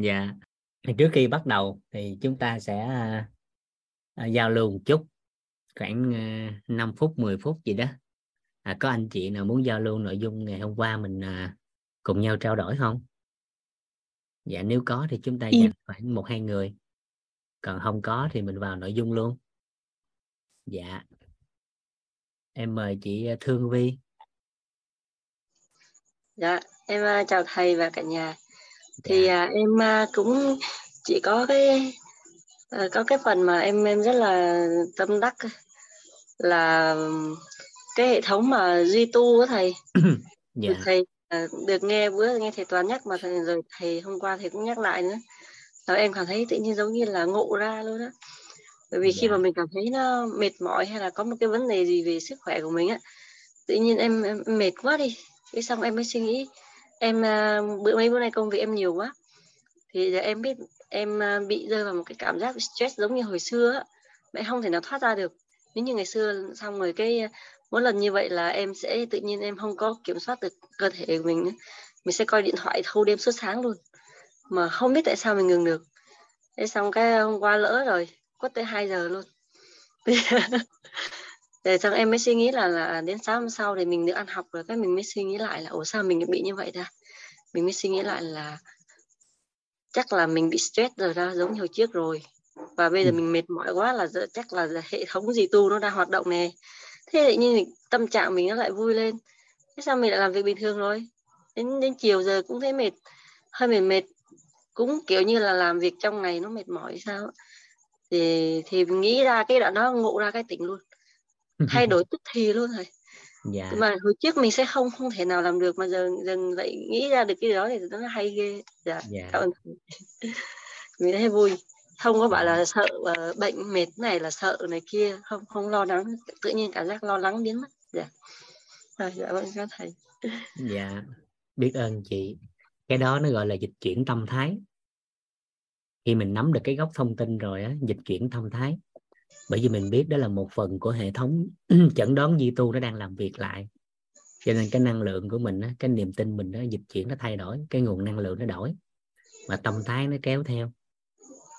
dạ. Trước khi bắt đầu thì chúng ta sẽ à, giao lưu một chút khoảng à, 5 phút 10 phút gì đó. À, có anh chị nào muốn giao lưu nội dung ngày hôm qua mình à, cùng nhau trao đổi không? Dạ nếu có thì chúng ta dành khoảng một hai người. Còn không có thì mình vào nội dung luôn. Dạ. Em mời chị Thương Vi. Dạ, em chào thầy và cả nhà. Thì dạ à, em à, cũng chỉ có cái à, có cái phần mà em em rất là tâm đắc là cái hệ thống mà duy tu của thầy. dạ Được thầy được nghe bữa nghe thầy Toàn nhắc mà thầy rồi thầy hôm qua thầy cũng nhắc lại nữa. Rồi em cảm thấy tự nhiên giống như là ngộ ra luôn á. Bởi vì khi dạ mà mình cảm thấy nó mệt mỏi hay là có một cái vấn đề gì về sức khỏe của mình á, tự nhiên em, em em mệt quá đi. Cái xong em mới suy nghĩ em à, bữa mấy bữa nay công việc em nhiều quá. Thì giờ em biết em à, bị rơi vào một cái cảm giác stress giống như hồi xưa á. Mẹ không thể nào thoát ra được. Nếu như ngày xưa xong rồi cái à, mỗi lần như vậy là em sẽ tự nhiên em không có kiểm soát được cơ thể của mình nữa. mình sẽ coi điện thoại thâu đêm suốt sáng luôn. Mà không biết tại sao mình ngừng được. Thế xong cái hôm qua lỡ rồi, quất tới 2 giờ luôn. Để xong em mới suy nghĩ là là đến sáng hôm sau thì mình được ăn học rồi, cái mình mới suy nghĩ lại là, ủa, sao mình bị như vậy ta? Mình mới suy nghĩ lại là chắc là mình bị stress rồi ra giống như hồi trước rồi. Và bây giờ Ừ. mình mệt mỏi quá là chắc là hệ thống gì tu nó đang hoạt động nè. Thế tự nhiên tâm trạng mình nó lại vui lên. Thế sao mình lại làm việc bình thường rồi? Đến đến chiều giờ cũng thấy mệt hơi mệt mệt. Cũng kiểu như là làm việc trong ngày nó mệt mỏi sao thì thì mình nghĩ ra cái đoạn đó ngộ ra cái tỉnh luôn. Thay đổi tức thì luôn rồi dạ. Mà hồi trước mình sẽ không không thể nào làm được mà giờ dần lại nghĩ ra được cái đó thì nó hay ghê. Dạ dạ. cảm ơn mình thấy vui. Không có bảo dạ. là sợ ờ, bệnh mệt này là sợ này kia không không lo lắng tự nhiên cảm giác lo lắng biến mất. Dạ. Rồi dạ vâng các thầy. Dạ biết ơn chị. Cái đó nó gọi là dịch chuyển tâm thái. Khi mình nắm được cái gốc thông tin rồi á dịch chuyển tâm thái bởi vì mình biết đó là một phần của hệ thống chẩn đoán di tu nó đang làm việc lại. Cho nên cái năng lượng của mình cái niềm tin mình nó dịch chuyển nó thay đổi, cái nguồn năng lượng nó đổi. Và tâm thái nó kéo theo.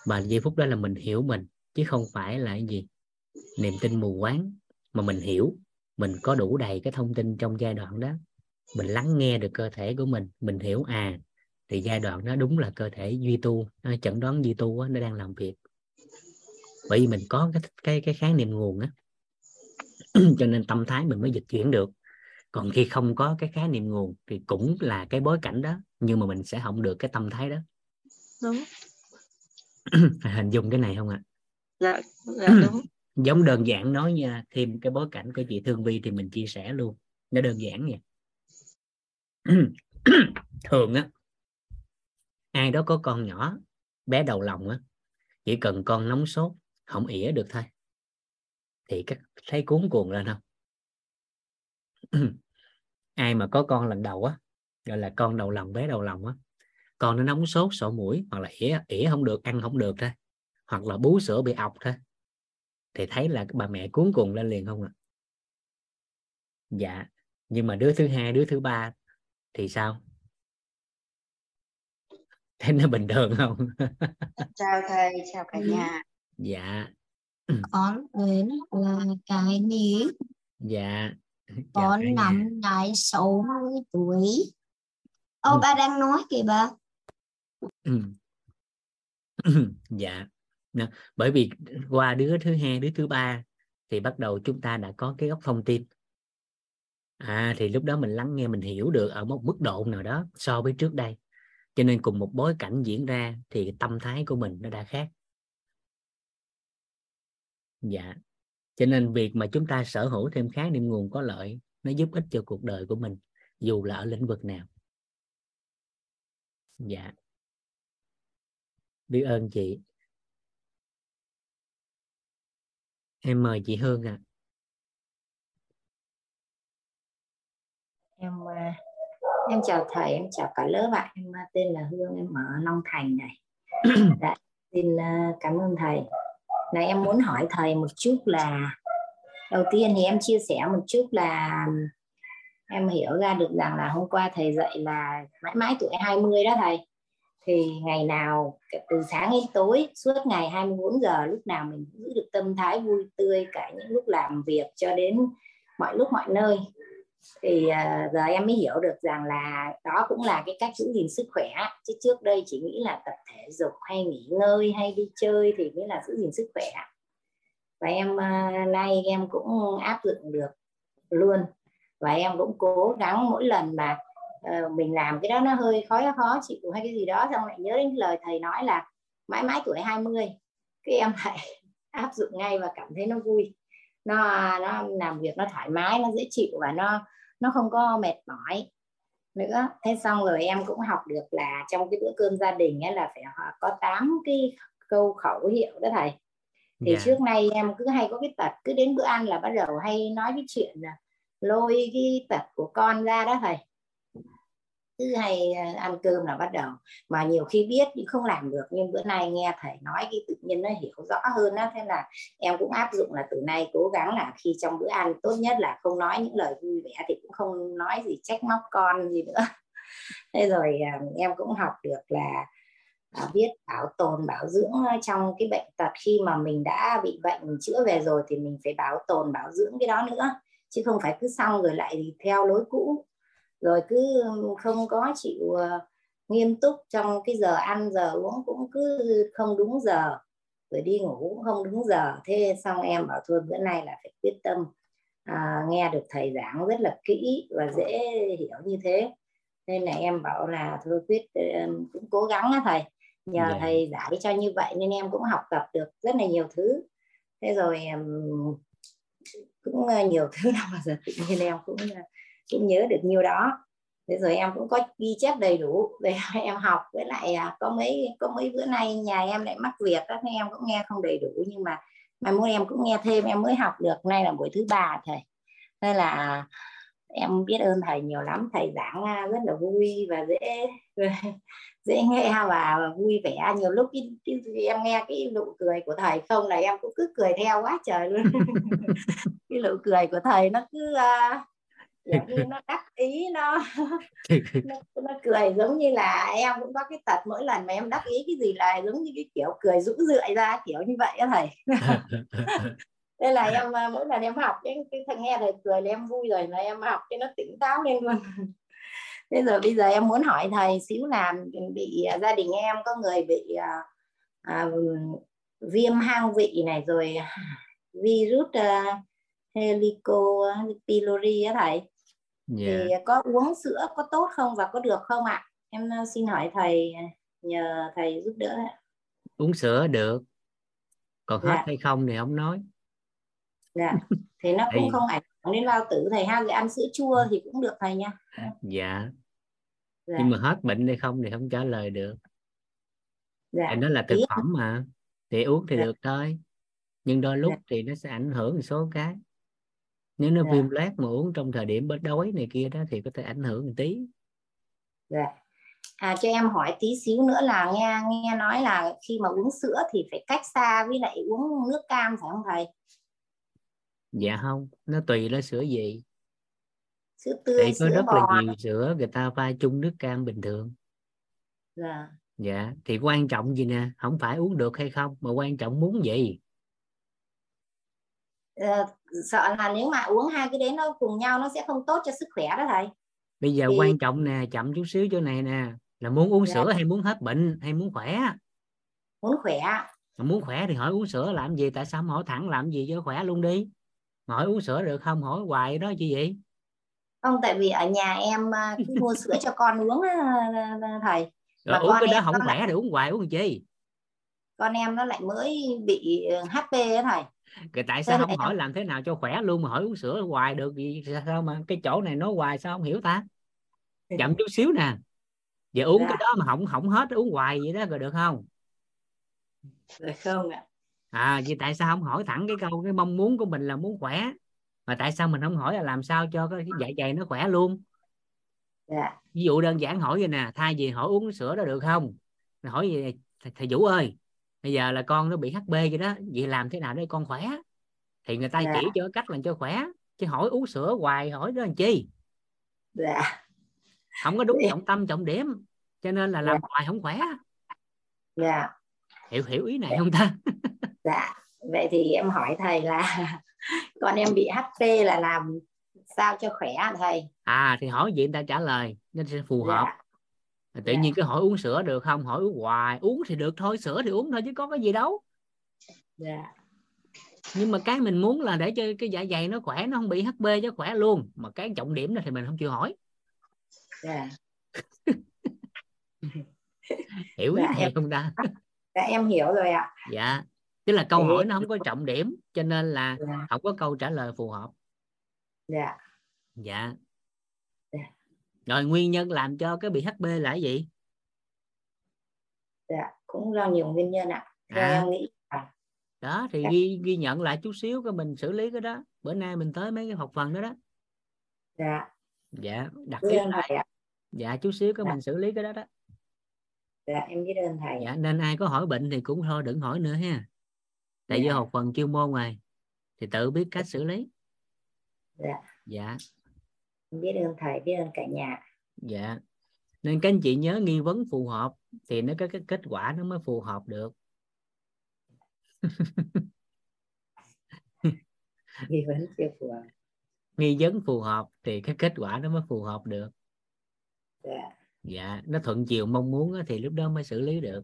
Và giây phút đó là mình hiểu mình, chứ không phải là cái gì. Niềm tin mù quáng, mà mình hiểu, mình có đủ đầy cái thông tin trong giai đoạn đó. Mình lắng nghe được cơ thể của mình mình hiểu à thì giai đoạn đó đúng là cơ thể duy tu chẩn đoán duy tu nó đang làm việc bởi vì mình có cái cái cái khái niệm nguồn á. Cho nên tâm thái mình mới dịch chuyển được. Còn khi không có cái khái niệm nguồn thì cũng là cái bối cảnh đó nhưng mà mình sẽ không được cái tâm thái đó. Đúng. Hình dung cái này không ạ? Dạ dạ đúng. Giống đơn giản nói nha thêm cái bối cảnh của chị Thương Vi thì mình chia sẻ luôn. Nó đơn giản vậy thường á ai đó có con nhỏ bé đầu lòng á chỉ cần con nóng sốt không ỉa được thôi. Thì các thấy cuốn cuồng lên không? Ai mà có con lần đầu á gọi là con đầu lòng bé đầu lòng á con nó nóng sốt sổ mũi hoặc là ỉa ỉa không được ăn không được thôi. Hoặc là bú sữa bị ọc thôi. Thì thấy là bà mẹ cuốn cuồng lên liền không ạ? Dạ nhưng mà đứa thứ hai đứa thứ ba thì sao? Thấy nó bình thường không? Chào thầy chào cả nhà dạ. Con đến là cái ní dạ. Con nhà. năm nay 60 tuổi. Ô Ừ. ba đang nói kìa bà. Ừ. dạ. Bởi vì qua đứa thứ hai đứa thứ ba thì bắt đầu chúng ta đã có cái gốc thông tin. À thì lúc đó mình lắng nghe mình hiểu được ở một mức độ nào đó so với trước đây. Cho nên cùng một bối cảnh diễn ra thì tâm thái của mình nó đã khác dạ. Cho nên việc mà chúng ta sở hữu thêm khái niệm nguồn có lợi nó giúp ích cho cuộc đời của mình dù là ở lĩnh vực nào. Dạ. Biết ơn chị. Em mời chị Hương ạ. Em à, em chào thầy em chào cả lớp ạ. Em à, tên là Hương em ở Long Thành này. Dạ, xin à, cảm ơn thầy này, em muốn hỏi thầy một chút là, đầu tiên thì em chia sẻ một chút là em hiểu ra được rằng là hôm qua thầy dạy là mãi mãi tuổi 20 đó thầy. Thì ngày nào từ sáng đến tối, suốt ngày 24 giờ, lúc nào mình giữ được tâm thái vui tươi, cả những lúc làm việc cho đến mọi lúc mọi nơi thì à, uh, giờ em mới hiểu được rằng là đó cũng là cái cách giữ gìn sức khỏe chứ trước đây chỉ nghĩ là tập thể dục hay nghỉ ngơi hay đi chơi thì mới là giữ gìn sức khỏe và em uh, nay em cũng áp dụng được luôn. Và em cũng cố gắng mỗi lần mà uh, mình làm cái đó nó hơi khó khó chịu hay cái gì đó xong lại nhớ đến lời thầy nói là mãi mãi tuổi 20 cái em lại áp dụng ngay và cảm thấy nó vui nó nó làm việc nó thoải mái nó dễ chịu và nó nó không có mệt mỏi nữa thế xong rồi em cũng học được là trong cái bữa cơm gia đình ấy là phải có 8 cái câu khẩu hiệu đó thầy thì yeah. Dạ. trước nay em cứ hay có cái tật cứ đến bữa ăn là bắt đầu hay nói cái chuyện là lôi cái tật của con ra đó thầy cứ hay ờ, ăn cơm là bắt đầu. Mà nhiều khi biết nhưng không làm được nhưng bữa nay nghe thầy nói cái tự nhiên nó hiểu rõ hơn á thế là em cũng áp dụng là từ nay cố gắng là khi trong bữa ăn tốt nhất là không nói những lời vui vẻ thì cũng không nói gì trách móc con gì nữa. Thế rồi ờ, em cũng học được là à, biết bảo tồn bảo dưỡng ờ, trong cái bệnh tật. Khi mà mình đã bị bệnh chữa về rồi thì mình phải bảo tồn bảo dưỡng cái đó nữa chứ không phải cứ xong rồi lại theo lối cũ rồi cứ không có chịu uh, nghiêm túc trong cái giờ ăn giờ uống cũng cứ không đúng giờ rồi đi ngủ cũng không đúng giờ thế xong em bảo thôi bữa nay là phải quyết tâm à, nghe được thầy giảng rất là kỹ và dễ hiểu như thế nên là em bảo là thôi quyết cũng cố gắng á thầy nhờ yeah. Dạ. thầy giải cho như vậy nên em cũng học tập được rất là nhiều thứ thế rồi cũng uh, nhiều thứ nào mà giờ tự nhiên em cũng uh, cũng nhớ được nhiêu đó. Thế rồi em cũng có ghi chép đầy đủ để em học với lại à, có mấy có mấy bữa nay nhà em lại mắc việc đó nên em cũng nghe không đầy đủ nhưng mà mai mốt em cũng nghe thêm em mới học được. Nay là buổi thứ ba thầy. Nên là à, em biết ơn thầy nhiều lắm. Thầy giảng à, rất là vui và dễ dễ nghe và vui vẻ. Nhiều lúc cái, cái, em nghe cái nụ cười của thầy không là em cũng cứ cười theo quá trời luôn. Cái nụ cười của thầy nó cứ uh, kiểu như nó đắc ý nó, nó nó cười giống như là em cũng có cái tật mỗi lần mà em đắc ý cái gì là giống như cái kiểu cười rũ rượi ra kiểu như vậy đó thầy. Đây là em à, mỗi lần em học cái, cái thằng nghe thầy cười là em vui rồi là em học cho nó tỉnh táo lên luôn. Thế rồi bây giờ em muốn hỏi thầy xíu là bị à, gia đình em có người bị à, à, viêm hang vị này rồi virus uh, helico pylori á thầy. Yeah. thì có uống sữa có tốt không và có được không ạ? Em ờ, xin hỏi thầy nhờ thầy giúp đỡ uống sữa được. Còn hết dạ. hay không thì không nói. Dạ. Thì nó cũng không ảnh hưởng đến bao tử thầy ha. Ăn sữa chua thì cũng được thầy nha. Dạ. dạ. Nhưng mà hết bệnh hay không thì không trả lời được. Dạ. thì nó là thực phẩm mà. Thì uống thì dạ. được thôi. Nhưng đôi lúc dạ. thì nó sẽ ảnh hưởng một số cái nếu nó dạ. viêm loét mà uống trong thời điểm bớt đói này kia đó thì có thể ảnh hưởng một tí. Dạ. à, cho em hỏi tí xíu nữa là nghe nghe nói là khi mà uống sữa thì phải cách xa với lại uống nước cam phải không thầy? Dạ không nó tùy là sữa gì. Sữa tươi Tại có sữa rất bò. là nhiều sữa người ta pha chung nước cam bình thường. Dạ. Dạ thì quan trọng gì nè? Không phải uống được hay không mà quan trọng muốn gì? Ờ, sợ là nếu mà uống hai cái đấy nó cùng nhau nó sẽ không tốt cho sức khỏe đó thầy. Bây giờ thì... quan trọng nè chậm chút xíu chỗ này nè là muốn uống dạ. sữa hay muốn hết bệnh hay muốn khỏe? Muốn khỏe. Mà muốn khỏe thì hỏi uống sữa làm gì tại sao không hỏi thẳng làm gì cho khỏe luôn đi. Mà hỏi uống sữa được không hỏi hoài đó chứ gì. Không tại vì ở nhà em ờ, cứ mua sữa cho con uống thầy. Rồi uống cái đó không khỏe lại... thì uống hoài uống gì con em nó lại mới bị HP ấy thầy Kể tại sao không hỏi làm thế nào cho khỏe luôn mà hỏi uống sữa hoài được gì sao mà cái chỗ này nói hoài sao không hiểu ta? Chậm chút xíu nè. Giờ uống cái dạ. đó mà không không hết uống hoài vậy đó rồi được không? Được không ạ? À vì tại sao không hỏi thẳng cái câu cái mong muốn của mình là muốn khỏe? Mà tại sao mình không hỏi là làm sao cho cái dạ dày nó khỏe luôn? Dạ. ví dụ đơn giản hỏi vậy nè thay vì hỏi uống sữa đó được không? Hỏi gì thầy, thầy Vũ ơi bây giờ là con nó bị hb vậy đó vậy làm thế nào để con khỏe? Thì người ta dạ. chỉ cho cách làm cho khỏe chứ hỏi uống sữa hoài hỏi đó làm chi? Dạ. không có đúng trọng tâm trọng điểm cho nên là làm Dạ. hoài không khỏe. Dạ. Hiểu hiểu ý này không ta? Dạ. Vậy thì em hỏi thầy là con em bị HP là làm sao cho khỏe thầy? À thì hỏi gì người ta trả lời nên sẽ phù hợp. dạ tự Dạ. nhiên cứ hỏi uống sữa được không? Hỏi uống hoài uống thì được thôi sữa thì uống thôi chứ có cái gì đâu. Dạ. Nhưng mà cái mình muốn là để cho cái dạ dày nó khỏe nó không bị HB cho khỏe luôn. Mà cái trọng điểm đó thì mình không chịu hỏi. Dạ. Hiểu Dạ, này em- không ta? Dạ em hiểu rồi ạ. Dạ tức là câu hỏi nó không có trọng điểm cho nên là dạ. không có câu trả lời phù hợp. Dạ. Dạ. Rồi nguyên nhân làm cho cái bị HB là cái gì? Dạ cũng do nhiều nguyên nhân ạ. Theo À. em nghĩ đó thì Dạ. ghi ghi nhận lại chút xíu cái mình xử lý cái đó. Bữa nay mình tới mấy cái học phần đó đó. Dạ. Dạ đặt ơn lại ạ. Dạ chút xíu cái Dạ. mình xử lý cái đó đó. Dạ em biết ơn thầy. Dạ nên ai có hỏi bệnh thì cũng thôi đừng hỏi nữa ha. Tại vì Dạ. học phần chuyên môn này thì tự biết cách xử lý. Dạ. Dạ biết ơn thầy biết ơn cả nhà. Dạ. Nên các anh chị nhớ nghi vấn phù hợp thì nó có cái kết quả nó mới phù hợp được. Nghi vấn chưa phù hợp. Nghi vấn phù hợp thì cái kết quả nó mới phù hợp được. Dạ. Dạ nó thuận chiều mong muốn thì lúc đó mới xử lý được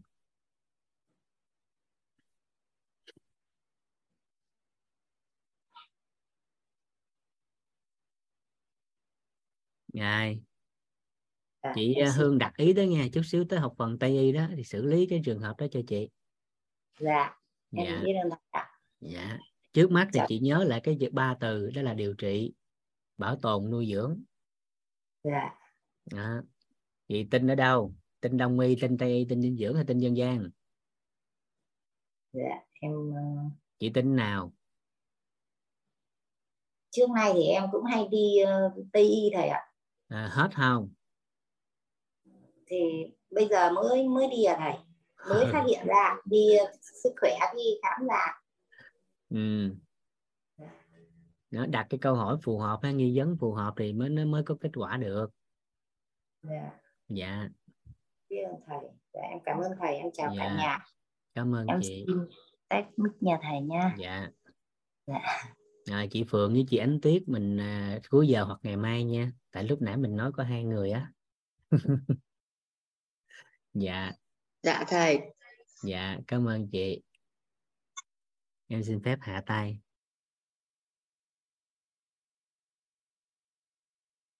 Ngài. Dạ, chị à, Hương đặt ý đó nghe chút xíu tới học phần Tây y đó thì xử lý cái trường hợp đó cho chị. Dạ em dạ. dạ. Trước mắt thì Dạ. chị nhớ lại cái ba từ đó là điều trị bảo tồn nuôi dưỡng. Dạ. Đó. chị tin ở đâu? Tin đông y tin tây y tin dinh dưỡng hay tin dân gian? Dạ em ờ, chị tin nào? trước nay thì em cũng hay đi ờ, tây y thầy ạ à, hết không? Thì bây giờ mới mới đi à thầy? Mới phát hiện ra đi sức khỏe đi khám là. Ừ. nó đặt cái câu hỏi phù hợp hay nghi vấn phù hợp thì mới nó mới có kết quả được. Dạ. Dạ. Biết ơn thầy. Dạ, em cảm ơn thầy. Em chào Dạ. cả nhà. Cảm ơn em chị. xin tách mic nhà thầy nha. Dạ. Dạ. À, chị Phượng với chị Ánh Tuyết mình à, cuối giờ hoặc ngày mai nha. Tại lúc nãy mình nói có hai người á. Dạ. Dạ thầy. Dạ cảm ơn chị. Em xin phép hạ tay.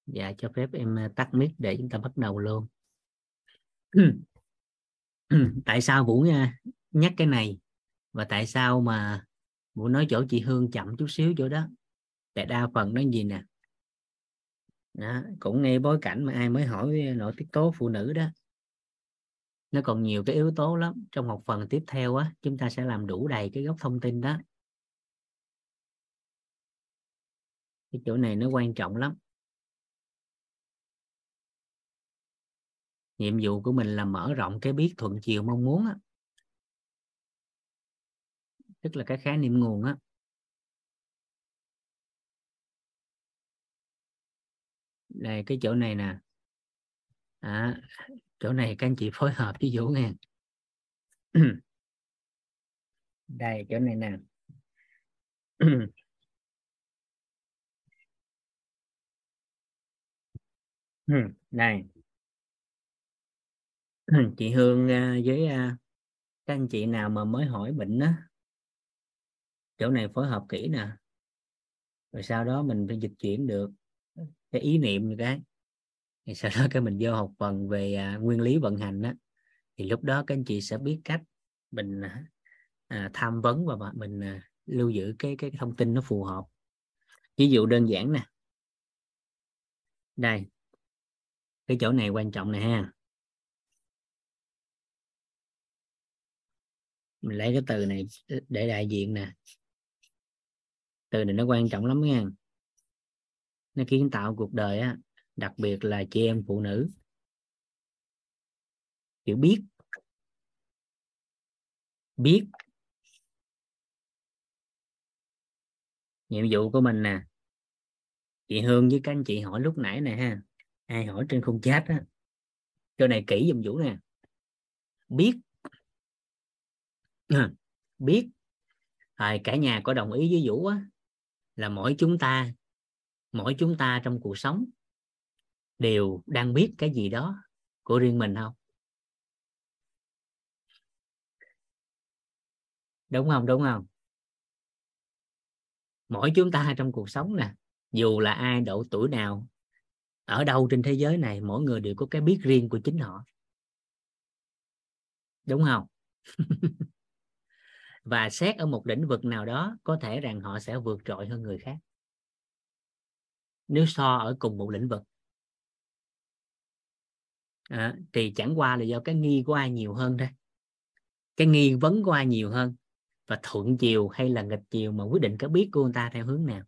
Dạ cho phép em à, tắt mic để chúng ta bắt đầu luôn. Tại sao Vũ nha, nhắc cái này? Và tại sao mà muốn nói chỗ chị Hương chậm chút xíu chỗ đó. Tại đa phần nó gì nè? Đó, cũng nghe bối cảnh mà ai mới hỏi nội tiết tố phụ nữ đó. Nó còn nhiều cái yếu tố lắm. Trong một phần tiếp theo á chúng ta sẽ làm đủ đầy cái góc thông tin đó. Cái chỗ này nó quan trọng lắm. Nhiệm vụ của mình là mở rộng cái biết thuận chiều mong muốn á tức là cái khái niệm nguồn á. Đây cái chỗ này nè. À, chỗ này các anh chị phối hợp với Vũ nghe, đây chỗ này nè. Ừ, này chị Hương à, với à, các anh chị nào mà mới hỏi bệnh á chỗ này phối hợp kỹ nè. Rồi sau đó mình phải dịch chuyển được cái ý niệm như cái. Thì sau đó cái mình vô học phần về à, nguyên lý vận hành đó thì lúc đó các anh chị sẽ biết cách mình à, à tham vấn và mình à, lưu giữ cái cái thông tin nó phù hợp. Ví dụ đơn giản nè. Đây. Cái chỗ này quan trọng nè ha. Mình lấy cái từ này để đại diện nè từ này nó quan trọng lắm nha. Nó kiến tạo cuộc đời á, đặc biệt là chị em phụ nữ. Hiểu biết. Biết. Nhiệm vụ của mình nè. Chị Hương với các anh chị hỏi lúc nãy nè ha. Ai hỏi trên khung chat á? Chỗ này kỹ dùm vũ nè. Biết. Biết. Rồi cả nhà có đồng ý với vũ á là mỗi chúng ta, mỗi chúng ta trong cuộc sống đều đang biết cái gì đó của riêng mình không? Đúng không? Đúng không? Mỗi chúng ta trong cuộc sống nè, dù là ai, độ tuổi nào, ở đâu trên thế giới này, mỗi người đều có cái biết riêng của chính họ. Đúng không? và xét ở một lĩnh vực nào đó có thể rằng họ sẽ vượt trội hơn người khác. Nếu so ở cùng một lĩnh vực. À, thì chẳng qua là do cái nghi của ai nhiều hơn thôi. Cái nghi vấn của ai nhiều hơn. Và thuận chiều hay là nghịch chiều mà quyết định cái biết của người ta theo hướng nào.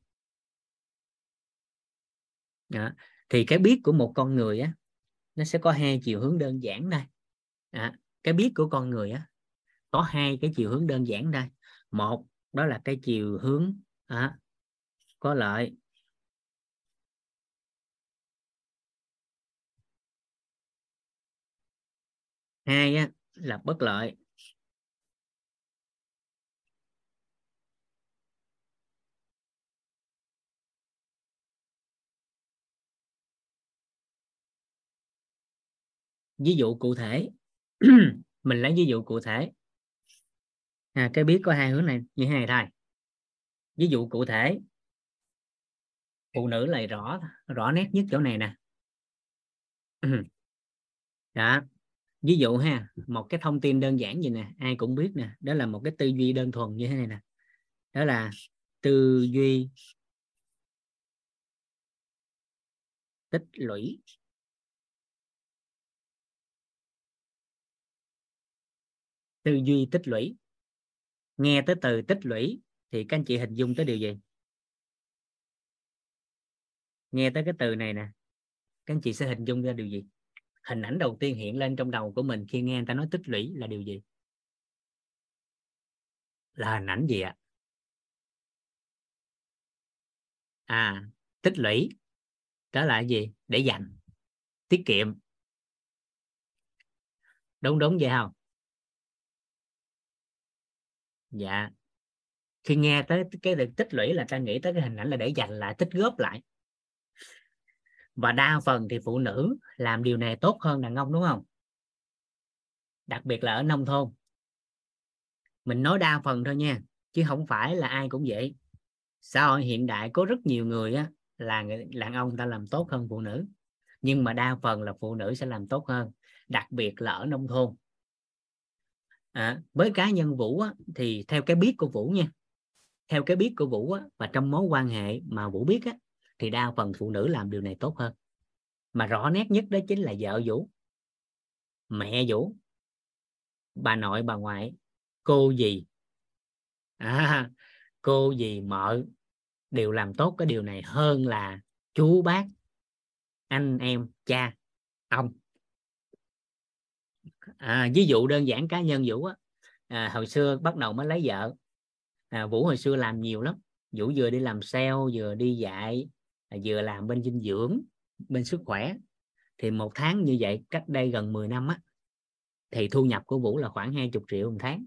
À, thì cái biết của một con người á nó sẽ có hai chiều hướng đơn giản đây à, cái biết của con người á có hai cái chiều hướng đơn giản đây. Một đó là cái chiều hướng à, có lợi. Hai á, là bất lợi. Ví dụ cụ thể. Mình lấy ví dụ cụ thể à, cái biết có hai hướng này như hai này ví dụ cụ thể phụ nữ là rõ rõ nét nhất chỗ này nè. Đó. Ví dụ ha một cái thông tin đơn giản gì nè ai cũng biết nè đó là một cái tư duy đơn thuần như thế này nè. Đó là tư duy tích lũy. Tư duy tích lũy nghe tới từ tích lũy thì các anh chị hình dung tới điều gì? Nghe tới cái từ này nè, các anh chị sẽ hình dung ra điều gì? Hình ảnh đầu tiên hiện lên trong đầu của mình khi nghe người ta nói tích lũy là điều gì? Là hình ảnh gì ạ? À tích lũy đó là gì? Để dành, tiết kiệm. Đúng đúng, vậy không? Dạ. Khi nghe tới cái được tích lũy là ta nghĩ tới cái hình ảnh là để dành lại, tích góp lại. Và đa phần thì phụ nữ làm điều này tốt hơn đàn ông, đúng không? Đặc biệt là ở nông thôn. Mình nói đa phần thôi nha, chứ không phải là ai cũng vậy. Xã hội hiện đại có rất nhiều người á, là đàn ông ta làm tốt hơn phụ nữ. Nhưng mà đa phần là phụ nữ sẽ làm tốt hơn, đặc biệt là ở nông thôn à, với cá nhân vũ á, thì theo cái biết của vũ nha theo cái biết của vũ á, và trong mối quan hệ mà vũ biết á, thì đa phần phụ nữ làm điều này tốt hơn. Mà rõ nét nhất đó chính là vợ vũ mẹ vũ bà nội bà ngoại cô gì à, cô gì mợ đều làm tốt cái điều này hơn là chú bác anh em cha ông à, ví dụ đơn giản cá nhân vũ á. À, hồi xưa bắt đầu mới lấy vợ. À, vũ hồi xưa làm nhiều lắm. Vũ vừa đi làm sale vừa đi dạy à, vừa làm bên dinh dưỡng bên sức khỏe. Thì một tháng như vậy cách đây gần 10 năm á thì thu nhập của vũ là khoảng 20 triệu một tháng.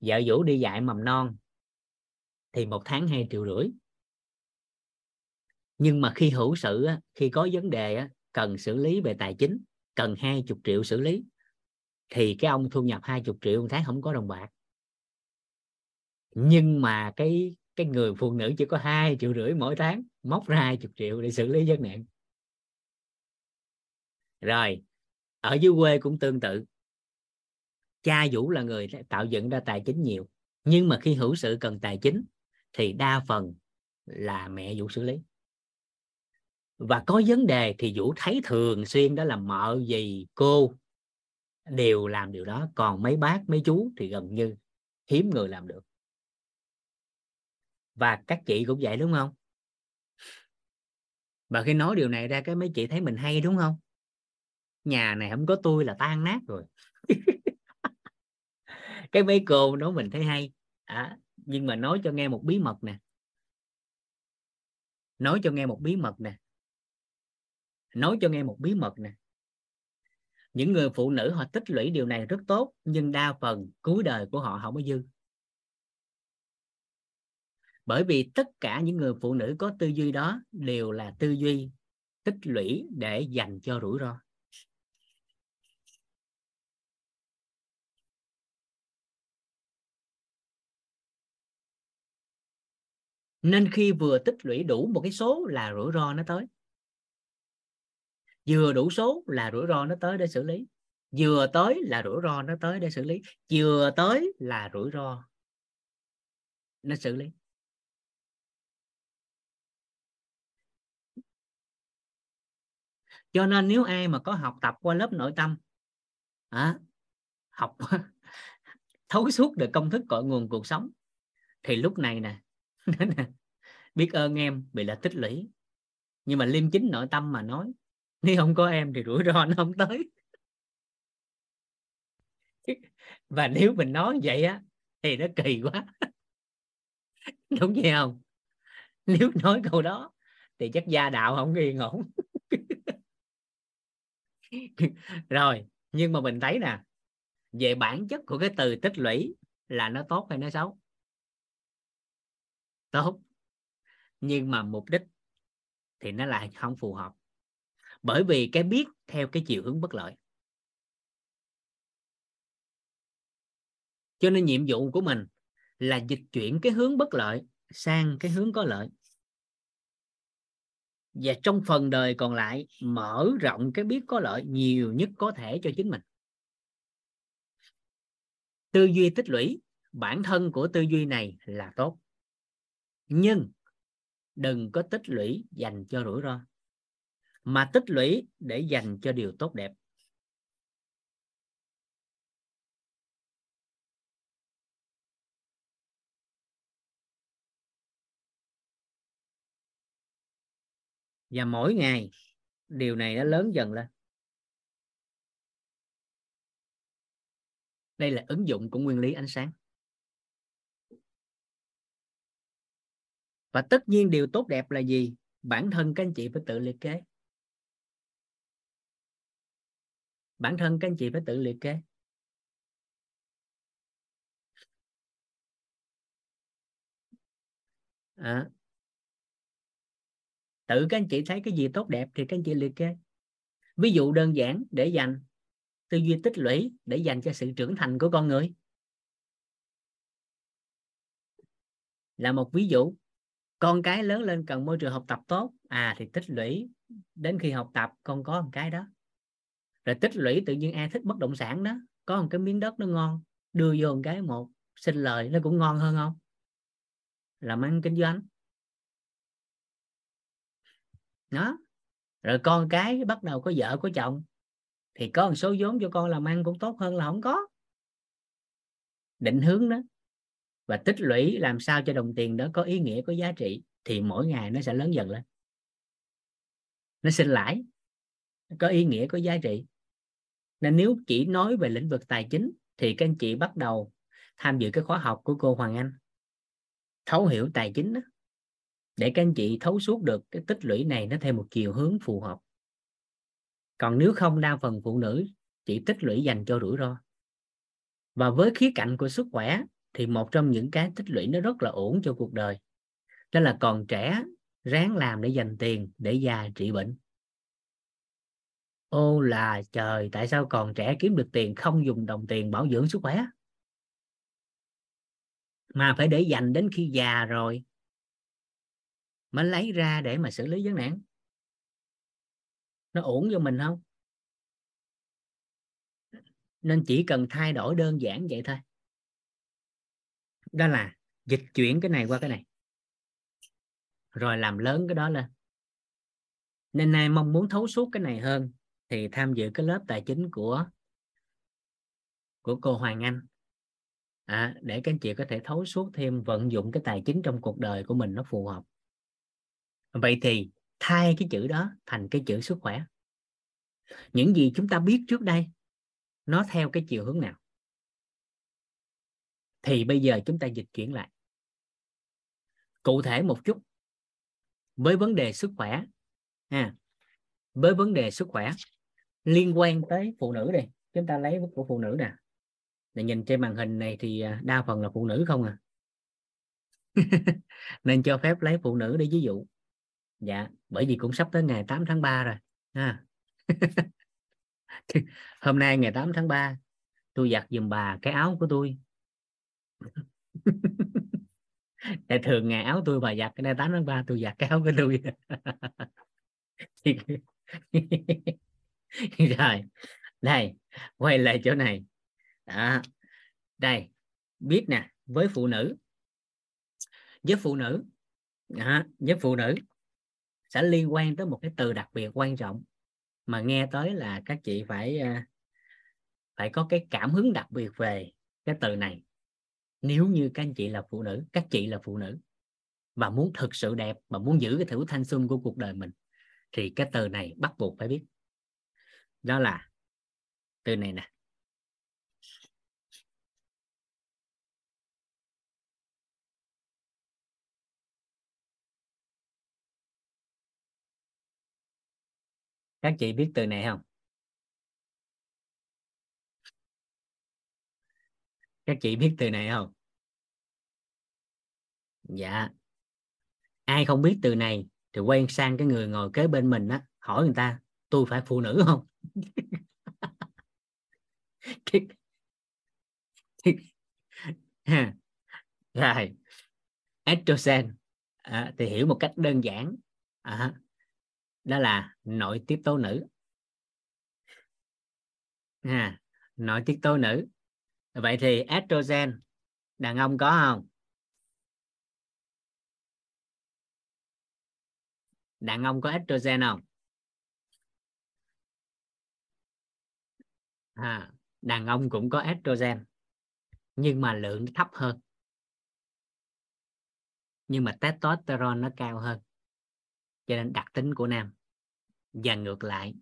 Vợ vũ đi dạy mầm non thì một tháng hai triệu rưỡi. Nhưng mà khi hữu sự á, khi có vấn đề á, cần xử lý về tài chính cần 20 triệu xử lý, thì cái ông thu nhập 20 triệu một tháng không có đồng bạc. Nhưng mà cái cái người phụ nữ chỉ có hai triệu rưỡi mỗi tháng, móc ra 20 triệu để xử lý vấn nạn rồi, ở dưới quê cũng tương tự. Cha vũ là người tạo dựng ra tài chính nhiều, nhưng mà khi hữu sự cần tài chính thì đa phần là mẹ vũ xử lý và có vấn đề thì vũ thấy thường xuyên đó là mợ gì cô đều làm điều đó còn mấy bác mấy chú thì gần như hiếm người làm được. Và các chị cũng vậy đúng không? Và khi nói điều này ra cái mấy chị thấy mình hay đúng không? Nhà này không có tôi là tan nát rồi. Cái mấy cô nói mình thấy hay. À, nhưng mà nói cho nghe một bí mật nè. Nói cho nghe một bí mật nè nói cho nghe một bí mật nè. Những người phụ nữ họ tích lũy điều này rất tốt, nhưng đa phần cuối đời của họ không có dư. Bởi vì tất cả những người phụ nữ có tư duy đó đều là tư duy tích lũy để dành cho rủi ro. Nên khi vừa tích lũy đủ một cái số là rủi ro nó tới vừa đủ số là rủi ro nó tới để xử lý. Vừa tới là rủi ro nó tới để xử lý. Vừa tới là rủi ro nó xử lý. Cho nên nếu ai mà có học tập qua lớp nội tâm à, học thấu suốt được công thức cội nguồn cuộc sống thì lúc này nè biết ơn em bị là tích lũy. Nhưng mà liêm chính nội tâm mà nói nếu không có em thì rủi ro nó không tới. Và nếu mình nói vậy á, thì nó kỳ quá. Đúng vậy không? Nếu nói câu đó, thì chắc gia đạo không yên ổn. Rồi, nhưng mà mình thấy nè, về bản chất của cái từ tích lũy là nó tốt hay nó xấu? Tốt. Nhưng mà mục đích thì nó lại không phù hợp bởi vì cái biết theo cái chiều hướng bất lợi. Cho nên nhiệm vụ của mình là dịch chuyển cái hướng bất lợi sang cái hướng có lợi. Và trong phần đời còn lại, mở rộng cái biết có lợi nhiều nhất có thể cho chính mình. Tư duy tích lũy, bản thân của tư duy này là tốt. Nhưng đừng có tích lũy dành cho rủi ro mà tích lũy để dành cho điều tốt đẹp. Và mỗi ngày, điều này nó lớn dần lên. Đây là ứng dụng của nguyên lý ánh sáng. Và tất nhiên điều tốt đẹp là gì? Bản thân các anh chị phải tự liệt kế bản thân các anh chị phải tự liệt kê. À, tự các anh chị thấy cái gì tốt đẹp thì các anh chị liệt kê. Ví dụ đơn giản để dành tư duy tích lũy để dành cho sự trưởng thành của con người. Là một ví dụ. Con cái lớn lên cần môi trường học tập tốt. À thì tích lũy đến khi học tập con có một cái đó rồi tích lũy tự nhiên ai thích bất động sản đó, có một cái miếng đất nó ngon, đưa vô một cái một, xin lời, nó cũng ngon hơn không? Làm ăn kinh doanh. Đó. Rồi con cái bắt đầu có vợ, có chồng, thì có một số vốn cho con làm ăn cũng tốt hơn là không có. Định hướng đó. Và tích lũy làm sao cho đồng tiền đó có ý nghĩa, có giá trị, thì mỗi ngày nó sẽ lớn dần lên. Nó sinh lãi, có ý nghĩa, có giá trị nên nếu chỉ nói về lĩnh vực tài chính, thì các anh chị bắt đầu tham dự cái khóa học của cô Hoàng Anh. Thấu hiểu tài chính đó để các anh chị thấu suốt được cái tích lũy này nó theo một chiều hướng phù hợp. Còn nếu không, đa phần phụ nữ chỉ tích lũy dành cho rủi ro. Và với khía cạnh của sức khỏe, thì một trong những cái tích lũy nó rất là ổn cho cuộc đời. Đó là còn trẻ, ráng làm để dành tiền để già trị bệnh ô là trời, tại sao còn trẻ kiếm được tiền không dùng đồng tiền bảo dưỡng sức khỏe? Mà phải để dành đến khi già rồi mới lấy ra để mà xử lý vấn nạn. Nó ổn cho mình không? Nên chỉ cần thay đổi đơn giản vậy thôi. Đó là dịch chuyển cái này qua cái này. Rồi làm lớn cái đó lên. Nên nay mong muốn thấu suốt cái này hơn thì tham dự cái lớp tài chính của của cô Hoàng Anh. À, để các anh chị có thể thấu suốt thêm vận dụng cái tài chính trong cuộc đời của mình nó phù hợp. Vậy thì thay cái chữ đó thành cái chữ sức khỏe. Những gì chúng ta biết trước đây nó theo cái chiều hướng nào? Thì bây giờ chúng ta dịch chuyển lại. Cụ thể một chút. Với vấn đề sức khỏe ha. Với vấn đề sức khỏe liên quan tới phụ nữ đây. Chúng ta lấy của phụ nữ nè. Để nhìn trên màn hình này thì à, đa phần là phụ nữ không à. Nên cho phép lấy phụ nữ để ví dụ. Dạ bởi vì cũng sắp tới ngày 8 tháng 3 rồi, ha. Hôm nay ngày 8 tháng 3 tôi giặt giùm bà cái áo của tôi. Tại thường ngày áo tôi bà giặt, cái nay 8 tháng 3 tôi giặt cái áo của tôi. rồi đây quay lại chỗ này. Đó. đây biết nè với phụ nữ. Với phụ nữ đó, với phụ nữ sẽ liên quan tới một cái từ đặc biệt quan trọng mà nghe tới là các chị phải ờ, phải có cái cảm hứng đặc biệt về cái từ này. Nếu như các anh chị là phụ nữ các chị là phụ nữ và muốn thực sự đẹp và muốn giữ cái thử thanh xuân của cuộc đời mình thì cái từ này bắt buộc phải biết đó là từ này nè. Các chị biết từ này không? Các chị biết từ này không? Dạ. Ai không biết từ này thì quay sang cái người ngồi kế bên mình á, hỏi người ta, tôi phải phụ nữ không? Rồi. Estrogen. À, thì hiểu một cách đơn giản. À, đó là nội tiết tố nữ. À, nội tiết tố nữ. Vậy thì estrogen đàn ông có không? Đàn ông có estrogen không? À, đàn ông cũng có estrogen nhưng mà lượng thấp hơn. Nhưng mà testosterone nó cao hơn. Cho nên đặc tính của nam. Và ngược lại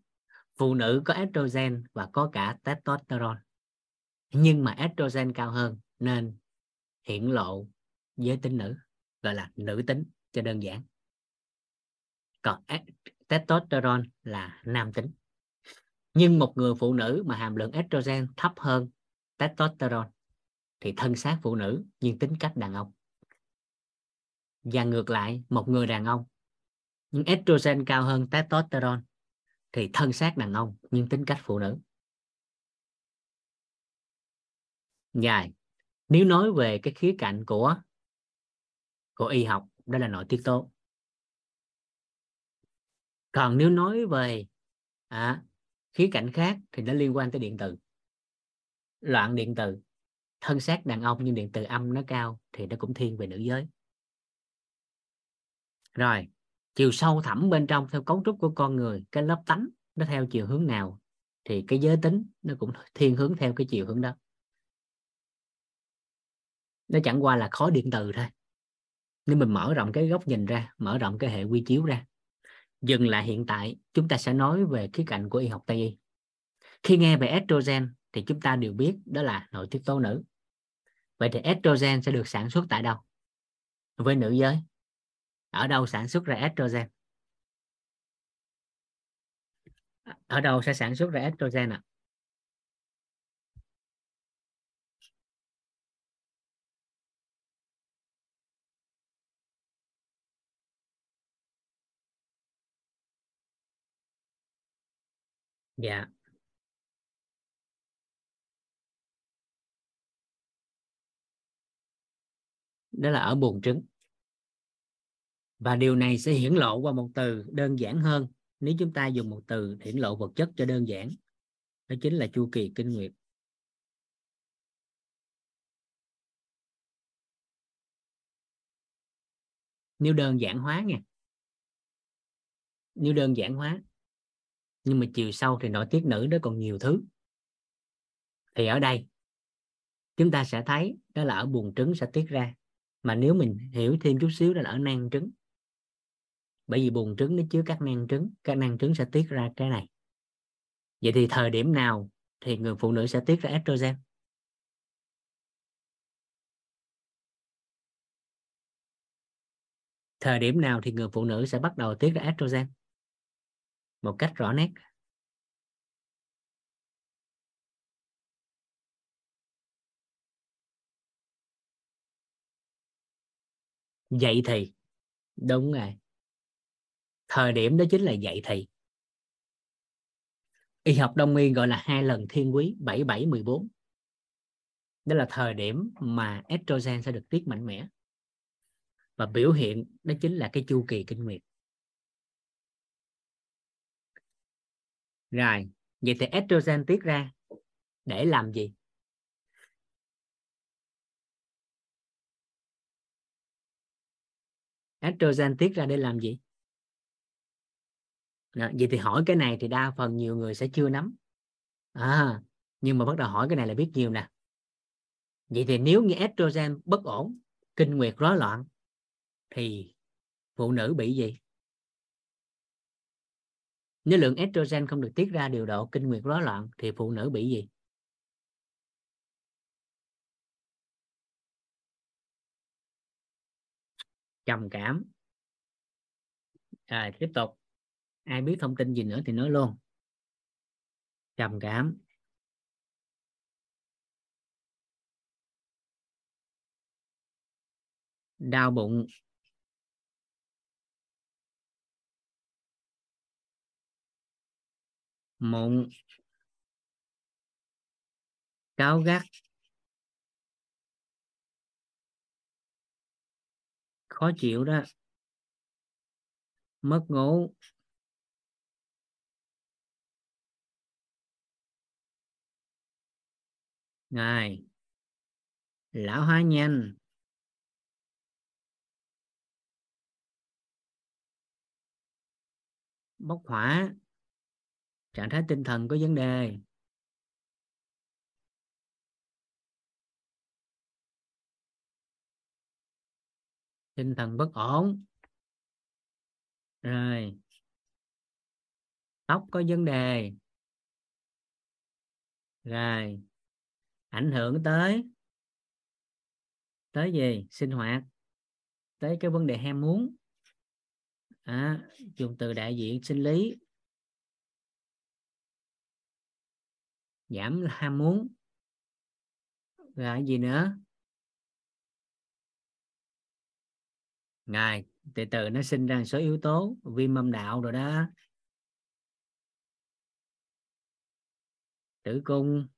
phụ nữ có estrogen và có cả testosterone. Nhưng mà estrogen cao hơn nên hiển lộ giới tính nữ gọi là nữ tính cho đơn giản. Còn e-, testosterone là nam tính nhưng một người phụ nữ mà hàm lượng estrogen thấp hơn testosterone thì thân xác phụ nữ nhưng tính cách đàn ông. Và ngược lại một người đàn ông nhưng estrogen cao hơn testosterone thì thân xác đàn ông nhưng tính cách phụ nữ. Dài nếu nói về cái khía cạnh của của y học đó là nội tiết tố. Còn nếu nói về à, khía cạnh khác thì nó liên quan tới điện từ loạn điện từ thân xác đàn ông nhưng điện từ âm nó cao thì nó cũng thiên về nữ giới. Rồi, chiều sâu thẳm bên trong theo cấu trúc của con người, cái lớp tánh nó theo chiều hướng nào thì cái giới tính nó cũng thiên hướng theo cái chiều hướng đó. Nó chẳng qua là khó điện từ thôi. Nếu mình mở rộng cái góc nhìn ra, mở rộng cái hệ quy chiếu ra dừng lại hiện tại, chúng ta sẽ nói về khía cạnh của y học tây y. Khi nghe về estrogen thì chúng ta đều biết đó là nội tiết tố nữ. Vậy thì estrogen sẽ được sản xuất tại đâu? Với nữ giới. Ở đâu sản xuất ra estrogen? Ở đâu sẽ sản xuất ra estrogen ạ? à? Dạ. Đó là ở buồng trứng. Và điều này sẽ hiển lộ qua một từ đơn giản hơn nếu chúng ta dùng một từ hiển lộ vật chất cho đơn giản. Đó chính là chu kỳ kinh nguyệt. Nếu đơn giản hóa nha. Nếu đơn giản hóa nhưng mà chiều sau thì nội tiết nữ nó còn nhiều thứ. Thì ở đây, chúng ta sẽ thấy đó là ở buồng trứng sẽ tiết ra. Mà nếu mình hiểu thêm chút xíu đó là ở nang trứng. Bởi vì buồng trứng nó chứa các nang trứng, các nang trứng sẽ tiết ra cái này. Vậy thì thời điểm nào thì người phụ nữ sẽ tiết ra estrogen? Thời điểm nào thì người phụ nữ sẽ bắt đầu tiết ra estrogen? một cách rõ nét. Vậy thì, đúng rồi. Thời điểm đó chính là vậy thì. Y học đông y gọi là hai lần thiên quý 7714 đó là thời điểm mà estrogen sẽ được tiết mạnh mẽ. Và biểu hiện đó chính là cái chu kỳ kinh nguyệt. Rồi vậy thì estrogen tiết ra để làm gì? Estrogen tiết ra để làm gì? Đó, vậy thì hỏi cái này thì đa phần nhiều người sẽ chưa nắm. À, nhưng mà bắt đầu hỏi cái này là biết nhiều nè. Vậy thì nếu như estrogen bất ổn kinh nguyệt rối loạn thì phụ nữ bị gì? Nếu lượng estrogen không được tiết ra điều độ kinh nguyệt rối loạn thì phụ nữ bị gì? Trầm cảm. À, tiếp tục. Ai biết thông tin gì nữa thì nói luôn. Trầm cảm. Đau bụng. Mụn. Cáo gắt. Khó chịu đó. Mất ngủ. Ngài lão hóa nhanh. Bốc hỏa trạng thái tinh thần có vấn đề. Tinh thần bất ổn. Rồi. Tóc có vấn đề. Rồi. Ảnh hưởng tới. Tới gì? Sinh hoạt. Tới cái vấn đề ham muốn. À, dùng từ đại diện sinh lý. Giảm ham muốn. Rồi, gì nữa? Ngài từ từ, nó sinh ra một số yếu tố viêm âm đạo rồi đó. Tử cung.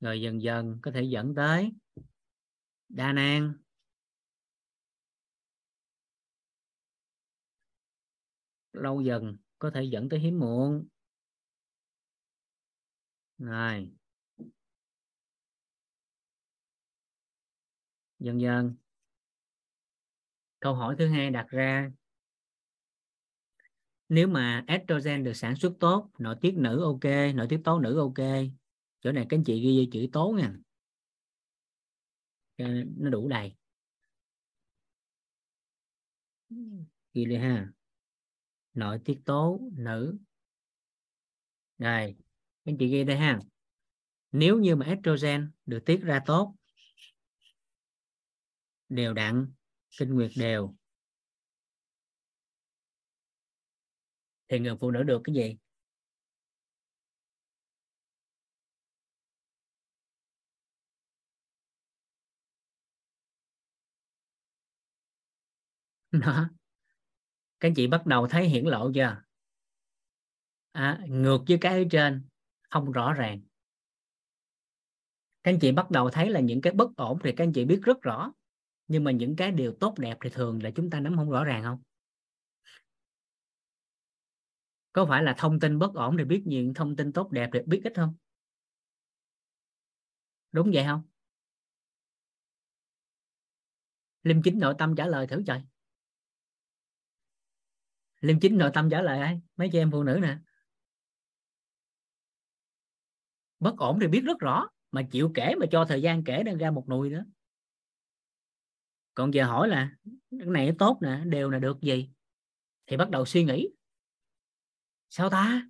Rồi dần dần có thể dẫn tới đa nang. Lâu dần có thể dẫn tới hiếm muộn rồi dần dần câu hỏi thứ hai đặt ra. Nếu mà estrogen được sản xuất tốt, nội tiết nữ ok, nội tiết tố nữ ok. Chỗ này các anh chị ghi chữ tố nha. Nó đủ đầy. Ghi đi ha. Nội tiết tố nữ. Rồi anh chị ghi đây ha. Nếu như mà estrogen được tiết ra tốt đều đặn kinh nguyệt đều. Thì người phụ nữ được cái gì? Đó. Các anh chị bắt đầu thấy hiển lộ chưa? À, ngược với cái ở trên không rõ ràng. Các anh chị bắt đầu thấy là những cái bất ổn thì các anh chị biết rất rõ, nhưng mà những cái điều tốt đẹp thì thường là chúng ta nắm không rõ ràng không? Có phải là thông tin bất ổn thì biết nhiều thông tin tốt đẹp thì biết ít không? Đúng vậy không? Liêm chính nội tâm trả lời thử trời. Liêm chính nội tâm trả lời ai mấy chị em phụ nữ nè. Bất ổn thì biết rất rõ, mà chịu kể mà cho thời gian kể đang ra một nùi nữa. Còn giờ hỏi là, cái này tốt nè, đều là được gì? Thì bắt đầu suy nghĩ. Sao ta?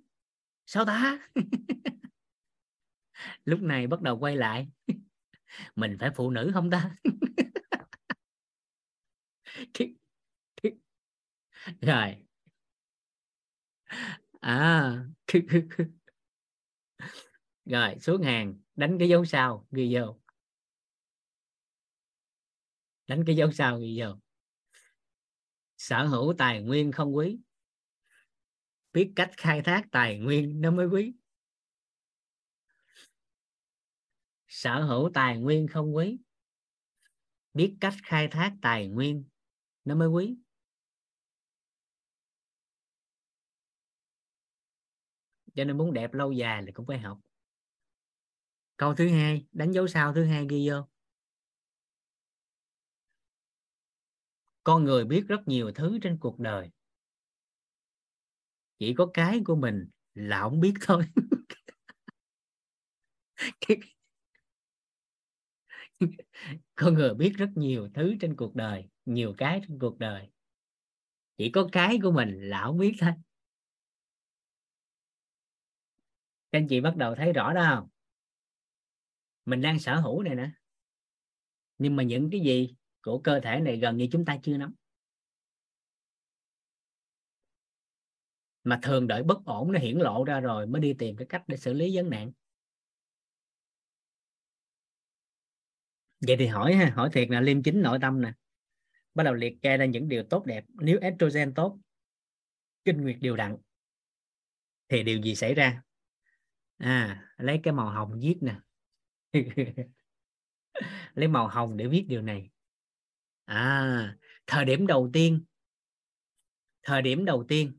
Sao ta? Lúc này bắt đầu quay lại. Mình phải phụ nữ không ta? Rồi. À rồi, xuống hàng, đánh cái dấu sao, ghi vô. Đánh cái dấu sao, ghi vô. Sở hữu tài nguyên không quý. Biết cách khai thác tài nguyên nó mới quý. Sở hữu tài nguyên không quý. Biết cách khai thác tài nguyên nó mới quý. Cho nên muốn đẹp lâu dài thì cũng phải học câu thứ hai, đánh dấu sao thứ hai ghi vô. Con người biết rất nhiều thứ trên cuộc đời. Chỉ có cái của mình là không biết thôi. Con người biết rất nhiều thứ trên cuộc đời, nhiều cái trên cuộc đời. Chỉ có cái của mình là không biết thôi. Các anh chị bắt đầu thấy rõ đó không? Mình đang sở hữu này nè. Nhưng mà những cái gì của cơ thể này gần như chúng ta chưa nắm. Mà thường đợi bất ổn, nó hiển lộ ra rồi, mới đi tìm cái cách để xử lý vấn nạn. Vậy thì hỏi ha, hỏi thiệt là liêm chính nội tâm nè. Bắt đầu liệt kê ra những điều tốt đẹp. Nếu estrogen tốt, kinh nguyệt đều đặn, thì điều gì xảy ra? À lấy cái màu hồng viết nè. lấy màu hồng để viết điều này. À thời điểm đầu tiên, thời điểm đầu tiên,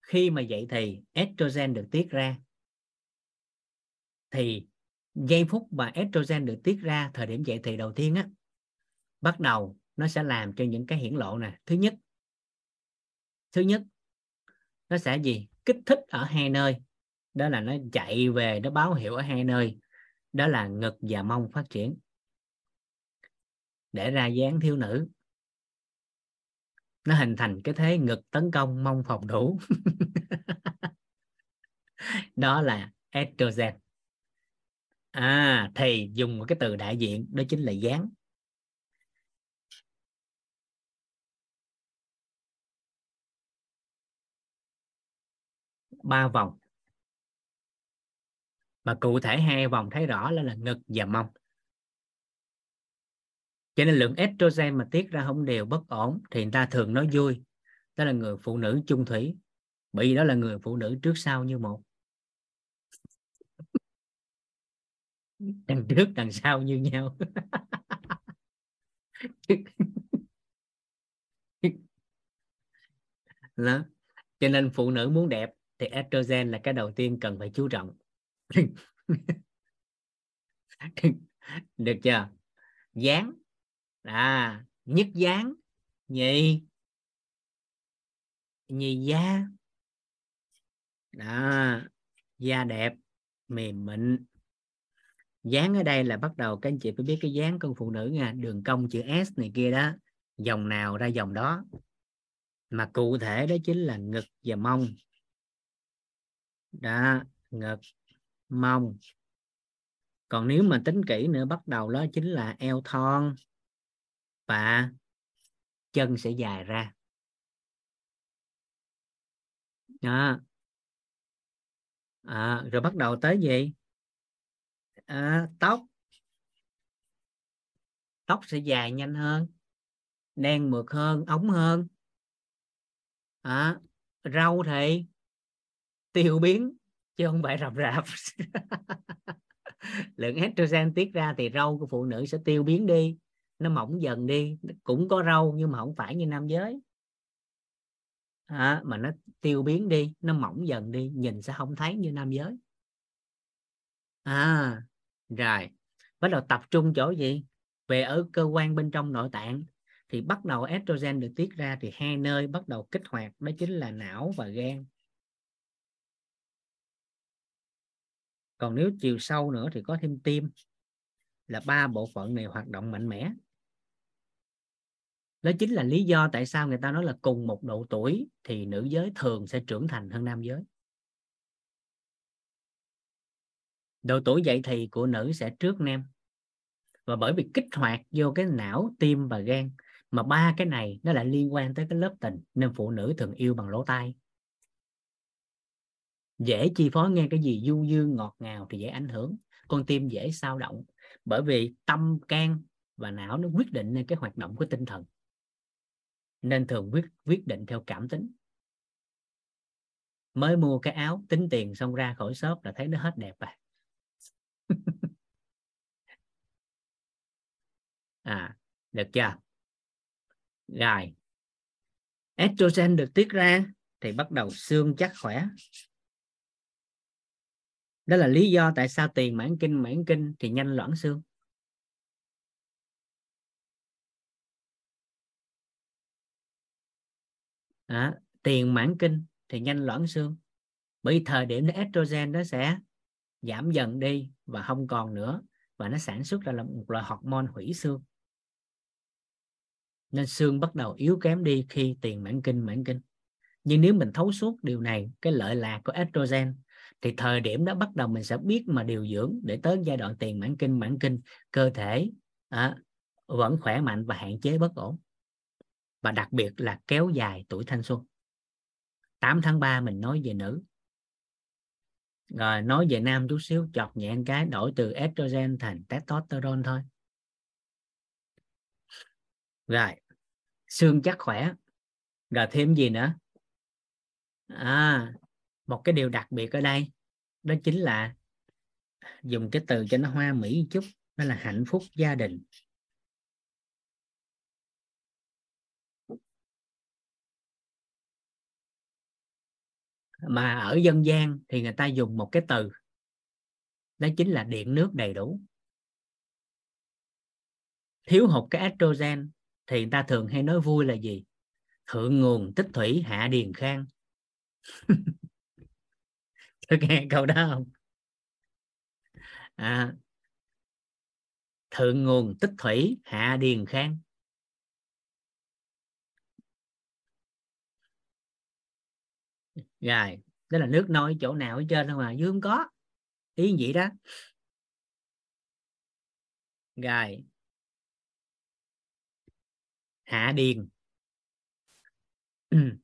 khi mà dậy thì estrogen được tiết ra. Thì giây phút mà estrogen được tiết ra, thời điểm dậy thì đầu tiên á, bắt đầu nó sẽ làm cho những cái hiển lộ nè. Thứ nhất thứ nhất, nó sẽ gì? Kích thích ở hai nơi. Đó là nó chạy về, nó báo hiệu ở hai nơi đó là ngực và mông phát triển. Để ra dáng thiếu nữ. Nó hình thành cái thế ngực tấn công mông phòng thủ. Đó là estrogen. À thì dùng một cái từ đại diện, đó chính là dáng. Ba vòng mà cụ thể hai vòng thấy rõ là, là ngực và mông. Cho nên lượng estrogen mà tiết ra không đều bất ổn thì người ta thường nói vui. Đó là người phụ nữ chung thủy. Bởi vì đó là người phụ nữ trước sau như một. Đằng trước đằng sau như nhau. Đó. cho nên phụ nữ muốn đẹp thì estrogen là cái đầu tiên cần phải chú trọng được chưa? Dán à nhất dán nhì nhì da đó. Da đẹp. Mềm mịn. Dáng ở đây là bắt đầu các anh chị phải biết cái dáng con phụ nữ nha. Đường cong chữ S này kia đó. Dòng nào ra dòng đó. Mà cụ thể đó chính là ngực và mông. Đó, ngực mông. Còn nếu mà tính kỹ nữa bắt đầu đó chính là eo thon. Và chân sẽ dài ra. Đó. À, rồi bắt đầu tới gì? À, tóc. Tóc sẽ dài nhanh hơn đen mượt hơn ống hơn. À, râu thì tiêu biến chứ không phải rập rạp. Lượng estrogen tiết ra thì râu của phụ nữ sẽ tiêu biến đi. Nó mỏng dần đi. Cũng có râu nhưng mà không phải như nam giới. À, mà nó tiêu biến đi. Nó mỏng dần đi. Nhìn sẽ không thấy như nam giới. À rồi. Bắt đầu tập trung chỗ gì? Về ở cơ quan bên trong nội tạng. Thì bắt đầu estrogen được tiết ra thì hai nơi bắt đầu kích hoạt. Đó chính là não và gan. Còn nếu chiều sâu nữa thì có thêm tim, là ba bộ phận này hoạt động mạnh mẽ. Đó chính là lý do tại sao người ta nói là cùng một độ tuổi thì nữ giới thường sẽ trưởng thành hơn nam giới. Độ tuổi dậy thì của nữ sẽ trước nam. Và bởi vì kích hoạt vô cái não, tim và gan, mà ba cái này nó lại liên quan tới cái lớp tình, nên phụ nữ thường yêu bằng lỗ tai dễ chi phối nghe cái gì du dương, ngọt ngào thì dễ ảnh hưởng. Con tim dễ sao động, bởi vì tâm can và não nó quyết định nên cái hoạt động của tinh thần. Nên thường quyết quyết định theo cảm tính. Mới mua cái áo tính tiền xong ra khỏi shop là thấy nó hết đẹp à. À được chưa? Rồi. Estrogen được tiết ra thì bắt đầu xương chắc khỏe đó là lý do tại sao tiền mãn kinh mãn kinh thì nhanh loãng xương. À, tiền mãn kinh thì nhanh loãng xương. Bởi thời điểm đó estrogen nó sẽ giảm dần đi và không còn nữa và nó sản xuất ra là một loại hormone hủy xương. Nên xương bắt đầu yếu kém đi khi tiền mãn kinh mãn kinh. Nhưng nếu mình thấu suốt điều này cái lợi lạc của estrogen thì thời điểm đó bắt đầu mình sẽ biết mà điều dưỡng để tới giai đoạn tiền mãn kinh mãn kinh cơ thể à, vẫn khỏe mạnh và hạn chế bất ổn. Và đặc biệt là kéo dài tuổi thanh xuân. 8 tháng 3 mình nói về nữ. Rồi nói về nam chút xíu chọt nhẹ cái đổi từ estrogen thành testosterone thôi. Rồi xương chắc khỏe. Rồi thêm gì nữa? À một cái điều đặc biệt ở đây, đó chính là dùng cái từ cho nó hoa mỹ một chút, đó là hạnh phúc gia đình. Mà ở dân gian thì người ta dùng một cái từ, đó chính là điện nước đầy đủ. Thiếu hụt cái estrogen thì người ta thường hay nói vui là gì? Thượng nguồn tích thủy, hạ điền khang. tôi nghe câu đó không? À, thượng nguồn tích thủy hạ điền khang. Rồi đó là nước nôi chỗ nào ở trên không mà dưới không có. Ý vậy đó. Rồi. Hạ điền.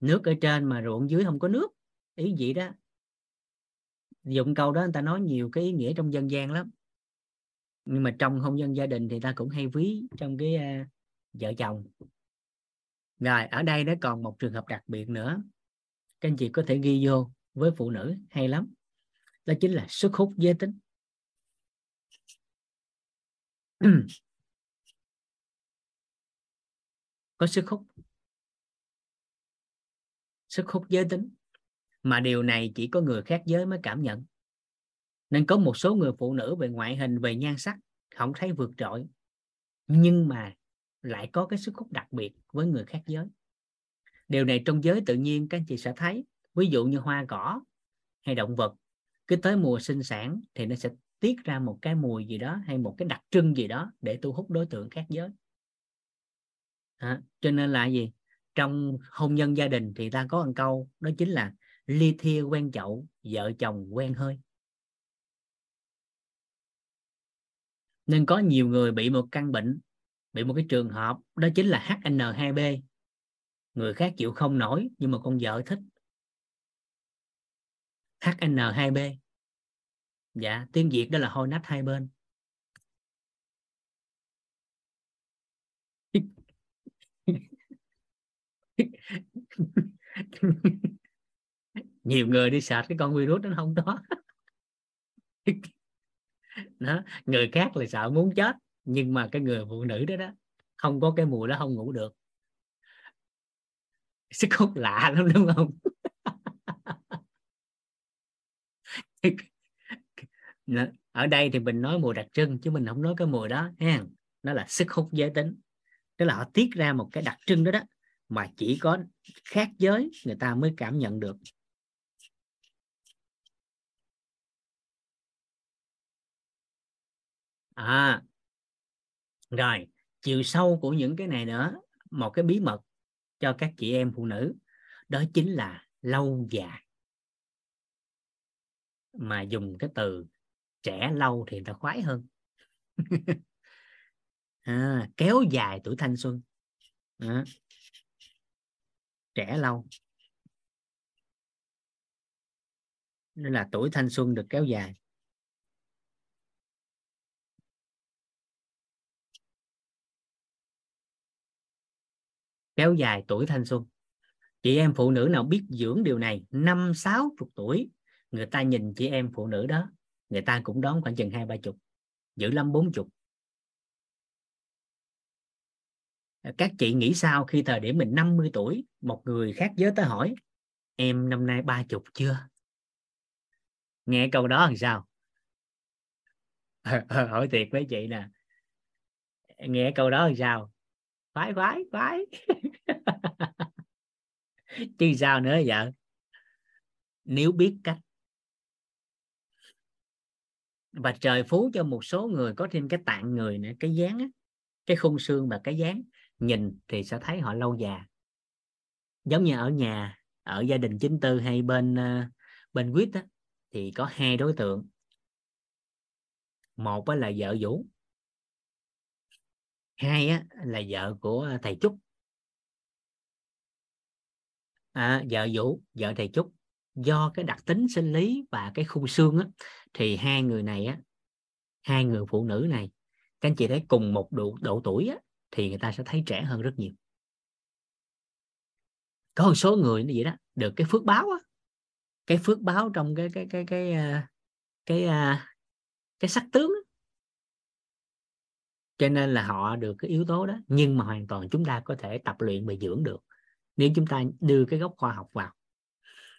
Nước ở trên mà ruộng dưới không có nước. Ý vậy đó dụng câu đó người ta nói nhiều cái ý nghĩa trong dân gian lắm. Nhưng mà trong hôn nhân gia đình thì ta cũng hay ví trong cái uh, vợ chồng. Rồi ở đây nó còn một trường hợp đặc biệt nữa. Các anh chị có thể ghi vô với phụ nữ hay lắm. Đó chính là sức hút giới tính. Có sức hút. Sức hút giới tính mà điều này chỉ có người khác giới mới cảm nhận. Nên có một số người phụ nữ về ngoại hình về nhan sắc không thấy vượt trội nhưng mà lại có cái sức hút đặc biệt với người khác giới. Điều này trong giới tự nhiên các anh chị sẽ thấy. Ví dụ như hoa cỏ hay động vật cứ tới mùa sinh sản thì nó sẽ tiết ra một cái mùi gì đó hay một cái đặc trưng gì đó để thu hút đối tượng khác giới. À, cho nên là gì? Trong hôn nhân gia đình thì ta có một câu đó chính là ly thia quen chậu, vợ chồng quen hơi. Nên có nhiều người bị một căn bệnh, bị một cái trường hợp, đó chính là HN2B người khác chịu không nổi, nhưng mà con vợ thích. HN2B dạ tiếng Việt đó là hôi nách hai bên. nhiều người đi sạch cái con virus nó không đó, đó người khác là sợ muốn chết nhưng mà cái người phụ nữ đó đó không có cái mùi đó không ngủ được. Sức hút lạ lắm đúng không? Ở đây thì mình nói mùi đặc trưng chứ mình không nói cái mùi đó ha. Nó là sức hút giới tính. Tức là họ tiết ra một cái đặc trưng đó đó mà chỉ có khác giới người ta mới cảm nhận được. À rồi chiều sâu của những cái này nữa một cái bí mật cho các chị em phụ nữ đó chính là lâu dài. Mà dùng cái từ trẻ lâu thì nó khoái hơn. À, kéo dài tuổi thanh xuân. À, trẻ lâu. Nên là tuổi thanh xuân được kéo dài. Kéo dài tuổi thanh xuân. Chị em phụ nữ nào biết dưỡng điều này, năm, sáu chục tuổi, người ta nhìn chị em phụ nữ đó, người ta cũng đón khoảng chừng hai, ba chục, giữ lắm bốn chục. Các chị nghĩ sao khi thời điểm mình 50 tuổi, một người khác giới tới hỏi, em năm nay ba chục chưa? Nghe câu đó làm sao? Hỏi thiệt với chị nè. Nghe câu đó làm sao? Khoái khoái khoái. chứ sao nữa vợ nếu biết cách. Và trời phú cho một số người có thêm cái tạng người nữa cái dáng á, cái khung xương và cái dáng nhìn thì sẽ thấy họ lâu già. Giống như ở nhà ở gia đình chính tư hay bên ờ, bên quýt á, thì có hai đối tượng. Một á, là vợ vũ hai á, là vợ của thầy trúc à, vợ vũ vợ thầy trúc. Do cái đặc tính sinh lý và cái khung xương á, thì hai người này á hai người phụ nữ này các anh chị thấy cùng một độ, độ tuổi á, thì người ta sẽ thấy trẻ hơn rất nhiều. Có một số người như vậy đó được cái phước báo á cái phước báo trong cái cái cái cái ờ, cái cái, cái, cái sắc tướng á. cho nên là họ được cái yếu tố đó nhưng mà hoàn toàn chúng ta có thể tập luyện bồi dưỡng được nếu chúng ta đưa cái góc khoa học vào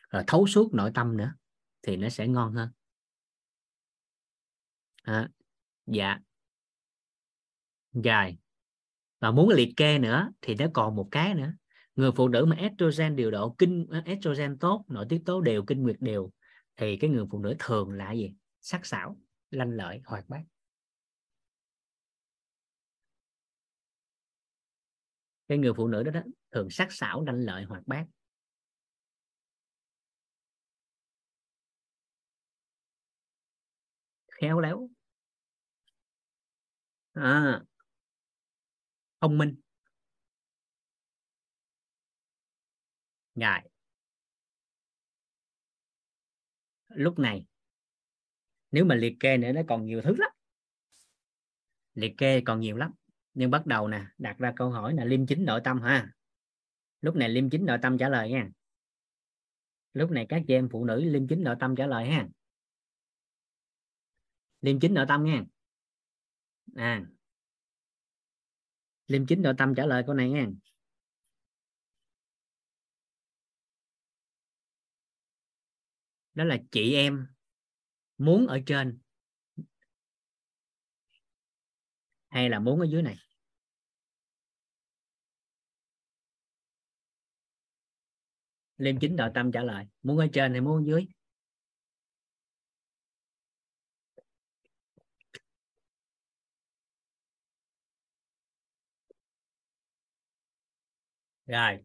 rồi thấu suốt nội tâm nữa thì nó sẽ ngon hơn. À, dạ. Dài và muốn liệt kê nữa thì nó còn một cái nữa. Người phụ nữ mà estrogen điều độ kinh estrogen tốt nội tiết tố đều kinh nguyệt đều thì cái người phụ nữ thường là gì? Sắc sảo lanh lợi hoạt bát. Cái người phụ nữ đó, đó thường sắc sảo đanh lợi hoạt bát. Khéo léo. À, thông minh. Ngài lúc này nếu mà liệt kê nữa nó còn nhiều thứ lắm. Liệt kê còn nhiều lắm nhưng bắt đầu nè, đặt ra câu hỏi là liêm chính nội tâm ha lúc này liêm chính nội tâm trả lời nha lúc này các chị em phụ nữ liêm chính nội tâm trả lời ha. Liêm chính nội tâm nha. À. Liêm chính nội tâm trả lời câu này nha. Đó là chị em muốn ở trên hay là muốn ở dưới này? Liêm chính nội tâm trả lời. Muốn ở trên hay muốn ở dưới? Rồi.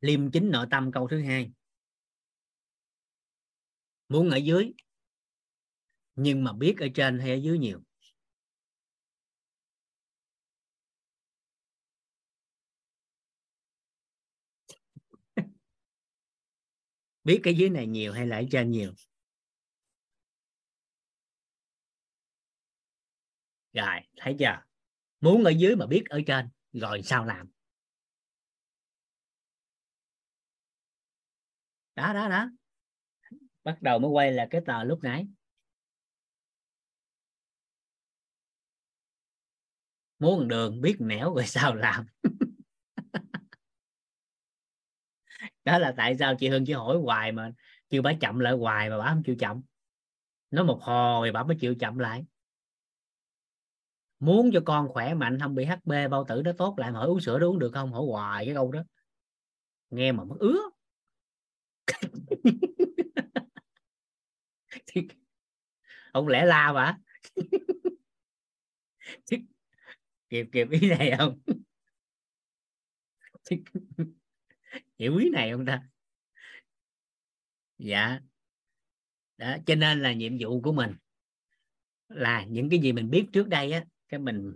Liêm chính nội tâm câu thứ hai. Muốn ở dưới, nhưng mà biết ở trên hay ở dưới nhiều? Biết cái dưới này nhiều hay là ở trên nhiều? Rồi, thấy chưa? Muốn ở dưới mà biết ở trên, rồi sao làm? Đó đó đó. Bắt đầu mới quay là cái tờ lúc nãy. Muốn đường biết nẻo rồi sao làm? đó là tại sao chị Hương chỉ hỏi hoài mà kêu bà chậm lại hoài mà bà không chịu chậm. Nói một hồi bà mới chịu chậm lại. Muốn cho con khỏe mạnh không bị HB bao tử nó tốt lại hỏi uống sữa đó uống được không? Hỏi hoài cái câu đó. Nghe mà mất ứa. Không lẽ la mà kịp kịp ý này không? Hiểu ý này không ta? Dạ. Đó cho nên là nhiệm vụ của mình là những cái gì mình biết trước đây á cái mình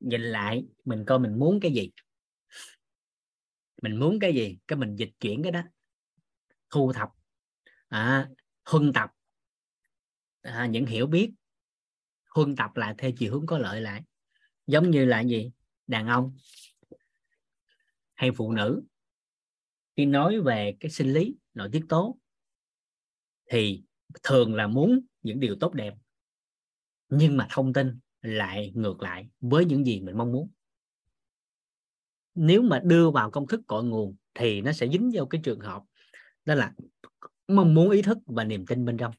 nhìn lại mình coi mình muốn cái gì. Mình muốn cái gì cái mình dịch chuyển cái đó. Thu thập à, huân tập. À, những hiểu biết. Huân tập lại theo chiều hướng có lợi lại. Giống như là gì? Đàn ông hay phụ nữ khi nói về cái sinh lý, nội tiết tố, thì thường là muốn những điều tốt đẹp, nhưng mà thông tin lại ngược lại với những gì mình mong muốn. Nếu mà đưa vào công thức cội nguồn thì nó sẽ dính vào cái trường hợp đó là mong muốn ý thức và niềm tin bên trong.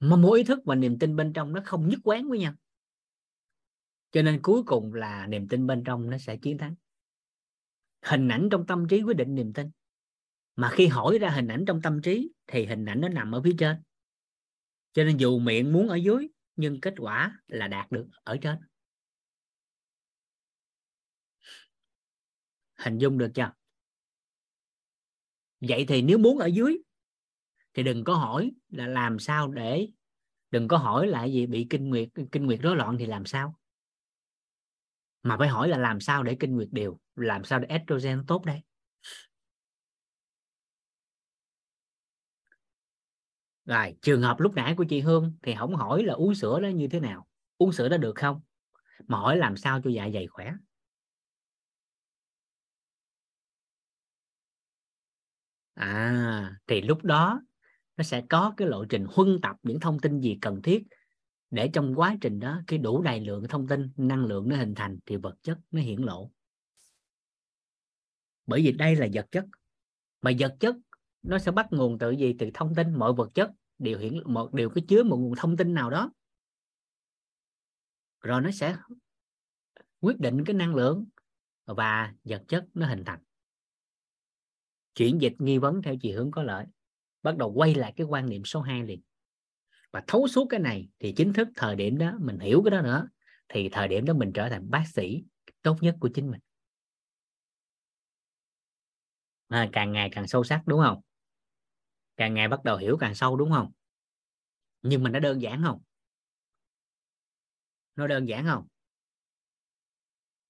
Mong muốn ý thức và niềm tin bên trong nó không nhất quán với nhau. Cho nên cuối cùng là niềm tin bên trong nó sẽ chiến thắng hình ảnh trong tâm trí quyết định niềm tin. Mà khi hỏi ra hình ảnh trong tâm trí, thì hình ảnh nó nằm ở phía trên. Cho nên dù miệng muốn ở dưới, nhưng kết quả là đạt được ở trên. Hình dung được chưa? Vậy thì nếu muốn ở dưới, thì đừng có hỏi là làm sao để, đừng có hỏi là gì bị kinh nguyệt kinh nguyệt rối loạn thì làm sao? Mà phải hỏi là làm sao để kinh nguyệt đều, làm sao để estrogen tốt đây rồi, trường hợp lúc nãy của chị Hương thì không hỏi là uống sữa đó như thế nào. Uống sữa đó được không? Mà hỏi làm sao cho dạ dày khỏe. À thì lúc đó nó sẽ có cái lộ trình huân tập những thông tin gì cần thiết để trong quá trình đó, cái đủ đầy lượng thông tin, năng lượng nó hình thành thì vật chất nó hiển lộ. Bởi vì đây là vật chất. Mà vật chất nó sẽ bắt nguồn từ gì? Từ thông tin. Mọi vật chất đều hiển, một, đều có chứa một nguồn thông tin nào đó. Rồi nó sẽ quyết định cái năng lượng và vật chất nó hình thành. Chuyển dịch nghi vấn theo chiều hướng có lợi. Bắt đầu quay lại cái quan niệm số 2 liền và thấu suốt cái này thì chính thức thời điểm đó mình hiểu cái đó nữa thì thời điểm đó mình trở thành bác sĩ tốt nhất của chính mình. À, càng ngày càng sâu sắc đúng không? Càng ngày bắt đầu hiểu càng sâu đúng không? Nhưng mà nó đơn giản không? Nó đơn giản không?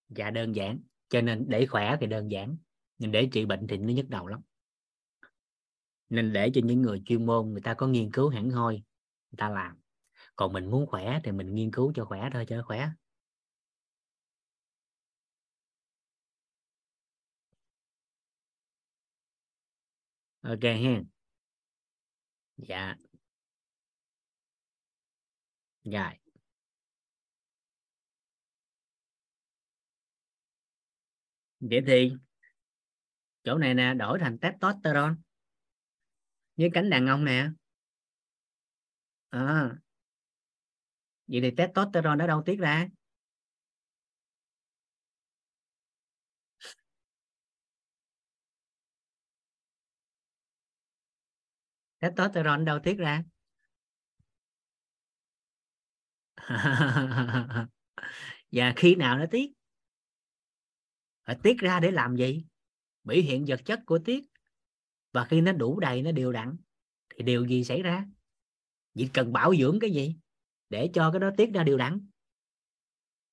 Dạ đơn giản. Cho nên để khỏe thì đơn giản. Nhưng để trị bệnh thì nó nhức đầu lắm. Nên để cho những người chuyên môn người ta có nghiên cứu hẳn hoi người ta làm. Còn mình muốn khỏe thì mình nghiên cứu cho khỏe thôi cho khỏe. Ok ha. Dạ. Dạ vậy thì chỗ này nè, đổi thành testosterone với cánh đàn ông nè à, vậy thì testosterone ở đâu tiết ra? Testosterone đâu tiết ra? Và khi nào nó tiết? Phải tiết ra để làm gì? Biểu hiện vật chất của tiết. Và khi nó đủ đầy nó đều đặn thì điều gì xảy ra? Vậy cần bảo dưỡng cái gì? Để cho cái đó tiết ra đều đặn.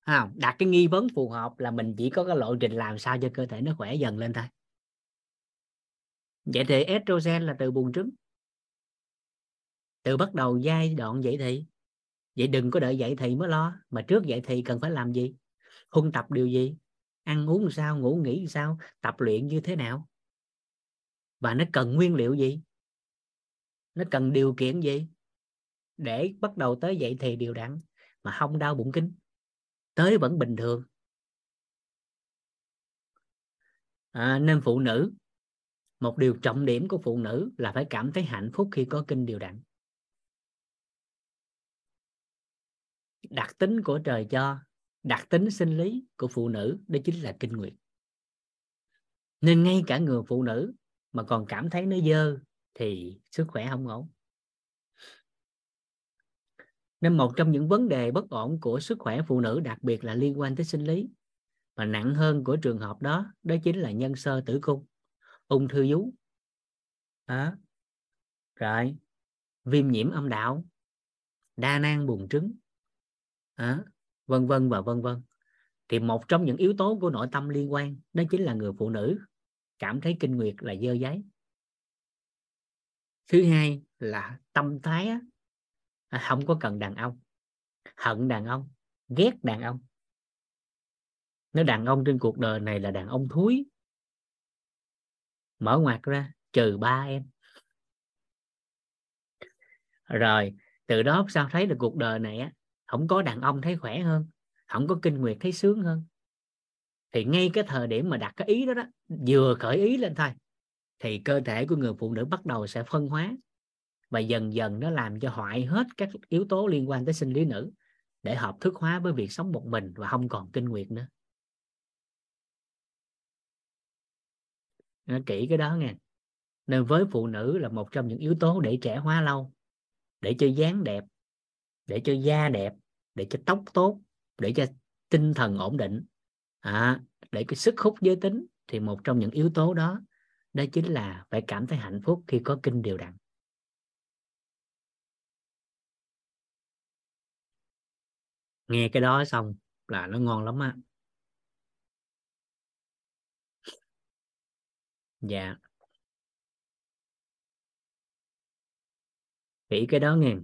Không? Đặt cái nghi vấn phù hợp là mình chỉ có cái lộ trình làm sao cho cơ thể nó khỏe dần lên thôi. Vậy thì estrogen là từ buồng trứng. Từ bắt đầu giai đoạn dậy thì. Vậy đừng có đợi dậy thì mới lo. Mà trước dậy thì cần phải làm gì? Huân tập điều gì? Ăn uống sao? Ngủ nghỉ sao? Tập luyện như thế nào? Và nó cần nguyên liệu gì? Nó cần điều kiện gì? Để bắt đầu tới dậy thì đều đặn mà không đau bụng kinh tới vẫn bình thường. À, nên phụ nữ một điều trọng điểm của phụ nữ là phải cảm thấy hạnh phúc khi có kinh điều đặn. Đặc tính của trời cho đặc tính sinh lý của phụ nữ đó chính là kinh nguyệt. Nên ngay cả người phụ nữ mà còn cảm thấy nó dơ thì sức khỏe không ổn nên một trong những vấn đề bất ổn của sức khỏe phụ nữ đặc biệt là liên quan tới sinh lý và nặng hơn của trường hợp đó đó chính là nhân sơ tử cung ung thư vú. À, rồi viêm nhiễm âm đạo đa nang buồng trứng à, vân vân và vân vân. Thì một trong những yếu tố của nội tâm liên quan đó chính là người phụ nữ cảm thấy kinh nguyệt là dơ giấy. Thứ hai là tâm thái À, không có cần đàn ông. Hận đàn ông, ghét đàn ông. Nếu đàn ông trên cuộc đời này là đàn ông thúi, mở ngoặt ra, trừ ba em. Rồi, từ đó sao thấy được cuộc đời này á, không có đàn ông thấy khỏe hơn, không có kinh nguyệt thấy sướng hơn. Thì ngay cái thời điểm mà đặt cái ý đó đó, vừa khởi ý lên thôi, thì cơ thể của người phụ nữ bắt đầu sẽ phân hóa và dần dần nó làm cho hoại hết các yếu tố liên quan tới sinh lý nữ để hợp thức hóa với việc sống một mình và không còn kinh nguyệt nữa. Nó kỹ cái đó nghe. Nên với phụ nữ là một trong những yếu tố để trẻ hóa lâu để cho dáng đẹp để cho da đẹp để cho tóc tốt để cho tinh thần ổn định. À, để cái sức hút giới tính thì một trong những yếu tố đó đó chính là phải cảm thấy hạnh phúc khi có kinh đều đặn. Nghe cái đó xong là nó ngon lắm á. Dạ. Kỹ cái đó nghe.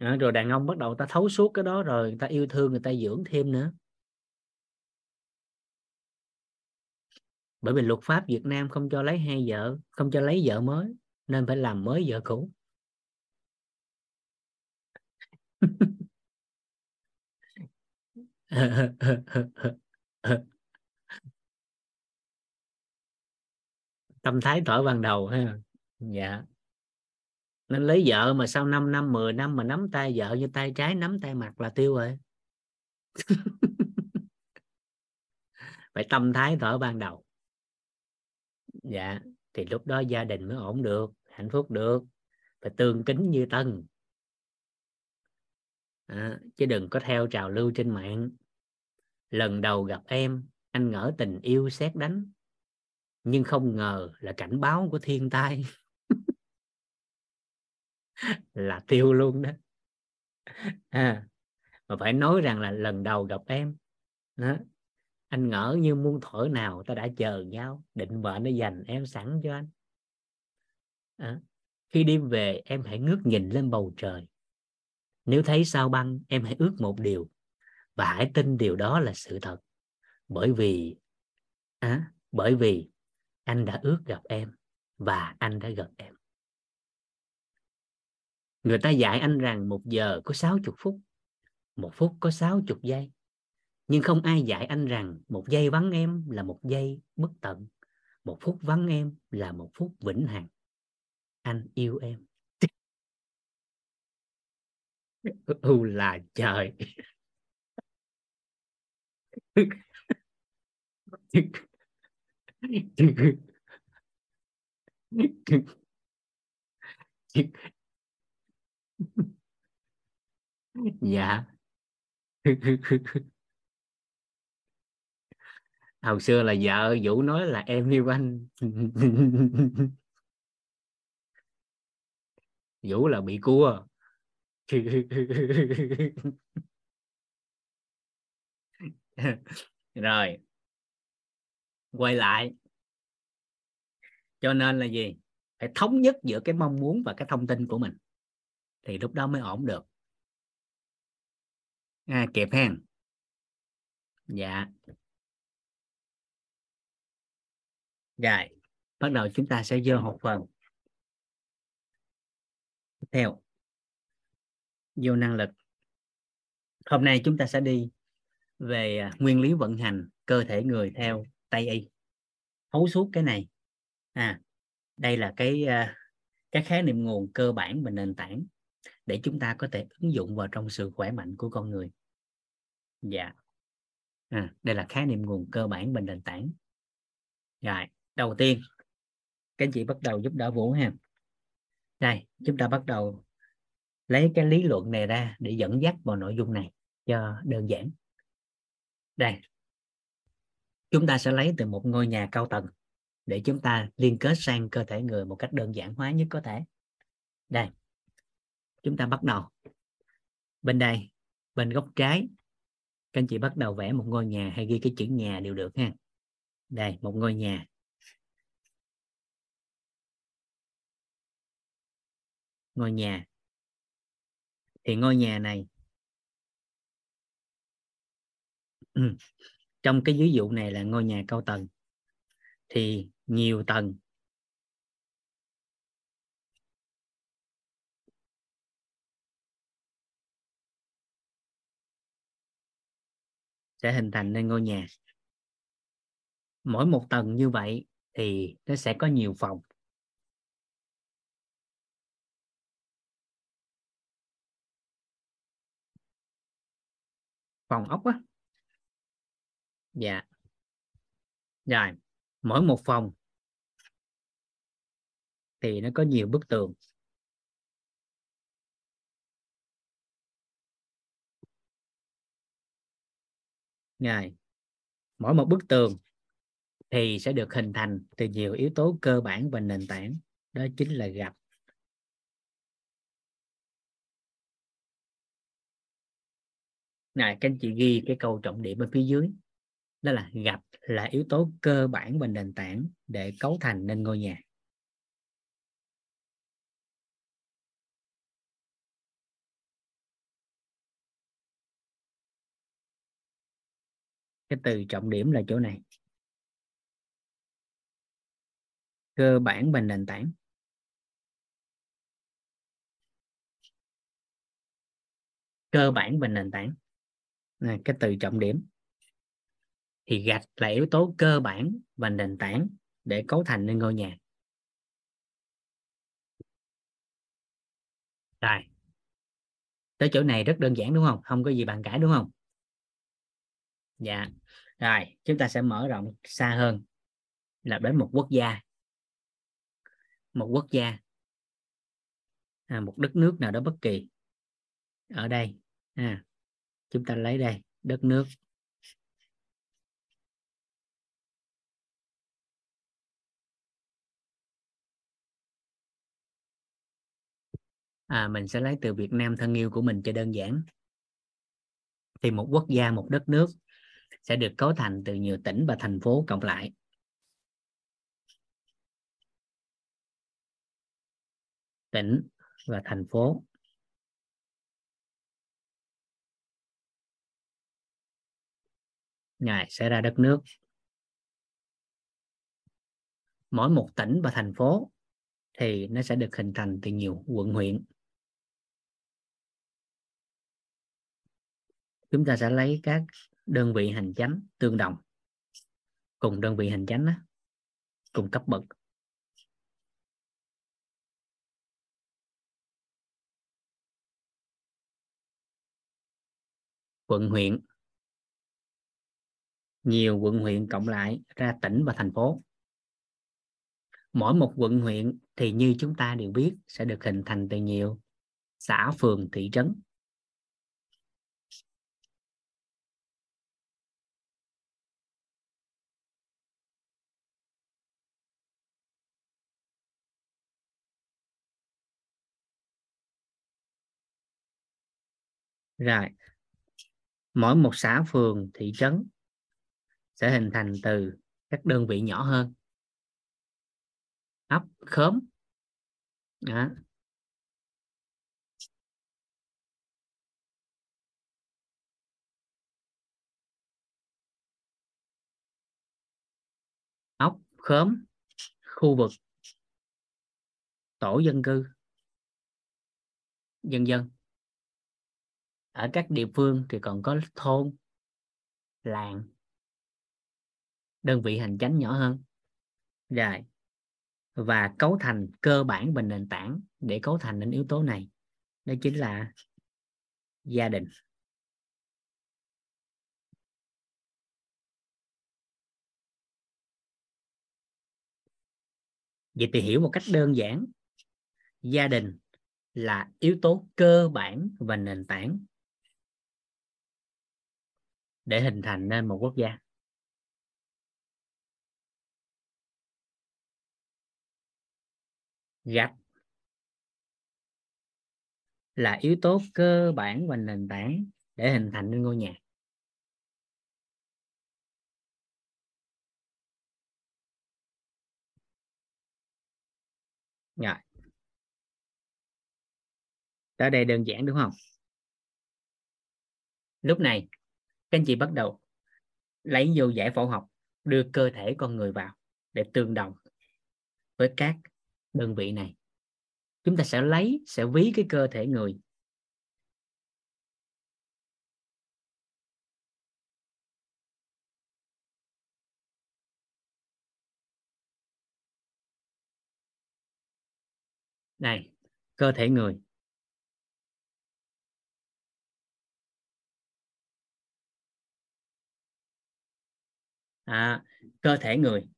À, rồi đàn ông bắt đầu ta thấu suốt cái đó rồi người ta yêu thương người ta dưỡng thêm nữa. Bởi vì luật pháp Việt Nam không cho lấy hai vợ không cho lấy vợ mới nên phải làm mới vợ cũ. tâm thái thở ban đầu ha. Dạ. Nên lấy vợ mà sau 5 năm 10 năm mà nắm tay vợ như tay trái nắm tay mặt là tiêu rồi. Phải tâm thái thở ban đầu. Dạ. Thì lúc đó gia đình mới ổn được hạnh phúc được. Phải tương kính như tân. À, chứ đừng có theo trào lưu trên mạng lần đầu gặp em anh ngỡ tình yêu xét đánh. Nhưng không ngờ là cảnh báo của thiên tai. Là tiêu luôn đó. À, mà phải nói rằng là lần đầu gặp em đó. anh ngỡ như muôn thuở nào ta đã chờ nhau định mệnh nó dành em sẵn cho anh. À, khi đi về em hãy ngước nhìn lên bầu trời. Nếu thấy sao băng em hãy ước một điều và hãy tin điều đó là sự thật. Bởi vì à, bởi vì anh đã ước gặp em và anh đã gặp em. Người ta dạy anh rằng một giờ có 60 phút một phút có 60 giây. Nhưng không ai dạy anh rằng một giây vắng em là một giây bất tận một phút vắng em là một phút vĩnh hằng. Anh yêu em. U là trời dạ. Hồi xưa là vợ vũ nói là em yêu anh. Vũ là bị cua. rồi. Quay lại. Cho nên là gì? Phải thống nhất giữa cái mong muốn và cái thông tin của mình. Thì lúc đó mới ổn được. À, kịp ha dạ. Rồi. Bắt đầu chúng ta sẽ vô học phần. Tiếp theo. Vô năng lực. Hôm nay chúng ta sẽ đi về à, nguyên lý vận hành cơ thể người theo tây y. Thấu suốt cái này. À đây là cái à, cái khái niệm nguồn cơ bản và nền tảng để chúng ta có thể ứng dụng vào trong sự khỏe mạnh của con người. Dạ. À, đây là khái niệm nguồn cơ bản và nền tảng. Rồi đầu tiên các anh chị bắt đầu giúp đỡ vũ ha. Đây chúng ta bắt đầu lấy cái lý luận này ra để dẫn dắt vào nội dung này cho đơn giản đây. Chúng ta sẽ lấy từ một ngôi nhà cao tầng để chúng ta liên kết sang cơ thể người một cách đơn giản hóa nhất có thể. Đây. Chúng ta bắt đầu. Bên đây, bên góc trái, các anh chị bắt đầu vẽ một ngôi nhà hay ghi cái chữ nhà đều được ha. Đây, một ngôi nhà. Ngôi nhà. Thì ngôi nhà này trong cái ví dụ này là ngôi nhà cao tầng, thì nhiều tầng. Sẽ hình thành nên ngôi nhà. Mỗi một tầng như vậy thì nó sẽ có nhiều phòng. Phòng ốc á dạ. Rồi, mỗi một phòng thì nó có nhiều bức tường. Rồi, mỗi một bức tường thì sẽ được hình thành từ nhiều yếu tố cơ bản và nền tảng, đó chính là gạch. Này các anh chị ghi cái câu trọng điểm ở phía dưới đó là gạch là yếu tố cơ bản và nền tảng để cấu thành nên ngôi nhà. Cái từ trọng điểm là chỗ này. Cơ bản và nền tảng. Cơ bản và nền tảng. Này, cái từ trọng điểm thì gạch là yếu tố cơ bản và nền tảng để cấu thành nên ngôi nhà. Rồi. Tới chỗ này rất đơn giản đúng không? Không có gì bàn cãi đúng không? Dạ. Rồi chúng ta sẽ mở rộng xa hơn là đến một quốc gia. Một quốc gia. À, một đất nước nào đó bất kỳ. Ở đây. À, chúng ta lấy đây đất nước. À, mình sẽ lấy từ Việt Nam thân yêu của mình cho đơn giản. Thì một quốc gia một đất nước sẽ được cấu thành từ nhiều tỉnh và thành phố cộng lại. Tỉnh và thành phố. Ngài sẽ ra đất nước. Mỗi một tỉnh và thành phố thì nó sẽ được hình thành từ nhiều quận huyện. Chúng ta sẽ lấy các đơn vị hành chánh tương đồng. Cùng đơn vị hành chánh đó, cùng cấp bậc. Quận huyện. Nhiều quận huyện cộng lại ra tỉnh và thành phố. Mỗi một quận huyện thì như chúng ta đều biết sẽ được hình thành từ nhiều xã phường thị trấn. Rồi. Mỗi một xã phường, thị trấn sẽ hình thành từ các đơn vị nhỏ hơn. Ấp, khóm. Đó. ốc khóm, khu vực, tổ dân cư dân dân ở các địa phương thì còn có thôn, làng. Đơn vị hành chánh nhỏ hơn. Rồi, và cấu thành cơ bản và nền tảng để cấu thành những yếu tố này. Đó chính là gia đình. Vậy thì hiểu một cách đơn giản. Gia đình là yếu tố cơ bản và nền tảng để hình thành nên một quốc gia. Gạch là yếu tố cơ bản và nền tảng để hình thành nên ngôi nhà. Rồi. Tới đây đơn giản, đúng không? Lúc này các anh chị bắt đầu lấy vô giải phẫu học, đưa cơ thể con người vào để tương đồng với các đơn vị này. Chúng ta sẽ lấy, sẽ ví cái cơ thể người. Này, cơ thể người. À, cơ thể người.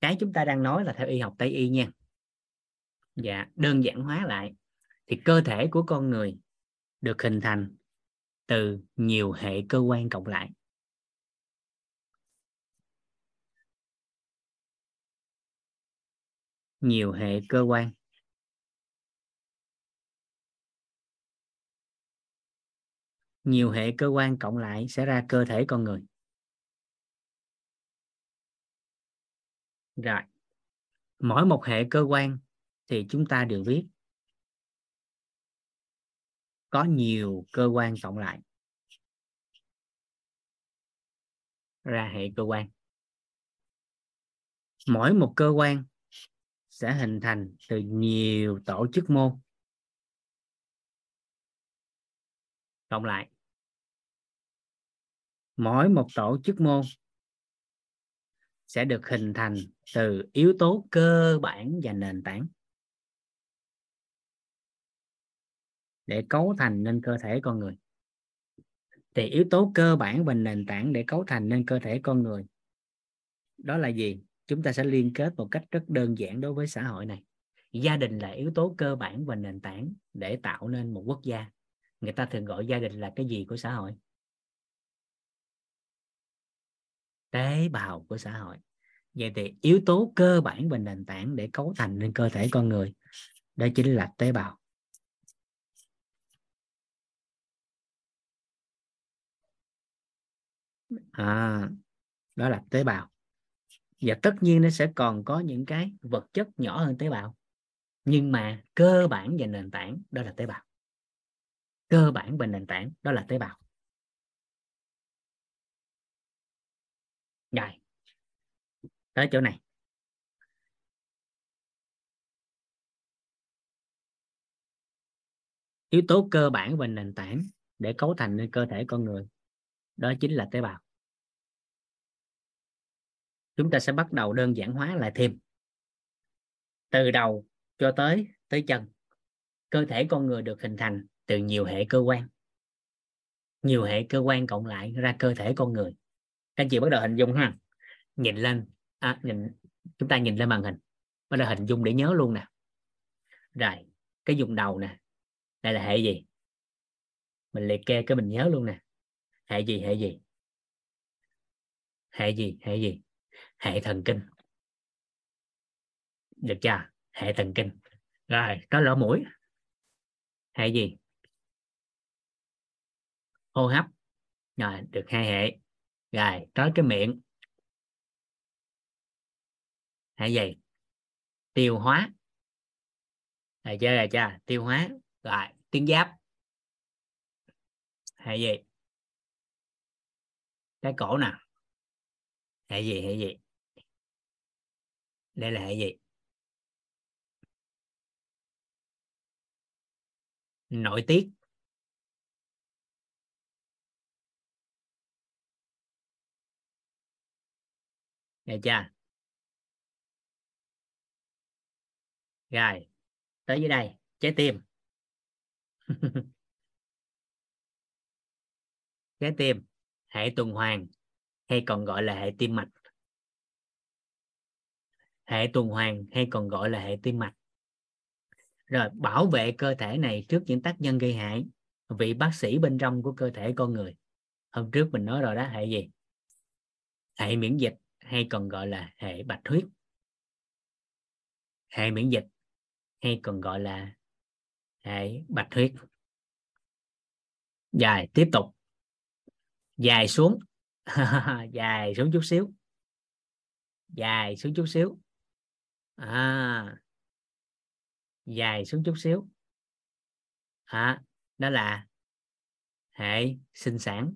Cái chúng ta đang nói là theo y học tây y nha. Dạ đơn giản hóa lại thì cơ thể của con người được hình thành từ nhiều hệ cơ quan cộng lại. Nhiều hệ cơ quan. Nhiều hệ cơ quan cộng lại sẽ ra cơ thể con người. Rồi, mỗi một hệ cơ quan thì chúng ta đều biết có nhiều cơ quan cộng lại. Ra hệ cơ quan. Mỗi một cơ quan sẽ hình thành từ nhiều tổ chức mô cộng lại mỗi một tổ chức môn sẽ được hình thành từ yếu tố cơ bản và nền tảng để cấu thành nên cơ thể con người. Thì yếu tố cơ bản và nền tảng để cấu thành nên cơ thể con người. Đó là gì? Chúng ta sẽ liên kết một cách rất đơn giản đối với xã hội này. Gia đình là yếu tố cơ bản và nền tảng để tạo nên một quốc gia. Người ta thường gọi gia đình là cái gì của xã hội? Tế bào của xã hội. Vậy thì yếu tố cơ bản và nền tảng để cấu thành nên cơ thể con người đó chính là tế bào. À, đó là tế bào. Và tất nhiên nó sẽ còn có những cái vật chất nhỏ hơn tế bào. Nhưng mà cơ bản và nền tảng đó là tế bào. Cơ bản và nền tảng đó là tế bào. Rồi. Tới chỗ này. Yếu tố cơ bản và nền tảng để cấu thành nên cơ thể con người, đó chính là tế bào. Chúng ta sẽ bắt đầu đơn giản hóa lại thêm. Từ đầu cho tới tới chân, cơ thể con người được hình thành từ nhiều hệ cơ quan. Nhiều hệ cơ quan cộng lại ra cơ thể con người các anh chị bắt đầu hình dung ha. Nhìn lên à, nhìn chúng ta nhìn lên màn hình. Bắt đầu hình dung để nhớ luôn nè. Rồi cái dùng đầu nè. Đây là hệ gì? Mình liệt kê cái mình nhớ luôn nè. Hệ gì hệ gì? Hệ gì hệ gì? Hệ thần kinh. Được chưa? Hệ thần kinh. Rồi có lỗ mũi. Hệ gì? Hô hấp. Rồi được hai hệ rồi tới cái miệng. Hệ gì tiêu hóa. Rồi chưa rồi chưa? Tiêu hóa. Rồi, tuyến giáp. Hệ gì cái cổ nè. Hệ gì hệ gì? Đây là hệ gì? Nội tiết. Nghe chưa? Rồi, tới dưới đây, trái tim. Trái tim, hệ tuần hoàn, hay còn gọi là hệ tim mạch. Hệ tuần hoàn hay còn gọi là hệ tim mạch. Rồi, bảo vệ cơ thể này trước những tác nhân gây hại, vị bác sĩ bên trong của cơ thể con người. Hôm trước mình nói rồi đó, hệ gì? Hệ miễn dịch hay còn gọi là hệ bạch huyết. Hệ miễn dịch hay còn gọi là hệ bạch huyết. Dài tiếp tục. Dài xuống. Dài xuống chút xíu. Dài xuống chút xíu. À. Dài xuống chút xíu. À, đó là hệ sinh sản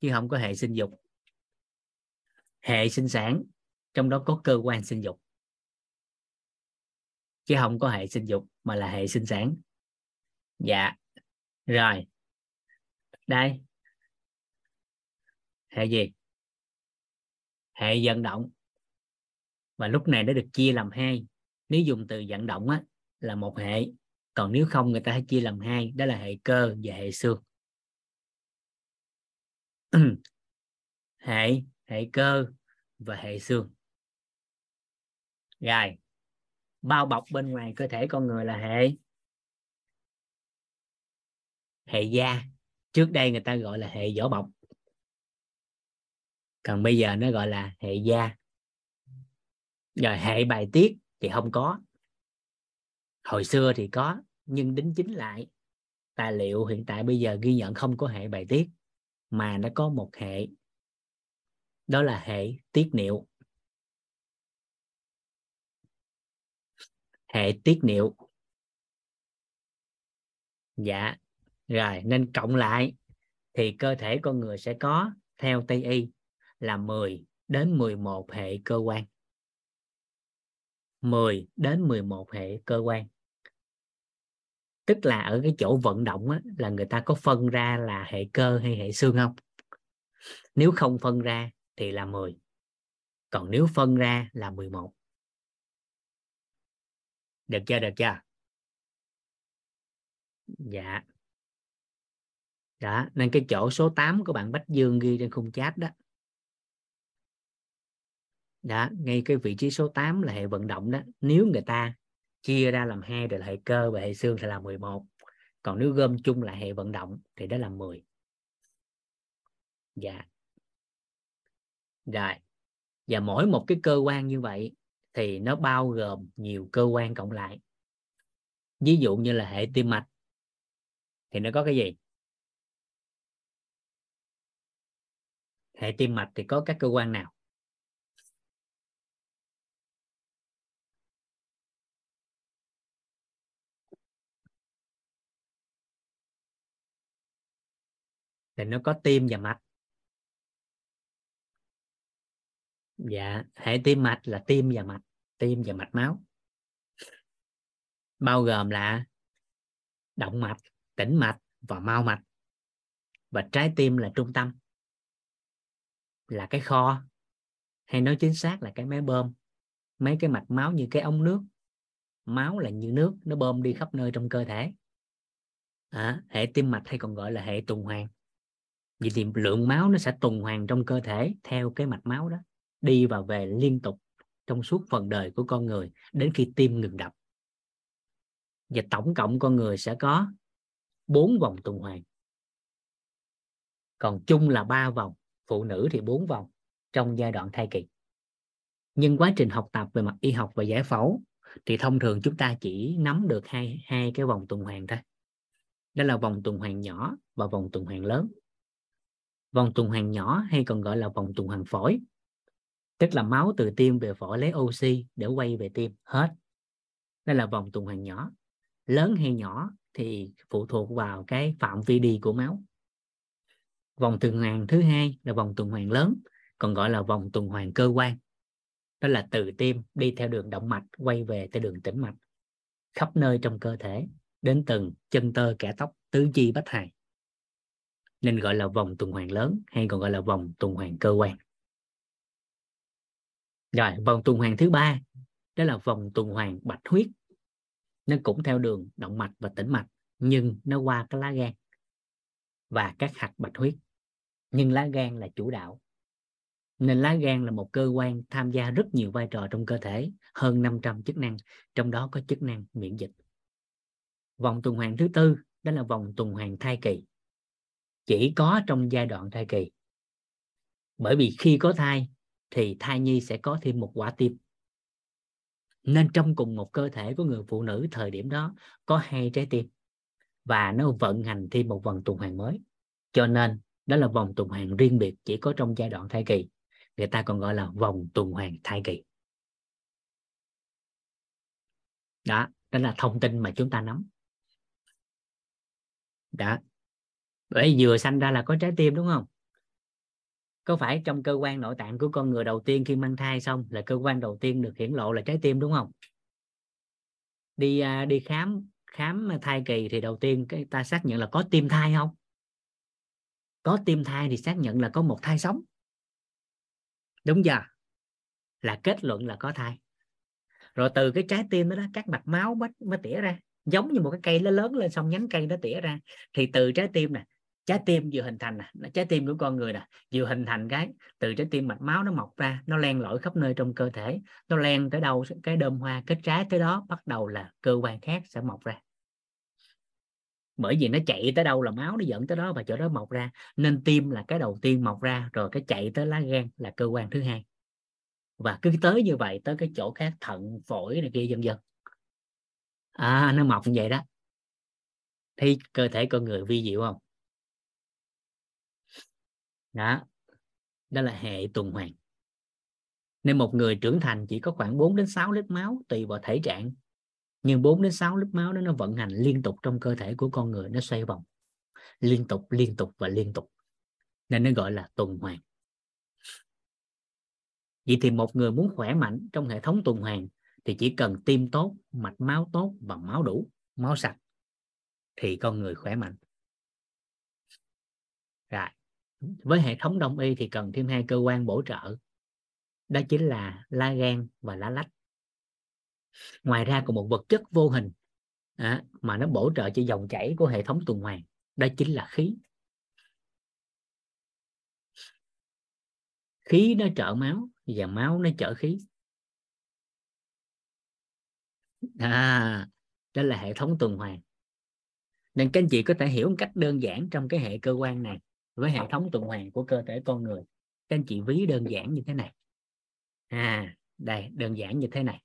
chứ không có hệ sinh dục hệ sinh sản, trong đó có cơ quan sinh dục. Chứ không có hệ sinh dục mà là hệ sinh sản. Dạ rồi. Đây. Hệ gì? Hệ vận động. Và lúc này nó được chia làm hai. Nếu dùng từ vận động á, là một hệ. Còn nếu không, người ta hay chia làm hai. Đó là hệ cơ và hệ xương. Hệ hệ cơ và hệ xương. Rồi, bao bọc bên ngoài cơ thể con người là hệ hệ da. Trước đây người ta gọi là hệ vỏ bọc. Còn bây giờ nó gọi là hệ da. Rồi, hệ bài tiết thì không có. Hồi xưa thì có, nhưng đính chính lại. Tài liệu hiện tại bây giờ ghi nhận không có hệ bài tiết, mà nó có một hệ đó là hệ tiết niệu. Hệ tiết niệu. Dạ rồi nên cộng lại thì cơ thể con người sẽ có theo Tây y là 10 đến 11 hệ cơ quan. 10 đến 11 hệ cơ quan. Tức là ở cái chỗ vận động á, là người ta có phân ra là hệ cơ hay hệ xương không? Nếu không phân ra thì là 10 còn nếu phân ra là 11 được chưa được chưa? Dạ. Đó, nên cái chỗ số 8 của bạn Bách Dương ghi trên khung chat đó. Đó, ngay cái vị trí số 8 là hệ vận động đó. Nếu người ta chia ra làm hai rồi là hệ cơ và hệ xương thì là 11 còn nếu gom chung là hệ vận động thì đó là 10 dạ rồi, và mỗi một cái cơ quan như vậy thì nó bao gồm nhiều cơ quan cộng lại. Ví dụ như là hệ tim mạch, thì nó có cái gì? Hệ tim mạch thì có các cơ quan nào? Thì nó có tim và mạch. Dạ hệ tim mạch là tim và mạch tim và mạch máu. Bao gồm là động mạch tĩnh mạch và mau mạch. Và trái tim là trung tâm là cái kho. Hay nói chính xác là cái máy bơm. Mấy cái mạch máu như cái ống nước. Máu là như nước nó bơm đi khắp nơi trong cơ thể. À, hệ tim mạch hay còn gọi là hệ tuần hoàn. Vì thì lượng máu nó sẽ tuần hoàn trong cơ thể theo cái mạch máu đó đi và về liên tục trong suốt phần đời của con người đến khi tim ngừng đập. Và tổng cộng con người sẽ có bốn vòng tuần hoàn. Còn chung là ba vòng, phụ nữ thì bốn vòng trong giai đoạn thai kỳ. Nhưng quá trình học tập về mặt y học và giải phẫu thì thông thường chúng ta chỉ nắm được hai hai cái vòng tuần hoàn thôi. Đó là vòng tuần hoàn nhỏ và vòng tuần hoàn lớn. Vòng tuần hoàn nhỏ hay còn gọi là vòng tuần hoàn phổi tức là máu từ tim về phổi lấy oxy để quay về tim, hết. Đây là vòng tuần hoàn nhỏ. Lớn hay nhỏ thì phụ thuộc vào cái phạm vi đi của máu. Vòng tuần hoàn thứ hai là vòng tuần hoàn lớn, còn gọi là vòng tuần hoàn cơ quan. Đó là từ tim đi theo đường động mạch, quay về theo đường tĩnh mạch. Khắp nơi trong cơ thể, đến từng chân tơ, kẻ tóc, tứ chi, bách hài. Nên gọi là vòng tuần hoàn lớn, hay còn gọi là vòng tuần hoàn cơ quan rồi, vòng tuần hoàn thứ ba, đó là vòng tuần hoàn bạch huyết. Nó cũng theo đường động mạch và tĩnh mạch, nhưng nó qua cái lá gan và các hạt bạch huyết. Nhưng lá gan là chủ đạo. Nên lá gan là một cơ quan tham gia rất nhiều vai trò trong cơ thể, hơn 500 chức năng, trong đó có chức năng miễn dịch. Vòng tuần hoàn thứ tư, đó là vòng tuần hoàn thai kỳ. Chỉ có trong giai đoạn thai kỳ. Bởi vì khi có thai thì thai nhi sẽ có thêm một quả tim. Nên trong cùng một cơ thể của người phụ nữ thời điểm đó có hai trái tim và nó vận hành thêm một vòng tuần hoàn mới. Cho nên đó là vòng tuần hoàn riêng biệt chỉ có trong giai đoạn thai kỳ. Người ta còn gọi là vòng tuần hoàn thai kỳ. Đó đó là thông tin mà chúng ta nắm. Đó. Bởi vừa sanh ra là có trái tim, đúng không? Có phải trong cơ quan nội tạng của con người đầu tiên khi mang thai xong là cơ quan đầu tiên được hiển lộ là trái tim đúng không? Đi à, đi khám khám thai kỳ thì đầu tiên cái ta xác nhận là có tim thai không? Có tim thai thì xác nhận là có một thai sống. Đúng giờ. Là kết luận là có thai. Rồi từ cái trái tim đó, đó các mạch máu mới, mới tỉa ra. Giống như một cái cây nó lớn lên xong nhánh cây nó tỉa ra. Thì từ trái tim nè trái tim vừa hình thành nè trái tim của con người nè, vừa hình thành cái, từ trái tim mạch máu nó mọc ra, nó len lỏi khắp nơi trong cơ thể, nó len tới đâu, cái đơm hoa kết trái tới đó bắt đầu là cơ quan khác sẽ mọc ra. Bởi vì nó chạy tới đâu là máu nó dẫn tới đó và chỗ đó mọc ra, nên tim là cái đầu tiên mọc ra, rồi cái chạy tới lá gan là cơ quan thứ hai. Và cứ tới như vậy, tới cái chỗ khác, thận, phổi này kia dần dần à nó mọc như vậy đó. Thì cơ thể con người vi diệu không? Đó. Đó là hệ tuần hoàn. Nên một người trưởng thành chỉ có khoảng 4 đến 6 lít máu tùy vào thể trạng. Nhưng 4 đến 6 lít máu đó nó vận hành liên tục trong cơ thể của con người, nó xoay vòng. Liên tục liên tục và liên tục. Nên nó gọi là tuần hoàn. Vậy thì một người muốn khỏe mạnh trong hệ thống tuần hoàn thì chỉ cần tim tốt, mạch máu tốt và máu đủ, máu sạch thì con người khỏe mạnh với hệ thống đông y thì cần thêm hai cơ quan bổ trợ. Đó chính là lá gan và lá lách. Ngoài ra còn một vật chất vô hình à, mà nó bổ trợ cho dòng chảy của hệ thống tuần hoàn đó chính là khí. Khí nó trợ máu và máu nó trợ khí. À đó là hệ thống tuần hoàn. Nên các anh chị có thể hiểu một cách đơn giản trong cái hệ cơ quan này với hệ thống tuần hoàn của cơ thể con người. Các anh chị ví đơn giản như thế này. À đây đơn giản như thế này.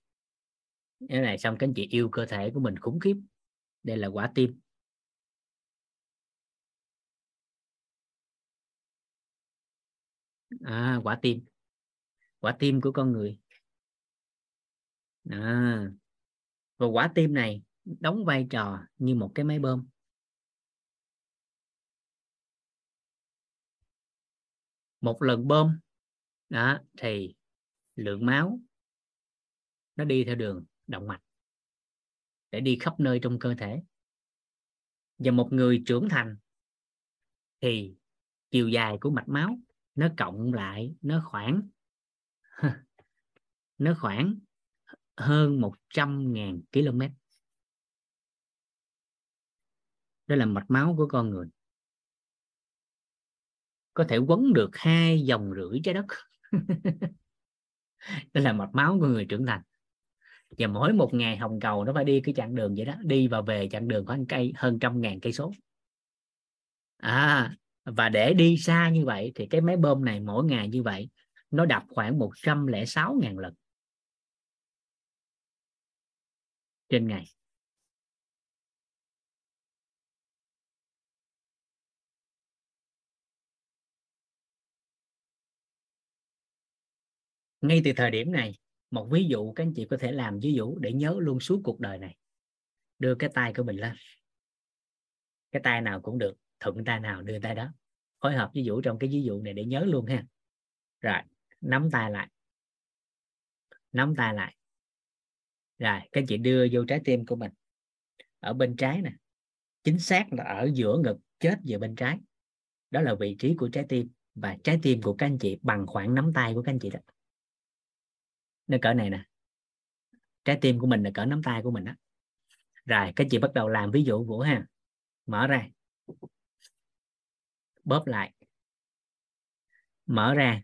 Cái này xong các anh chị yêu cơ thể của mình khủng khiếp. Đây là quả tim. À, quả tim. Quả tim của con người. À, và quả tim này đóng vai trò như một cái máy bơm. Một lần bơm, đó, thì lượng máu nó đi theo đường động mạch để đi khắp nơi trong cơ thể. Và một người trưởng thành thì chiều dài của mạch máu nó cộng lại, nó khoảng nó khoảng hơn 100.000 km đó là mạch máu của con người có thể quấn được hai dòng rưỡi trái đất. Đó là mạch máu của người trưởng thành. Và mỗi một ngày hồng cầu nó phải đi cái chặng đường vậy đó, đi và về chặng đường khoảng cây, hơn trăm ngàn cây số. À và để đi xa như vậy thì cái máy bơm này mỗi ngày như vậy nó đập khoảng 106 ngàn lần trên ngày. Ngay từ thời điểm này, một ví dụ các anh chị có thể làm ví dụ để nhớ luôn suốt cuộc đời này. Đưa cái tay của mình lên. Cái tay nào cũng được, thuận tay nào đưa tay đó. Phối hợp ví dụ trong cái ví dụ này để nhớ luôn ha. Rồi, nắm tay lại. Nắm tay lại. Rồi, các anh chị đưa vô trái tim của mình. Ở bên trái nè. Chính xác là ở giữa ngực, chết về bên trái. Đó là vị trí của trái tim và trái tim của các anh chị bằng khoảng nắm tay của các anh chị đó nó cỡ này nè. Trái tim của mình là cỡ nắm tay của mình đó rồi các chị bắt đầu làm ví dụ vũ ha. Mở ra. Bóp lại. Mở ra.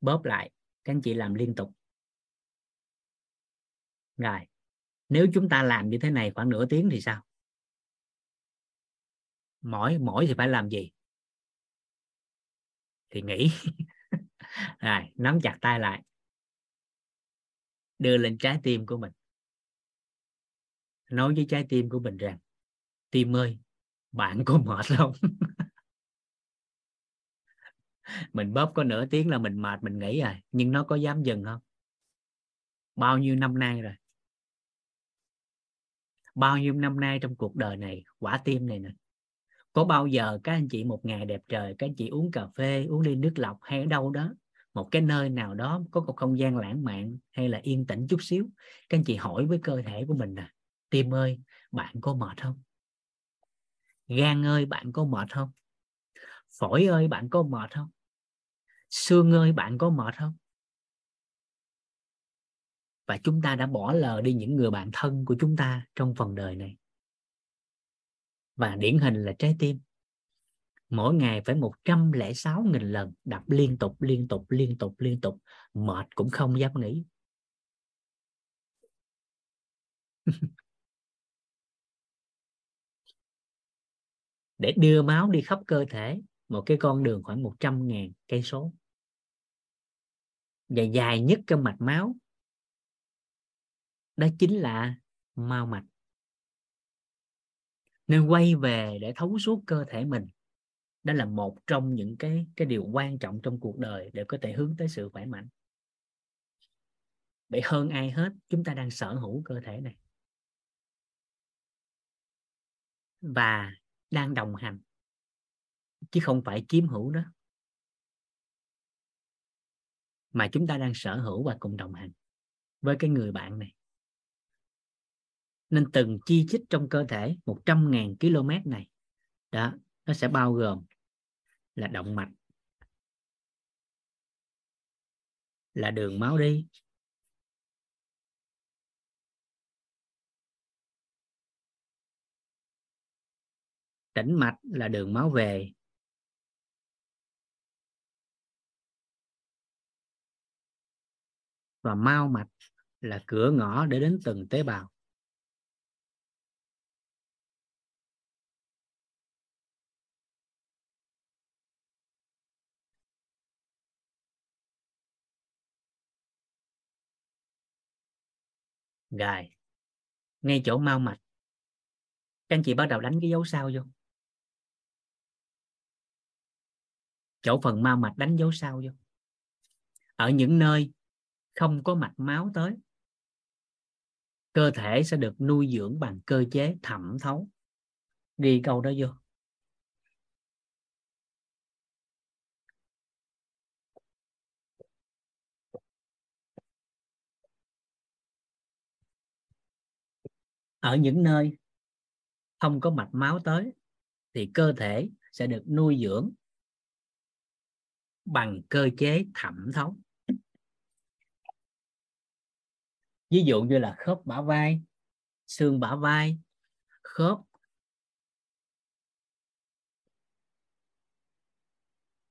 Bóp lại. Các anh chị làm liên tục. Rồi, nếu chúng ta làm như thế này khoảng nửa tiếng thì sao? Mỗi mỗi thì phải làm gì? Thì nghỉ. Rồi, nắm chặt tay lại đưa lên trái tim của mình. Nói với trái tim của mình rằng, tim ơi, bạn có mệt không? Mình bóp có nửa tiếng là mình mệt, mình nghỉ rồi à, nhưng nó có dám dừng không? Bao nhiêu năm nay rồi? Bao nhiêu năm nay trong cuộc đời này, quả tim này nè, có bao giờ các anh chị một ngày đẹp trời, các anh chị uống cà phê, uống ly nước lọc hay ở đâu đó một cái nơi nào đó có một không gian lãng mạn hay là yên tĩnh chút xíu, các anh chị hỏi với cơ thể của mình là tim ơi, bạn có mệt không? Gan ơi, bạn có mệt không? Phổi ơi, bạn có mệt không? Xương ơi, bạn có mệt không? Và chúng ta đã bỏ lờ đi những người bạn thân của chúng ta trong phần đời này. Và điển hình là trái tim mỗi ngày phải 106.000 lần đập liên tục liên tục liên tục liên tục. Mệt cũng không dám nghĩ để đưa máu đi khắp cơ thể, một cái con đường khoảng 100.000 cây số. Và dài nhất trong mạch máu, đó chính là mao mạch. Nên quay về để thấu suốt cơ thể mình đó là một trong những cái cái điều quan trọng trong cuộc đời để có thể hướng tới sự khỏe mạnh. Vậy hơn ai hết, chúng ta đang sở hữu cơ thể này. Và đang đồng hành. Chứ không phải chiếm hữu đó. Mà chúng ta đang sở hữu và cùng đồng hành với cái người bạn này. Nên từng chi chích trong cơ thể 100.000 km này, đó, nó sẽ bao gồm là động mạch, là đường máu đi. Tĩnh mạch là đường máu về. Và mau mạch là cửa ngõ để đến từng tế bào. Rồi, ngay chỗ mau mạch. Các anh chị bắt đầu đánh cái dấu sao vô. Chỗ phần mau mạch đánh dấu sao vô. Ở những nơi không có mạch máu tới, cơ thể sẽ được nuôi dưỡng bằng cơ chế thẩm thấu. Đi câu đó vô. Ở những nơi không có mạch máu tới thì cơ thể sẽ được nuôi dưỡng bằng cơ chế thẩm thấu. Ví dụ như là khớp bả vai, xương bả vai, khớp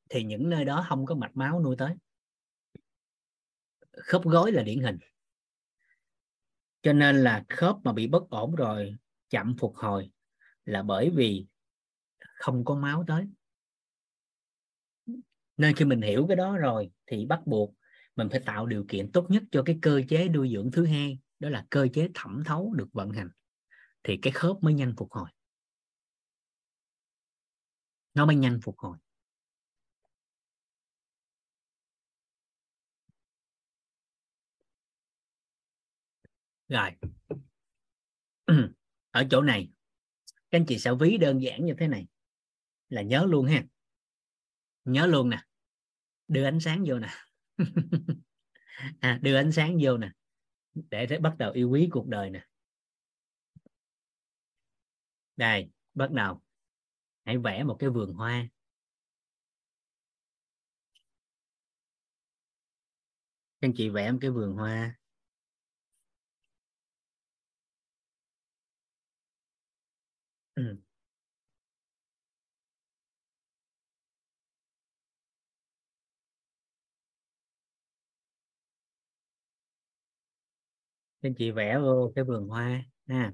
thì những nơi đó không có mạch máu nuôi tới. Khớp gối là điển hình cho nên là khớp mà bị bất ổn rồi, chậm phục hồi là bởi vì không có máu tới. Nên khi mình hiểu cái đó rồi thì bắt buộc mình phải tạo điều kiện tốt nhất cho cái cơ chế nuôi dưỡng thứ hai, đó là cơ chế thẩm thấu được vận hành. Thì cái khớp mới nhanh phục hồi. Nó mới nhanh phục hồi. Rồi. Ở chỗ này các anh chị sẽ ví đơn giản như thế này. Là nhớ luôn ha. Nhớ luôn nè. Đưa ánh sáng vô nè. À, đưa ánh sáng vô nè. Để thế bắt đầu yêu quý cuộc đời nè. Đây bắt đầu. Hãy vẽ một cái vườn hoa. Các anh chị vẽ một cái vườn hoa. Ừ. anh chị vẽ vô cái vườn hoa, ha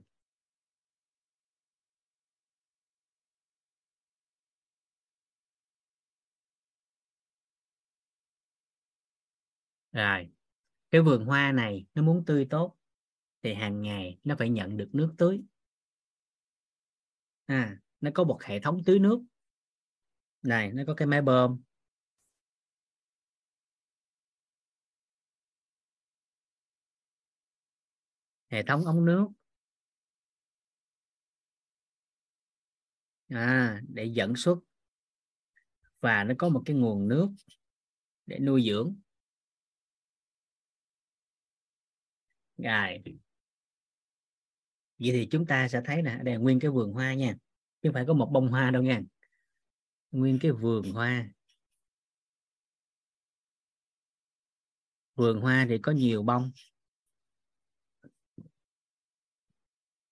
rồi, cái vườn hoa này nó muốn tươi tốt thì hàng ngày nó phải nhận được nước tưới à, nó có một hệ thống tưới nước. Này nó có cái máy bơm. Hệ thống ống nước. À, để dẫn xuất và nó có một cái nguồn nước để nuôi dưỡng. Rồi vậy thì chúng ta sẽ thấy nè, đây là nguyên cái vườn hoa nha. Chứ không phải có một bông hoa đâu nha. Nguyên cái vườn hoa. Vườn hoa thì có nhiều bông.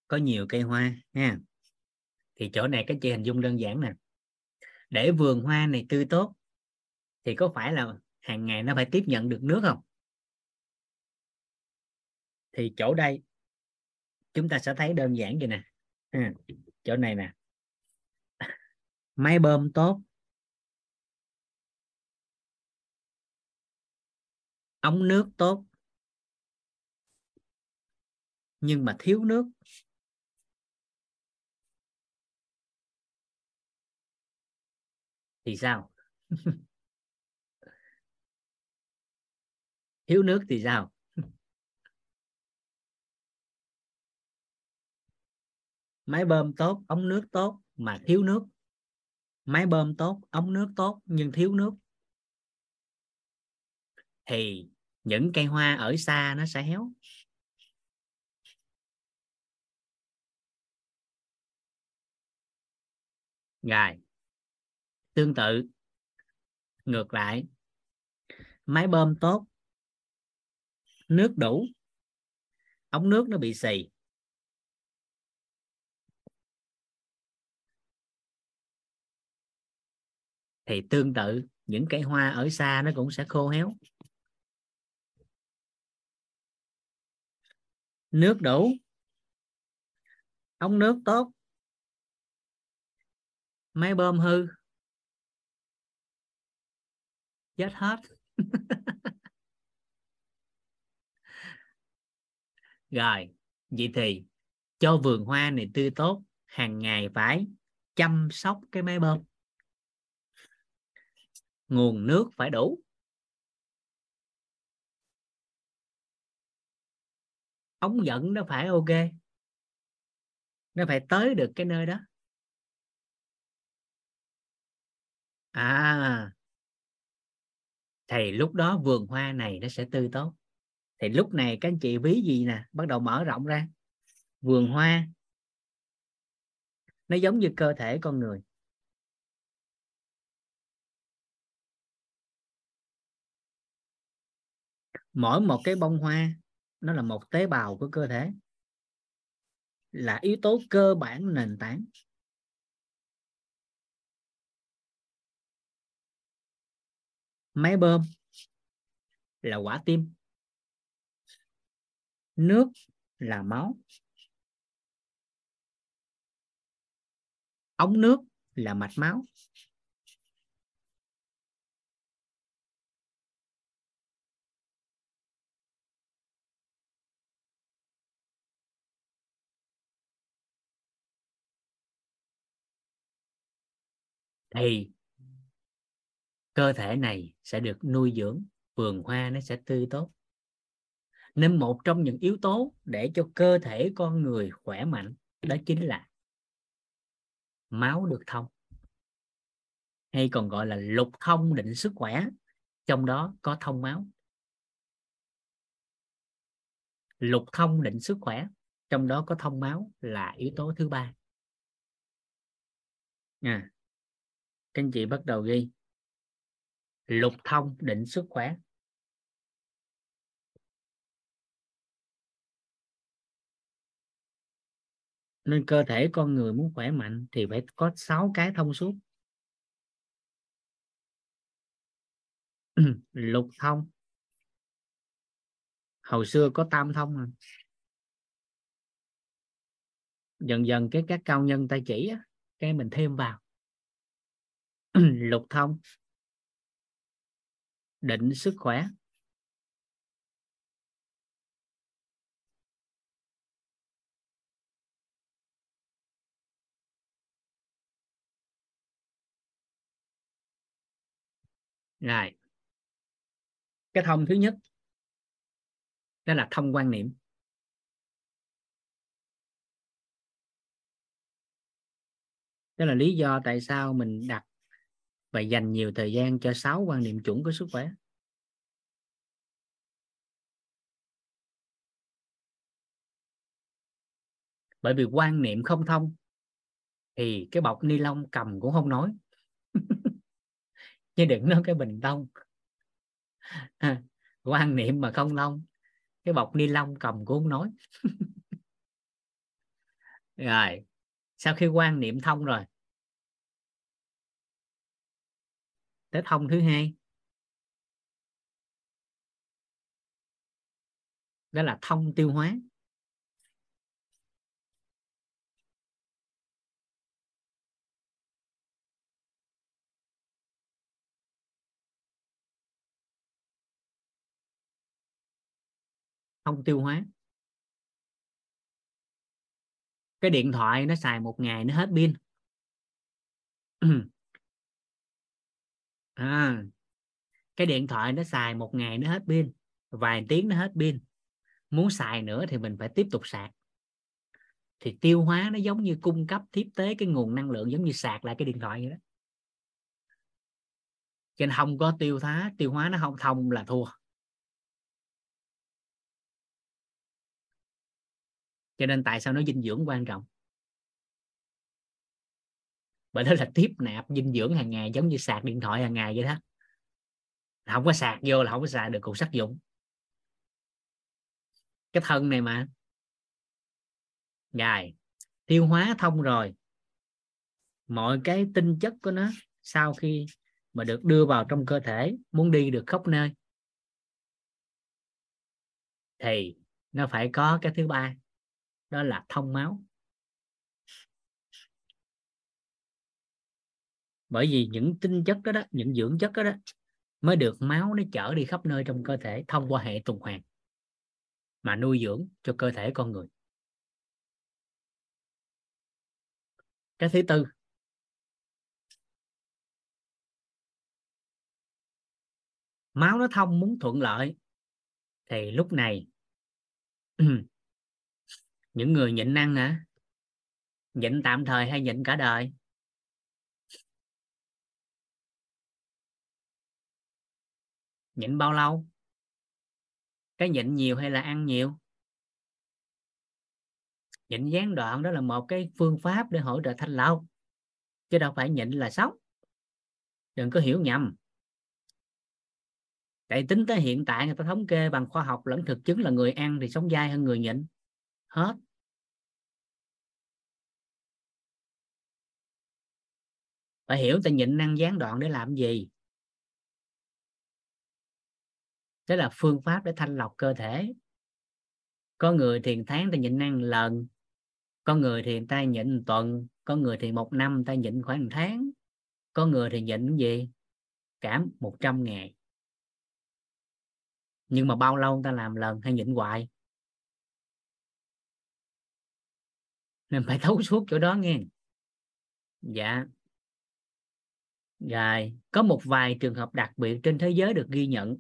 Có nhiều cây hoa nha. Thì chỗ này các chị hình dung đơn giản nè. Để vườn hoa này tươi tốt, thì có phải là hàng ngày nó phải tiếp nhận được nước không? Thì chỗ đây chúng ta sẽ thấy đơn giản vậy nè. Ừ, chỗ này nè. Máy bơm tốt. Ống nước tốt. Nhưng mà thiếu nước. Thì sao? Thiếu nước thì sao? Máy bơm tốt, ống nước tốt mà thiếu nước. Máy bơm tốt, ống nước tốt nhưng thiếu nước. Thì những cây hoa ở xa nó sẽ héo. Rồi, tương tự. Ngược lại. Máy bơm tốt. Nước đủ. Ống nước nó bị xì. Thì tương tự, những cây hoa ở xa nó cũng sẽ khô héo. Nước đủ. Ống nước tốt. Máy bơm hư. Chết hết. Rồi, vậy thì cho vườn hoa này tươi tốt, hàng ngày phải chăm sóc cái máy bơm nguồn nước phải đủ. Ống dẫn nó phải ok. Nó phải tới được cái nơi đó. À. Thì lúc đó vườn hoa này nó sẽ tươi tốt. Thì lúc này các anh chị ví gì nè, bắt đầu mở rộng ra. Vườn hoa, nó giống như cơ thể con người. Mỗi một cái bông hoa, nó là một tế bào của cơ thể, là yếu tố cơ bản nền tảng. Máy bơm là quả tim. Nước là máu. Ống nước là mạch máu. Thì cơ thể này sẽ được nuôi dưỡng vườn hoa nó sẽ tươi tốt. Nên một trong những yếu tố để cho cơ thể con người khỏe mạnh đó chính là máu được thông hay còn gọi là lục thông định sức khỏe. Trong đó có thông máu. Lục thông định sức khỏe trong đó có thông máu là yếu tố thứ ba. À, các anh chị bắt đầu ghi? Lục thông định sức khỏe. Nên cơ thể con người muốn khỏe mạnh thì phải có 6 cái thông suốt. Lục thông. Hồi xưa có tam thông à. dần dần cái, các cao nhân ta chỉ cái mình thêm vào. lục thông. Định sức khỏe. Rồi. Cái thông thứ nhất, đó là thông quan niệm. Đó là lý do tại sao mình đặt và dành nhiều thời gian cho sáu quan niệm chuẩn của sức khỏe. Bởi vì quan niệm không thông thì cái bọc ni lông cầm cũng không nói. Chứ đừng nói cái bình tông. À, quan niệm mà không thông cái bọc ni lông cầm cũng không nói. Rồi sau khi quan niệm thông rồi tới thông thứ hai. Đó là thông tiêu hóa. Thông tiêu hóa. Cái điện thoại nó xài một ngày nó hết pin. à, cái điện thoại nó xài một ngày nó hết pin vài tiếng nó hết pin. Muốn xài nữa thì mình phải tiếp tục sạc. Thì tiêu hóa nó giống như cung cấp tiếp tế cái nguồn năng lượng giống như sạc lại cái điện thoại vậy đó. Cho nên không có tiêu hóa tiêu hóa nó không thông là thua. Cho nên tại sao nó dinh dưỡng quan trọng? Bởi đó là tiếp nạp dinh dưỡng hàng ngày, giống như sạc điện thoại hàng ngày vậy đó. Không có sạc vô là không có xài được cục sắt dụng. Cái thân này mà. Dài tiêu hóa thông rồi. Mọi cái tinh chất của nó sau khi mà được đưa vào trong cơ thể, muốn đi được khắp nơi, thì nó phải có cái thứ ba, đó là thông máu. Bởi vì những tinh chất đó đó, những dưỡng chất đó đó, mới được máu nó chở đi khắp nơi trong cơ thể thông qua hệ tuần hoàn mà nuôi dưỡng cho cơ thể con người. Cái thứ tư, máu nó thông muốn thuận lợi, thì lúc này những người nhịn ăn hả? Nhịn tạm thời hay nhịn cả đời? Nhịn bao lâu? Cái nhịn nhiều hay là ăn nhiều? Nhịn gián đoạn đó là một cái phương pháp để hỗ trợ thanh lọc chứ đâu phải nhịn là sống. Đừng có hiểu nhầm. Tại tính tới hiện tại người ta thống kê bằng khoa học lẫn thực chứng là người ăn thì sống dai hơn người nhịn. Hết. Phải hiểu ta nhịn ăn gián đoạn để làm gì. Đó là phương pháp để thanh lọc cơ thể. Có người thiền tháng ta nhịn ăn lần, có người thì ta nhịn tuần, có người thì một năm ta nhịn khoảng một tháng, có người thì nhịn gì? Cả 100 ngày. Nhưng mà bao lâu ta làm lần hay nhịn hoài? Nên phải thấu suốt chỗ đó nghe. Dạ. Rồi, có một vài trường hợp đặc biệt trên thế giới được ghi nhận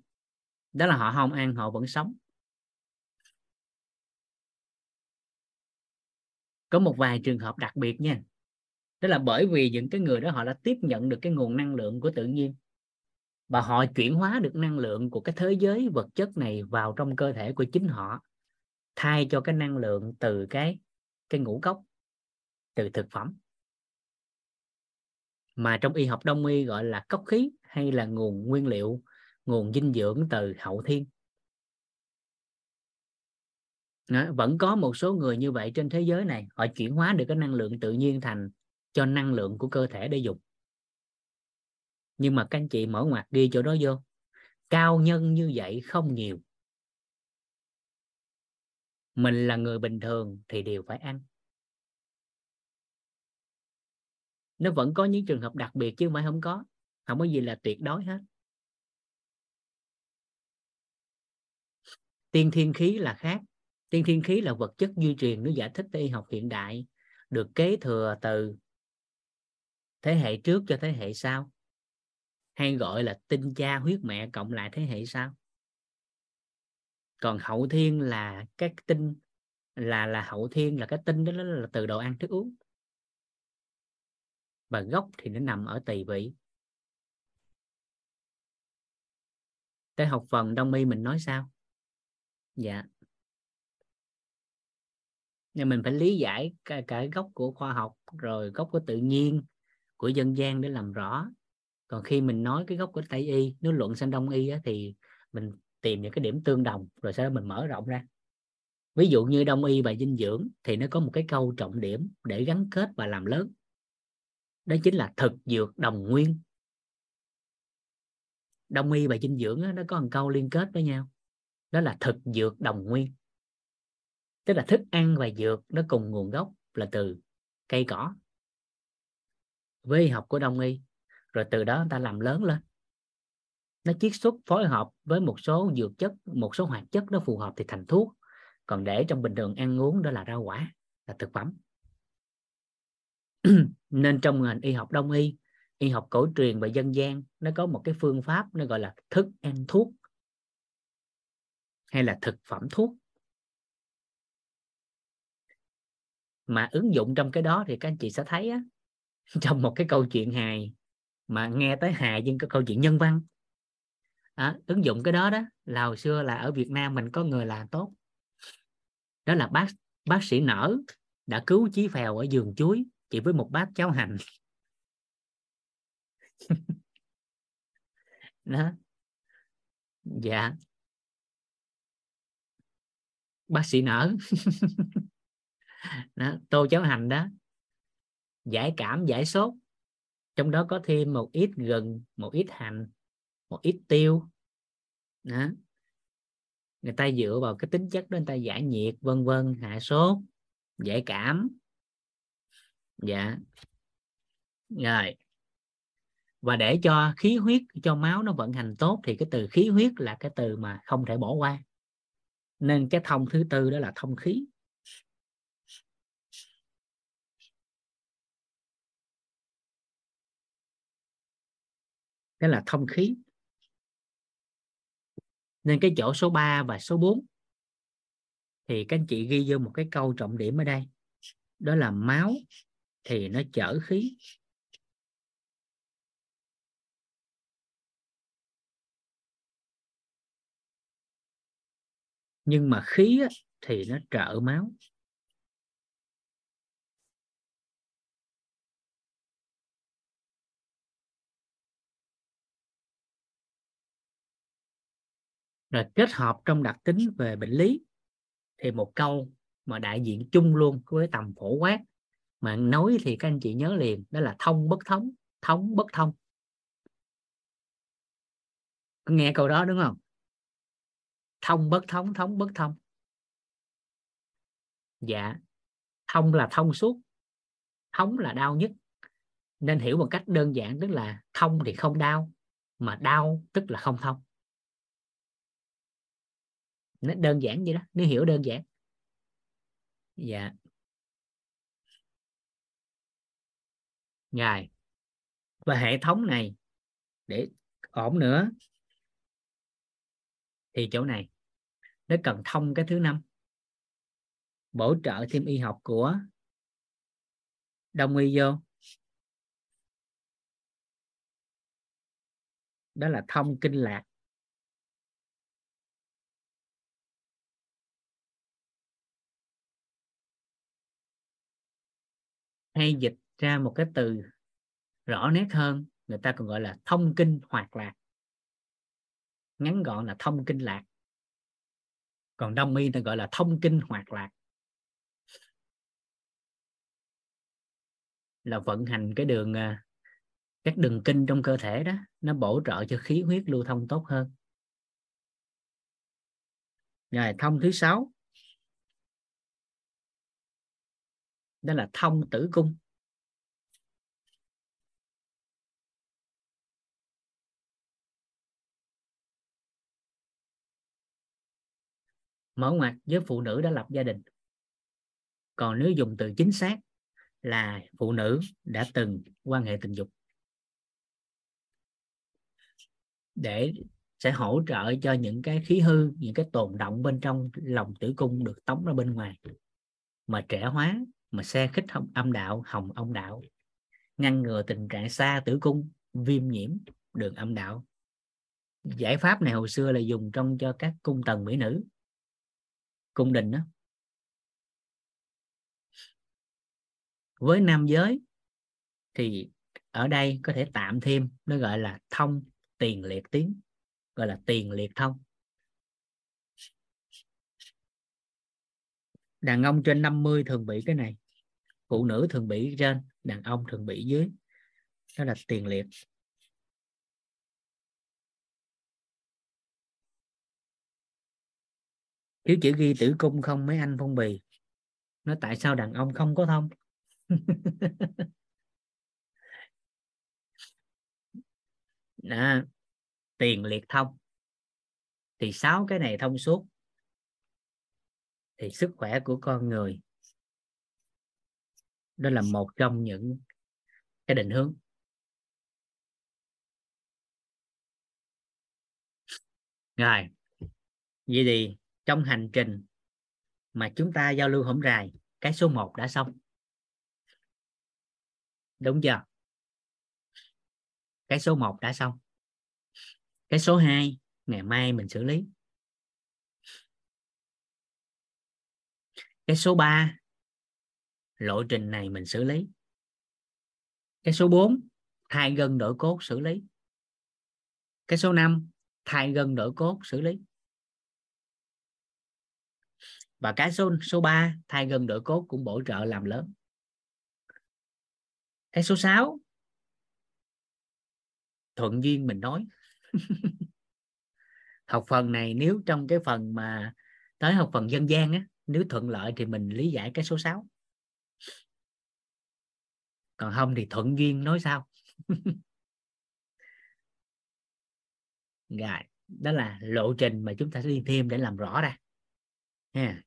đó là họ không ăn, họ vẫn sống. Có một vài trường hợp đặc biệt nha. Đó là bởi vì những cái người đó họ đã tiếp nhận được cái nguồn năng lượng của tự nhiên. Và họ chuyển hóa được năng lượng của cái thế giới vật chất này vào trong cơ thể của chính họ, thay cho cái năng lượng từ cái cái ngũ cốc, từ thực phẩm. Mà trong y học đông y gọi là cốc khí hay là nguồn nguyên liệu nguồn dinh dưỡng từ hậu thiên. Đó, vẫn có một số người như vậy trên thế giới này họ chuyển hóa được cái năng lượng tự nhiên thành cho năng lượng của cơ thể để dùng. Nhưng mà các anh chị mở ngoặt ghi chỗ đó vô cao nhân như vậy không nhiều. Mình là người bình thường thì đều phải ăn. Nó vẫn có những trường hợp đặc biệt chứ không phải không có không có gì là tuyệt đối hết. Tiên thiên khí là khác. Tiên thiên khí là vật chất duy truyền nó giải thích y học hiện đại, được kế thừa từ thế hệ trước cho thế hệ sau. Hay gọi là tinh cha huyết mẹ cộng lại thế hệ sau. Còn hậu thiên là các tinh, là là hậu thiên, là cái tinh đó là từ đồ ăn thức uống. Và gốc thì nó nằm ở tỳ vị. Tới học phần đông y mình nói sao? Dạ. Nhưng mình phải lý giải cả, cả gốc của khoa học rồi gốc của tự nhiên của dân gian để làm rõ. Còn khi mình nói cái gốc của tây y nếu luận sang đông y á, thì mình tìm những cái điểm tương đồng rồi sau đó mình mở rộng ra. Ví dụ như đông y và dinh dưỡng thì nó có một cái câu trọng điểm để gắn kết và làm lớn. Đó chính là thực dược đồng nguyên. Đông y và dinh dưỡng á, nó có một câu liên kết với nhau đó là thực dược đồng nguyên. Tức là thức ăn và dược nó cùng nguồn gốc là từ cây cỏ. Với y học của đông y, rồi từ đó người ta làm lớn lên. Nó chiết xuất, phối hợp với một số dược chất, một số hoạt chất nó phù hợp thì thành thuốc. Còn để trong bình thường ăn uống đó là rau quả, là thực phẩm. Nên trong ngành y học đông y y học cổ truyền và dân gian, nó có một cái phương pháp nó gọi là thức ăn thuốc hay là thực phẩm thuốc? Mà ứng dụng trong cái đó thì các anh chị sẽ thấy á, trong một cái câu chuyện hài mà nghe tới hài nhưng cái câu chuyện nhân văn. À, ứng dụng cái đó đó là hồi xưa là ở Việt Nam mình có người làm tốt. Đó là bác bác sĩ nở đã cứu chí phèo ở giường chuối chỉ với một bát cháo hành. Đó. Dạ bác sĩ nở. Đó, tô cháo hành đó. Giải cảm giải sốt. Trong đó có thêm một ít gừng một ít hành một ít tiêu. Đó. Người ta dựa vào cái tính chất đó người ta giải nhiệt vân vân hạ sốt giải cảm. Dạ. Rồi. Và để cho khí huyết cho máu nó vận hành tốt thì cái từ khí huyết là cái từ mà không thể bỏ qua nên cái thông thứ tư đó là thông khí. Cái là thông khí. Nên cái chỗ số 3 và số 4 thì các anh chị ghi vô một cái câu trọng điểm ở đây. Đó là máu, thì nó chở khí. Nhưng mà khí á, thì nó trợ máu. Rồi kết hợp trong đặc tính về bệnh lý thì một câu mà đại diện chung luôn với tầm phổ quát mà nói thì các anh chị nhớ liền đó là thông bất thống thống bất thông. Nghe câu đó đúng không? Thông bất thống thống bất thông. Dạ. Thông là thông suốt. Thống là đau nhất. Nên hiểu một cách đơn giản tức là thông thì không đau, mà đau tức là không thông. Nó đơn giản vậy đó, nếu hiểu đơn giản. Dạ. Ngài và hệ thống này để ổn nữa thì chỗ này, nó cần thông cái thứ năm. Bổ trợ thêm y học của đông y vô. Đó là thông kinh lạc. Hay dịch ra một cái từ rõ nét hơn, người ta còn gọi là thông kinh hoạt lạc ngắn gọn là thông kinh lạc. Còn đông y ta gọi là thông kinh hoạt lạc. Là vận hành cái đường à, các đường kinh trong cơ thể đó, nó bổ trợ cho khí huyết lưu thông tốt hơn. Rồi, thông thứ sáu, đó là thông tử cung. Mở ngoặt với phụ nữ đã lập gia đình. Còn nếu dùng từ chính xác là phụ nữ đã từng quan hệ tình dục. Để sẽ hỗ trợ cho những cái khí hư, những cái tồn động bên trong lòng tử cung được tống ra bên ngoài. Mà trẻ hóa, mà xe khích âm đạo, hồng ông đạo. Ngăn ngừa tình trạng xa tử cung, viêm nhiễm đường âm đạo. Giải pháp này hồi xưa là dùng trong cho các cung tần mỹ nữ cung đình đó với nam giới thì ở đây có thể tạm thêm, nó gọi là thông, tiền liệt tiếng, gọi là tiền liệt thông. Đàn ông trên 50 thường bị cái này, phụ nữ thường bị trên, đàn ông thường bị dưới, đó là tiền liệt. Chứ chữ ghi tử cung không mấy anh phong bì. Nó tại sao đàn ông không có thông? Đó. tiền liệt thông. Thì sáu cái này thông suốt. Thì sức khỏe của con người. Đó là một trong những cái định hướng. Rồi, vậy thì trong hành trình mà chúng ta giao lưu hổm rài cái số 1 đã xong. Đúng chưa? Cái số 1 đã xong. Cái số 2 ngày mai mình xử lý. Cái số 3 lộ trình này mình xử lý. Cái số 4 thay gân đổi cốt xử lý. Cái số 5 thay gân đổi cốt xử lý và cái số số 3 thay gân đổi cốt cũng bổ trợ làm lớn. Cái số 6 thuận duyên mình nói. Học phần này nếu trong cái phần mà tới học phần dân gian á, nếu thuận lợi thì mình lý giải cái số 6 còn không thì thuận duyên nói sao? Rồi, đó là lộ trình mà chúng ta sẽ đi thêm để làm rõ ra. Ha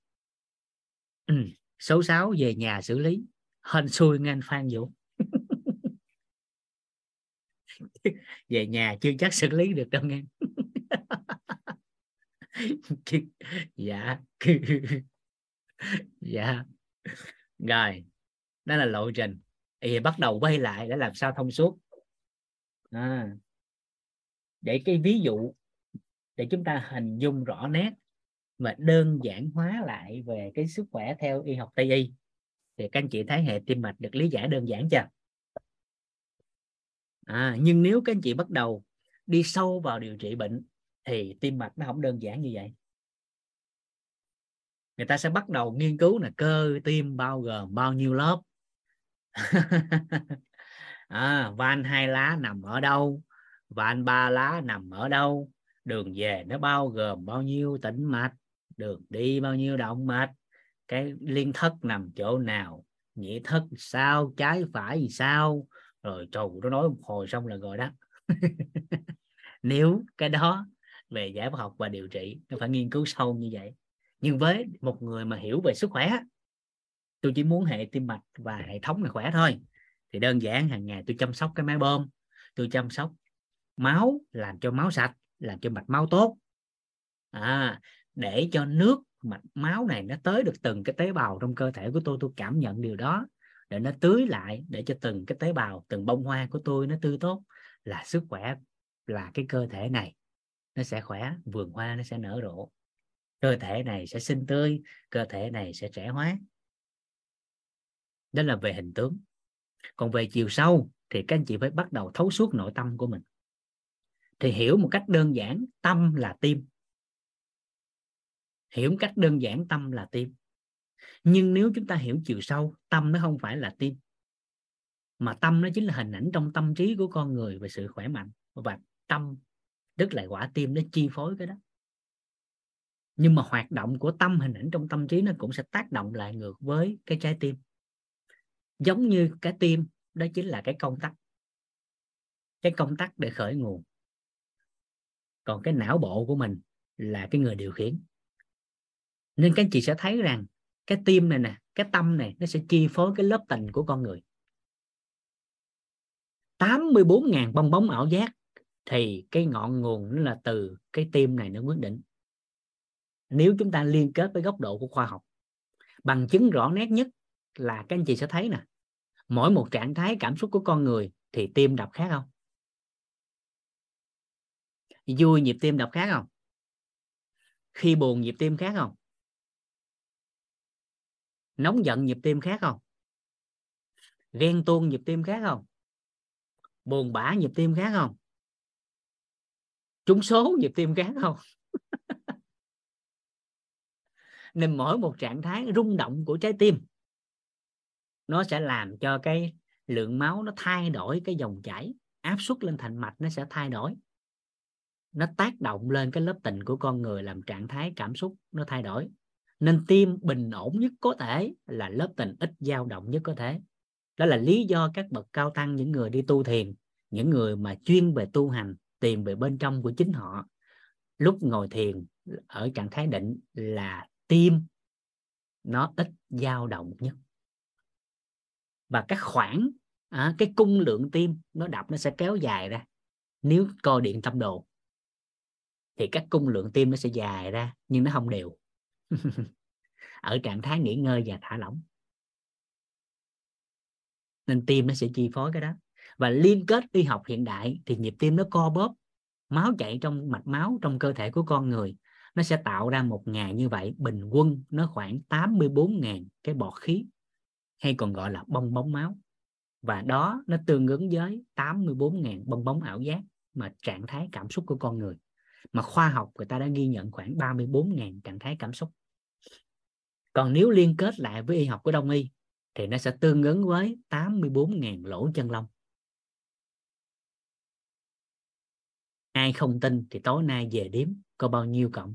ừ. số 6 về nhà xử lý. Hên xui ngang phan vũ. Về nhà chưa chắc xử lý được đâu nghe. Dạ. Dạ. Rồi đó là lộ trình. Thì bắt đầu quay lại để làm sao thông suốt. À, để cái ví dụ để chúng ta hình dung rõ nét và đơn giản hóa lại về cái sức khỏe theo y học tây y. Thì các anh chị thấy hệ tim mạch được lý giải đơn giản chưa? À, nhưng nếu các anh chị bắt đầu đi sâu vào điều trị bệnh thì tim mạch nó không đơn giản như vậy. Người ta sẽ bắt đầu nghiên cứu là cơ tim bao gồm bao nhiêu lớp? À, van hai lá nằm ở đâu? Van ba lá nằm ở đâu? Đường về nó bao gồm bao nhiêu tĩnh mạch? Đường đi bao nhiêu động mạch cái liên thất nằm chỗ nào? Nhĩ thất sao? Trái phải gì sao? Rồi trù nó nói một hồi xong là rồi đó. Nếu cái đó về giải phẫu học và điều trị nó phải nghiên cứu sâu như vậy. Nhưng với một người mà hiểu về sức khỏe tôi chỉ muốn hệ tim mạch và hệ thống này khỏe thôi. Thì đơn giản hàng ngày tôi chăm sóc cái máy bơm. Tôi chăm sóc máu làm cho máu sạch làm cho mạch máu tốt. À, để cho nước mạch máu này nó tới được từng cái tế bào trong cơ thể của tôi tôi cảm nhận điều đó, để nó tưới lại, để cho từng cái tế bào, từng bông hoa của tôi nó tươi tốt, là sức khỏe là cái cơ thể này nó sẽ khỏe, vườn hoa nó sẽ nở rộ. Cơ thể này sẽ xinh tươi, cơ thể này sẽ trẻ hóa. Đó là về hình tướng. Còn về chiều sâu thì các anh chị phải bắt đầu thấu suốt nội tâm của mình. Thì hiểu một cách đơn giản, tâm là tim hiểu một cách đơn giản tâm là tim. Nhưng nếu chúng ta hiểu chiều sâu, tâm nó không phải là tim. Mà tâm nó chính là hình ảnh trong tâm trí của con người về sự khỏe mạnh. Và tâm, tức là quả tim, nó chi phối cái đó. Nhưng mà hoạt động của tâm, hình ảnh trong tâm trí nó cũng sẽ tác động lại ngược với cái trái tim. Giống như cái tim, đó chính là cái công tắc. Cái công tắc để khởi nguồn. Còn cái não bộ của mình là cái người điều khiển nên các anh chị sẽ thấy rằng cái tim này nè, cái tâm này nó sẽ chi phối cái lớp tình của con người. 84.000 bong bóng ảo giác thì cái ngọn nguồn nó là từ cái tim này nó quyết định. Nếu chúng ta liên kết với góc độ của khoa học, bằng chứng rõ nét nhất là các anh chị sẽ thấy nè, mỗi một trạng thái cảm xúc của con người thì tim đập khác không? Vui nhịp tim đập khác không? Khi buồn nhịp tim khác không? Nóng giận nhịp tim khác không? Ghen tuông nhịp tim khác không? Buồn bã nhịp tim khác không? Trúng số nhịp tim khác không? Nên mỗi một trạng thái rung động của trái tim, nó sẽ làm cho cái lượng máu nó thay đổi, cái dòng chảy áp suất lên thành mạch nó sẽ thay đổi. Nó tác động lên cái lớp tình của con người, làm trạng thái cảm xúc nó thay đổi nên tim bình ổn nhất có thể là lớp tình ít dao động nhất có thể. Đó là lý do các bậc cao tăng những người đi tu thiền những người mà chuyên về tu hành tìm về bên trong của chính họ lúc ngồi thiền ở trạng thái định là tim nó ít dao động nhất. Và các khoảng à, cái cung lượng tim nó đập nó sẽ kéo dài ra. Nếu coi điện tâm đồ thì các cung lượng tim nó sẽ dài ra nhưng nó không đều. ở trạng thái nghỉ ngơi và thả lỏng. Nên tim nó sẽ chi phối cái đó. Và liên kết y học hiện đại thì nhịp tim nó co bóp, máu chạy trong mạch máu, trong cơ thể của con người, nó sẽ tạo ra một ngày như vậy, bình quân nó khoảng 84.000 cái bọt khí, hay còn gọi là bong bóng máu. Và đó, nó tương ứng với 84.000 bong bóng ảo giác mà trạng thái cảm xúc của con người. Mà khoa học người ta đã ghi nhận khoảng 34.000 trạng thái cảm xúc còn nếu liên kết lại với y học của đông y, thì nó sẽ tương ứng với 84.000 lỗ chân lông. Ai không tin thì tối nay về đếm có bao nhiêu cộng?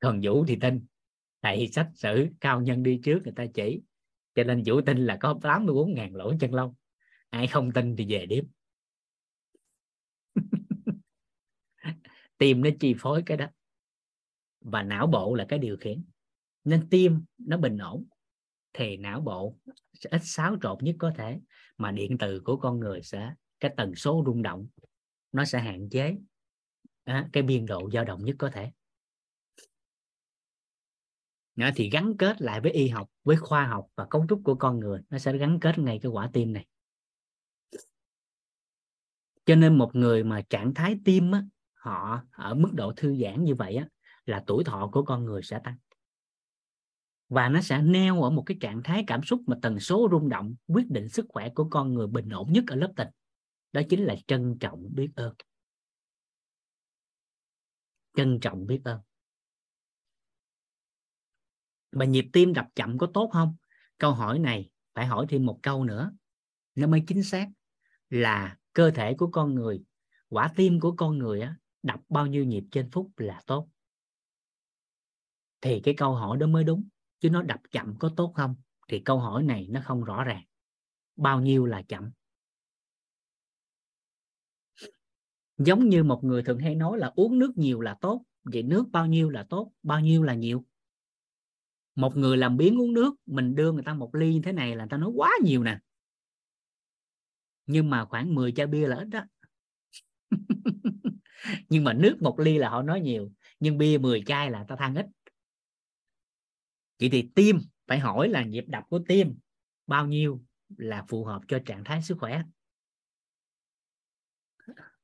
Còn vũ thì tin, tại sách sử cao nhân đi trước người ta chỉ. Cho nên vũ tin là có 84.000 lỗ chân lông. Ai không tin thì về đếm tim nó chi phối cái đó và não bộ là cái điều khiển. Nên tim nó bình ổn thì não bộ sẽ ít xáo trộn nhất có thể mà điện từ của con người sẽ cái tần số rung động nó sẽ hạn chế à, cái biên độ dao động nhất có thể. Nó thì gắn kết lại với y học với khoa học và cấu trúc của con người nó sẽ gắn kết ngay cái quả tim này. Cho nên một người mà trạng thái tim á, họ ở mức độ thư giãn như vậy á, là tuổi thọ của con người sẽ tăng. Và nó sẽ neo ở một cái trạng thái cảm xúc mà tần số rung động quyết định sức khỏe của con người bình ổn nhất ở lớp tình. Đó chính là trân trọng biết ơn. Trân trọng biết ơn. Mà nhịp tim đập chậm có tốt không? Câu hỏi này phải hỏi thêm một câu nữa. Nó mới chính xác là cơ thể của con người quả tim của con người á, đập bao nhiêu nhịp trên phút là tốt thì cái câu hỏi đó mới đúng, chứ nó đập chậm có tốt không? Thì câu hỏi này nó không rõ ràng. Bao nhiêu là chậm? Giống như một người thường hay nói là uống nước nhiều là tốt, vậy nước bao nhiêu là tốt, bao nhiêu là nhiều? Một người làm biến uống nước, mình đưa người ta một ly như thế này là người ta nói quá nhiều nè. Nhưng mà khoảng 10 chai bia là ít đó. Nhưng mà nước một ly là họ nói nhiều, nhưng bia 10 chai là ta than ít vậy thì tim phải hỏi là nhịp đập của tim bao nhiêu là phù hợp cho trạng thái sức khỏe?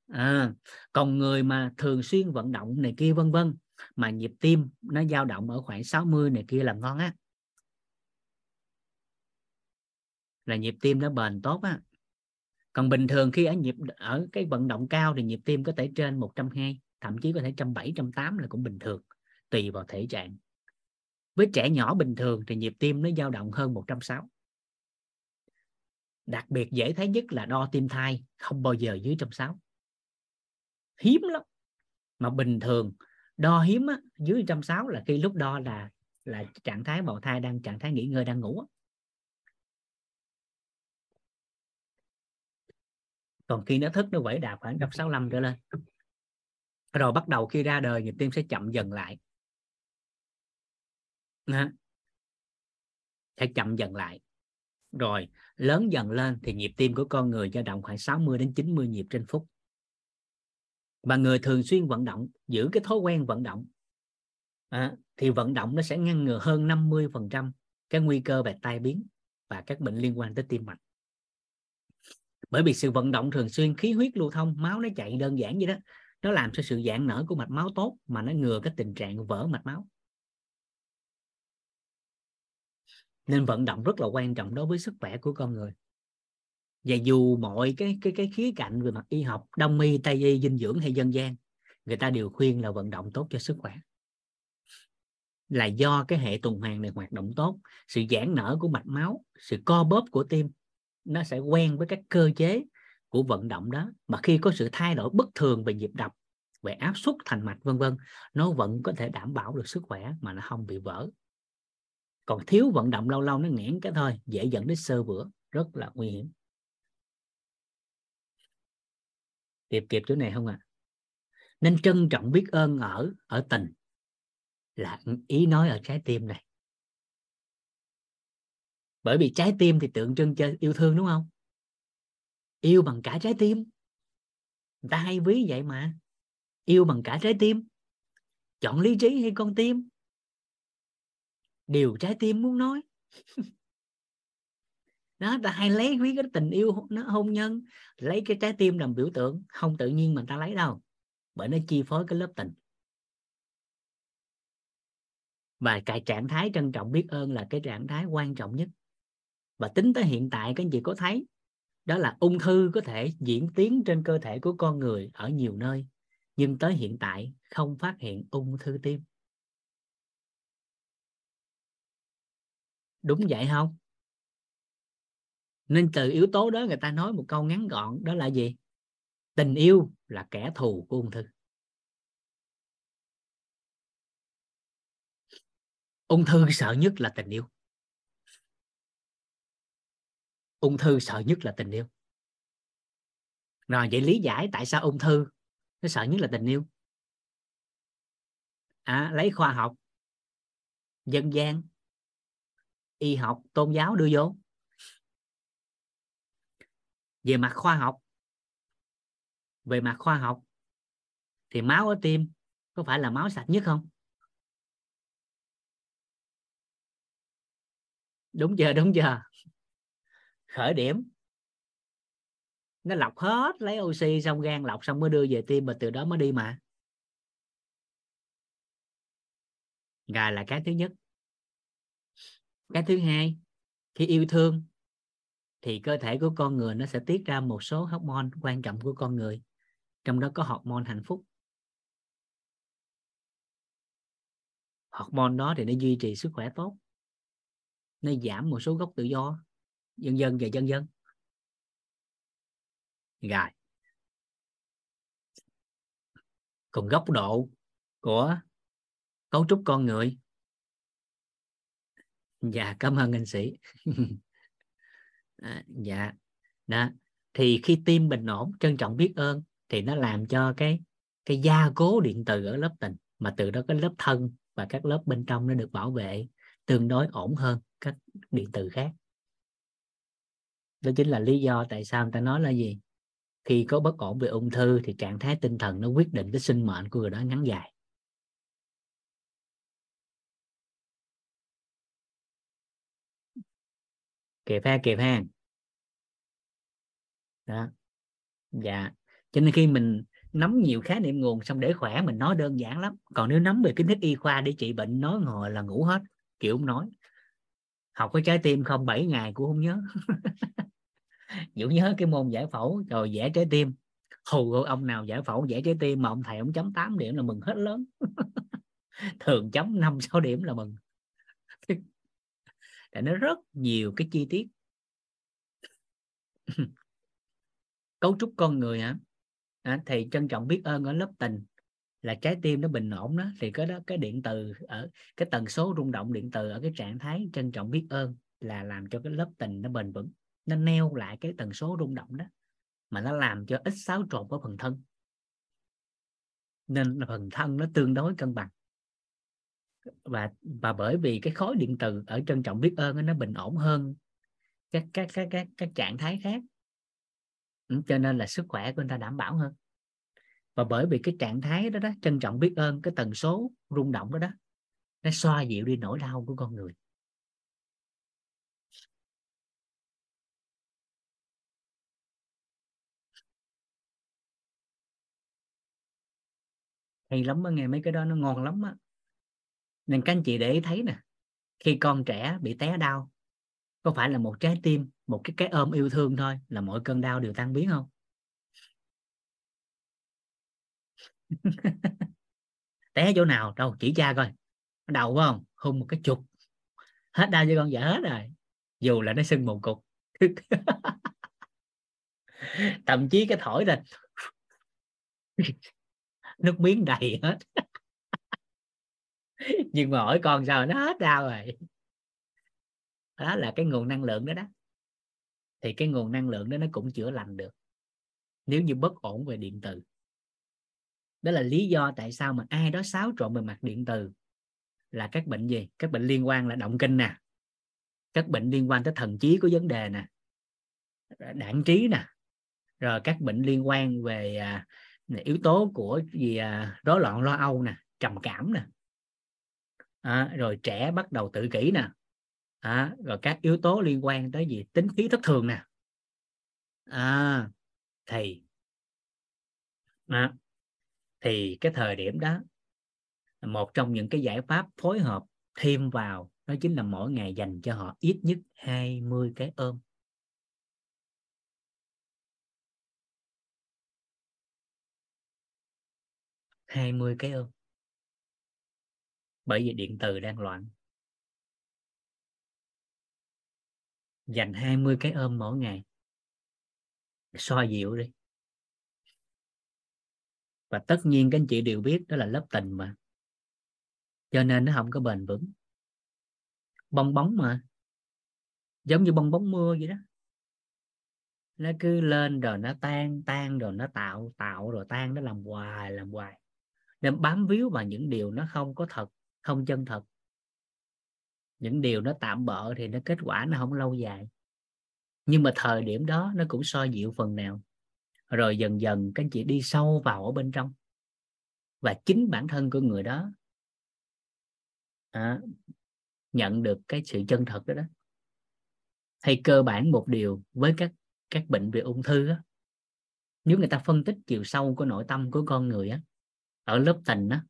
À, còn người mà thường xuyên vận động này kia vân vân mà nhịp tim nó dao động ở khoảng 60 này kia là ngon á. Là nhịp tim nó bền tốt á. Còn bình thường khi ở nhịp ở cái vận động cao thì nhịp tim có thể trên 120 thậm chí có thể 170 180 là cũng bình thường tùy vào thể trạng với trẻ nhỏ bình thường thì nhịp tim nó dao động hơn 160 đặc biệt dễ thấy nhất là đo tim thai không bao giờ dưới 160 hiếm lắm. Mà bình thường đo hiếm á, dưới 160 là khi lúc đo là là trạng thái bào thai đang trạng thái nghỉ ngơi đang ngủ còn khi nó thức nó quẩy đạp khoảng 165 trở lên. Rồi bắt đầu khi ra đời nhịp tim sẽ chậm dần lại sẽ chậm dần lại. Rồi lớn dần lên thì nhịp tim của con người dao động khoảng 60 đến 90 nhịp trên phút. Và người thường xuyên vận động giữ cái thói quen vận động à, thì vận động nó sẽ ngăn ngừa hơn 50 phần trăm cái nguy cơ về tai biến và các bệnh liên quan tới tim mạch. Bởi vì sự vận động thường xuyên khí huyết lưu thông máu nó chạy đơn giản vậy đó. Nó làm cho sự giãn nở của mạch máu tốt mà nó ngừa cái tình trạng vỡ mạch máu. Nên vận động rất là quan trọng đối với sức khỏe của con người. Và dù mọi cái cái cái khía cạnh về mặt y học, đông y, tây y, dinh dưỡng hay dân gian, người ta đều khuyên là vận động tốt cho sức khỏe. Là do cái hệ tuần hoàn này hoạt động tốt, sự giãn nở của mạch máu, sự co bóp của tim, nó sẽ quen với các cơ chế của vận động đó. Mà khi có sự thay đổi bất thường về nhịp đập, về áp suất thành mạch, vân vân, nó vẫn có thể đảm bảo được sức khỏe mà nó không bị vỡ còn thiếu vận động lâu lâu nó nghẽn cái thôi, dễ dẫn đến sơ vữa, rất là nguy hiểm. Kịp kịp chỗ này không ạ? À? nên trân trọng biết ơn ở ở tình. Là ý nói ở trái tim này. Bởi vì trái tim thì tượng trưng cho yêu thương đúng không? Yêu bằng cả trái tim. Người ta hay ví vậy mà. Yêu bằng cả trái tim. Chọn lý trí hay con tim điều trái tim muốn nói. Đó, ta hay lấy quý cái tình yêu nó hôn nhân, lấy cái trái tim làm biểu tượng, không tự nhiên mình ta lấy đâu, bởi nó chi phối cái lớp tình. Và cái trạng thái trân trọng biết ơn là cái trạng thái quan trọng nhất. Và tính tới hiện tại, các anh chị có thấy, đó là ung thư có thể diễn tiến trên cơ thể của con người ở nhiều nơi, nhưng tới hiện tại không phát hiện ung thư tim. Đúng vậy không? Nên từ yếu tố đó người ta nói một câu ngắn gọn đó là gì? Tình yêu là kẻ thù của ung thư. Ung thư sợ nhất là tình yêu. Ung thư sợ nhất là tình yêu. Rồi vậy lý giải tại sao ung thư nó sợ nhất là tình yêu. À, lấy khoa học dân gian y học, tôn giáo đưa vô. Về mặt khoa học, về mặt khoa học, thì máu ở tim có phải là máu sạch nhất không? Đúng giờ đúng giờ. Khởi điểm. Nó lọc hết, lấy oxy xong gan lọc xong mới đưa về tim và từ đó mới đi mà. Gà là cái thứ nhất cái thứ hai, khi yêu thương, thì cơ thể của con người nó sẽ tiết ra một số hormone quan trọng của con người. Trong đó có hormone hạnh phúc. Hormone đó thì nó duy trì sức khỏe tốt. Nó giảm một số gốc tự do dân dân và dân dân rồi. Còn góc độ của cấu trúc con người dạ cảm ơn anh sĩ. À, dạ. Đó thì khi tim bình ổn trân trọng biết ơn thì nó làm cho cái cái gia cố điện từ ở lớp tình mà từ đó cái lớp thân và các lớp bên trong nó được bảo vệ tương đối ổn hơn các điện từ khác. Đó chính là lý do tại sao người ta nói là gì? Khi có bất ổn về ung thư thì trạng thái tinh thần nó quyết định cái sinh mệnh của người đó ngắn dài. Kịp ha kịp ha. Đó. Dạ. Cho nên khi mình nắm nhiều khái niệm nguồn xong để khỏe mình nói đơn giản lắm. Còn nếu nắm về kiến thức y khoa để trị bệnh, nói ngồi là ngủ hết, kiểu không nói. Học cái trái tim không? 7 ngày cũng không nhớ. Dũng nhớ cái môn giải phẫu rồi vẽ trái tim. Hù, ông nào giải phẫu, vẽ trái tim mà ông thầy ông chấm 8 điểm là mừng hết lớn. Thường chấm 5 6 điểm là mừng tại nó rất nhiều cái chi tiết. Cấu trúc con người hả? À, thì trân trọng biết ơn ở lớp tình. Là trái tim nó bình ổn đó thì cái đó cái điện từ ở cái tần số rung động điện từ ở cái trạng thái trân trọng biết ơn là làm cho cái lớp tình nó bền vững. Nó neo lại cái tần số rung động đó mà nó làm cho ít xáo trộn của phần thân. Nên phần thân nó tương đối cân bằng và và bởi vì cái khối điện từ ở trân trọng biết ơn nó bình ổn hơn các các các các các trạng thái khác. Ừ, cho nên là sức khỏe của người ta đảm bảo hơn. Và bởi vì cái trạng thái đó đó, trân trọng biết ơn, cái tần số rung động đó đó, nó xoa dịu đi nỗi đau của con người. Hay lắm á, nghe mấy cái đó nó ngon lắm á nên các anh chị để ý thấy nè, khi con trẻ bị té đau, có phải là một trái tim, một cái cái ôm yêu thương thôi là mọi cơn đau đều tan biến không? Té chỗ nào, đâu, chỉ cha coi. Đầu phải không? Hung một cái chục hết đau cho con dở hết rồi. Dù là nó sưng một cục. Thậm chí cái thổi là nước miếng đầy hết. nhưng mà hỏi con sao nó hết đau rồi. Đó là cái nguồn năng lượng đó đó. Thì cái nguồn năng lượng đó nó cũng chữa lành được. Nếu như bất ổn về điện từ. Đó là lý do tại sao mà ai đó xáo trộn về mặt điện từ là các bệnh gì? Các bệnh liên quan là động kinh nè. Các bệnh liên quan tới thần trí có vấn đề nè. Đảng trí nè. Rồi các bệnh liên quan về à, yếu tố của gì à, rối loạn lo âu nè trầm cảm nè à, rồi trẻ bắt đầu tự kỷ nè. À, rồi các yếu tố liên quan tới gì? Tính khí thất thường nè. À, thì à, thì cái thời điểm đó một trong những cái giải pháp phối hợp thêm vào đó chính là mỗi ngày dành cho họ ít nhất 20 cái ôm. hai mươi cái ôm bởi vì điện từ đang loạn. Dành 20 cái ôm mỗi ngày. So dịu đi. Và tất nhiên các anh chị đều biết đó là lớp tình mà. Cho nên nó không có bền vững. Bong bóng mà. Giống như bong bóng mưa vậy đó. Nó cứ lên rồi nó tan tan rồi nó tạo tạo rồi tan, nó làm hoài làm hoài. Nên bám víu vào những điều nó không có thật không chân thật. Những điều nó tạm bợ thì nó kết quả nó không lâu dài. Nhưng mà thời điểm đó nó cũng soi dịu phần nào. Rồi dần dần các anh chị đi sâu vào ở bên trong. Và chính bản thân của người đó à, nhận được cái sự chân thật đó đó. Hay cơ bản một điều với các các bệnh về ung thư á. Nếu người ta phân tích chiều sâu của nội tâm của con người á ở lớp tình á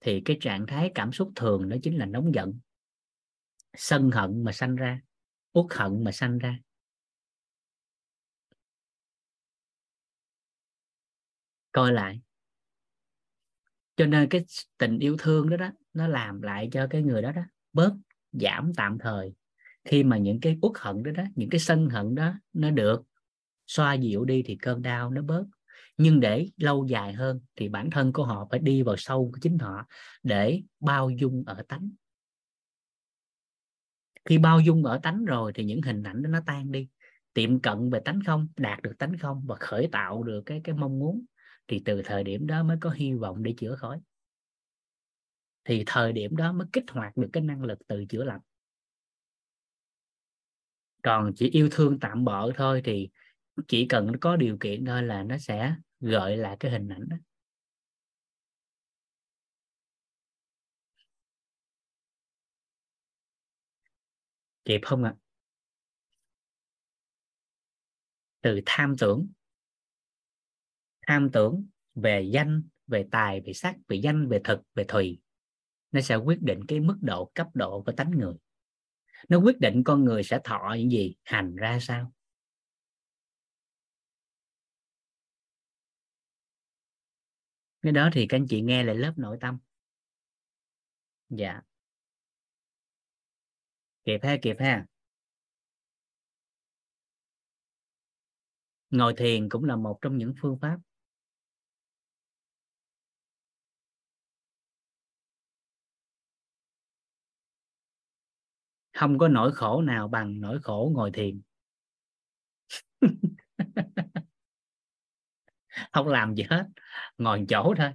thì cái trạng thái cảm xúc thường đó chính là nóng giận. Sân hận mà sanh ra, uất hận mà sanh ra. Coi lại. Cho nên cái tình yêu thương đó đó, nó làm lại cho cái người đó đó bớt giảm tạm thời. Khi mà những cái uất hận đó đó, những cái sân hận đó nó được xoa dịu đi thì cơn đau nó bớt nhưng để lâu dài hơn thì bản thân của họ phải đi vào sâu của chính họ để bao dung ở tánh. Khi bao dung ở tánh rồi thì những hình ảnh đó nó tan đi. Tiệm cận về tánh không, đạt được tánh không và khởi tạo được cái cái mong muốn thì từ thời điểm đó mới có hy vọng để chữa khỏi. Thì thời điểm đó mới kích hoạt được cái năng lực từ chữa lành. Còn chỉ yêu thương tạm bợ thôi thì chỉ cần nó có điều kiện thôi là nó sẽ gợi lại cái hình ảnh đó. Kịp không ạ? À? từ tham tưởng. Tham tưởng về danh, về tài, về sắc, về danh, về thực, về thùy. Nó sẽ quyết định cái mức độ, cấp độ của tánh người. Nó quyết định con người sẽ thọ những gì, hành ra sao. Cái đó thì các anh chị nghe lại lớp nội tâm. Dạ. Kịp ha kịp ha. Ngồi thiền cũng là một trong những phương pháp. Không có nỗi khổ nào bằng nỗi khổ ngồi thiền. Không làm gì hết ngồi chỗ thôi.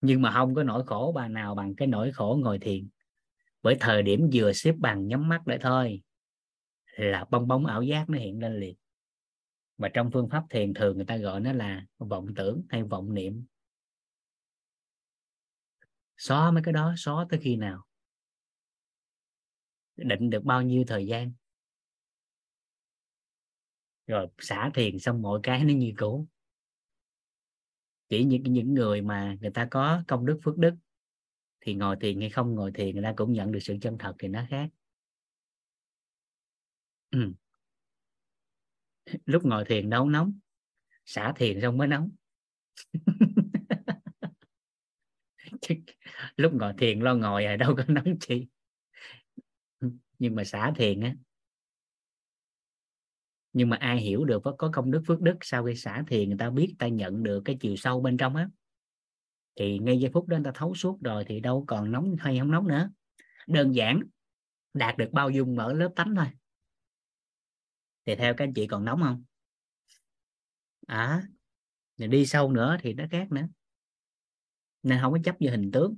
Nhưng mà không có nỗi khổ bà nào bằng cái nỗi khổ ngồi thiền. Bởi thời điểm vừa xếp bằng nhắm mắt lại thôi là bong bóng ảo giác nó hiện lên liền. Và trong phương pháp thiền thường người ta gọi nó là vọng tưởng hay vọng niệm. Xóa mấy cái đó, xóa tới khi nào? Định được bao nhiêu thời gian? Rồi xả thiền xong mọi cái nó như cũ chỉ những những người mà người ta có công đức, phước đức, thì ngồi thiền hay không ngồi thiền, người ta cũng nhận được sự chân thật thì nó khác. Ừ. lúc ngồi thiền đâu nóng, xả thiền xong mới nóng. Lúc ngồi thiền lo ngồi à đâu có nóng chi nhưng mà xả thiền á nhưng mà ai hiểu được có công đức phước đức, sau khi xả thiền người ta biết ta nhận được cái chiều sâu bên trong á. Thì ngay giây phút đó người ta thấu suốt rồi thì đâu còn nóng hay không nóng nữa. Đơn giản, đạt được bao dung ở lớp tánh thôi. Thì theo các anh chị còn nóng không? À đi sâu nữa thì nó khác nữa. Nên không có chấp vào hình tướng.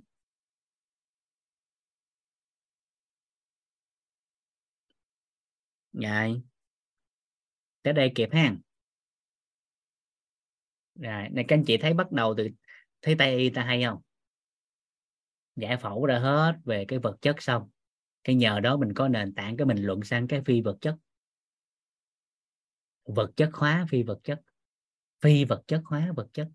Ngài tới đây kịp ha rồi, này các anh chị thấy bắt đầu từ, thấy tây y ta hay không? Giải phẫu ra hết về cái vật chất xong. Cái nhờ đó mình có nền tảng cái mình luận sang cái phi vật chất. Vật chất hóa phi vật chất. Phi vật chất hóa vật chất.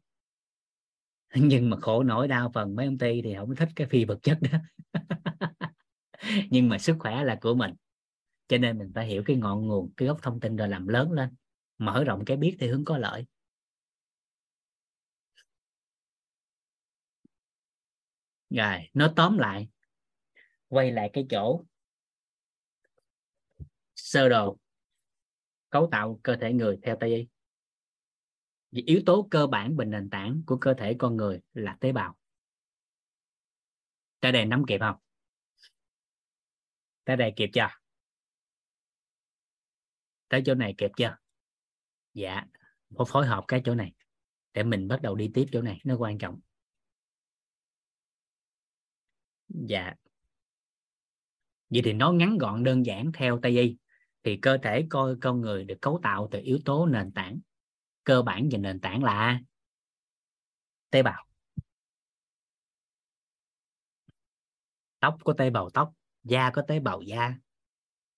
Nhưng mà khổ nổi đau phần mấy ông ty thì không thích cái phi vật chất đó. Nhưng mà sức khỏe là của mình cho nên mình phải hiểu cái ngọn nguồn, cái gốc thông tin rồi làm lớn lên, mở rộng cái biết thì hướng có lợi. Rồi nó tóm lại, quay lại cái chỗ sơ đồ, cấu tạo cơ thể người theo tây y. Vì yếu tố cơ bản bình nền tảng của cơ thể con người là tế bào. Tới đây nắm kịp không? Tới đây kịp chưa? Tới chỗ này kịp chưa? Dạ phải phối hợp cái chỗ này, để mình bắt đầu đi tiếp chỗ này, nó quan trọng. Dạ. Vậy thì nó ngắn gọn, đơn giản theo tây y, thì cơ thể coi con người được cấu tạo từ yếu tố nền tảng. Cơ bản và nền tảng là tế bào. Tóc có tế bào tóc, da có tế bào da,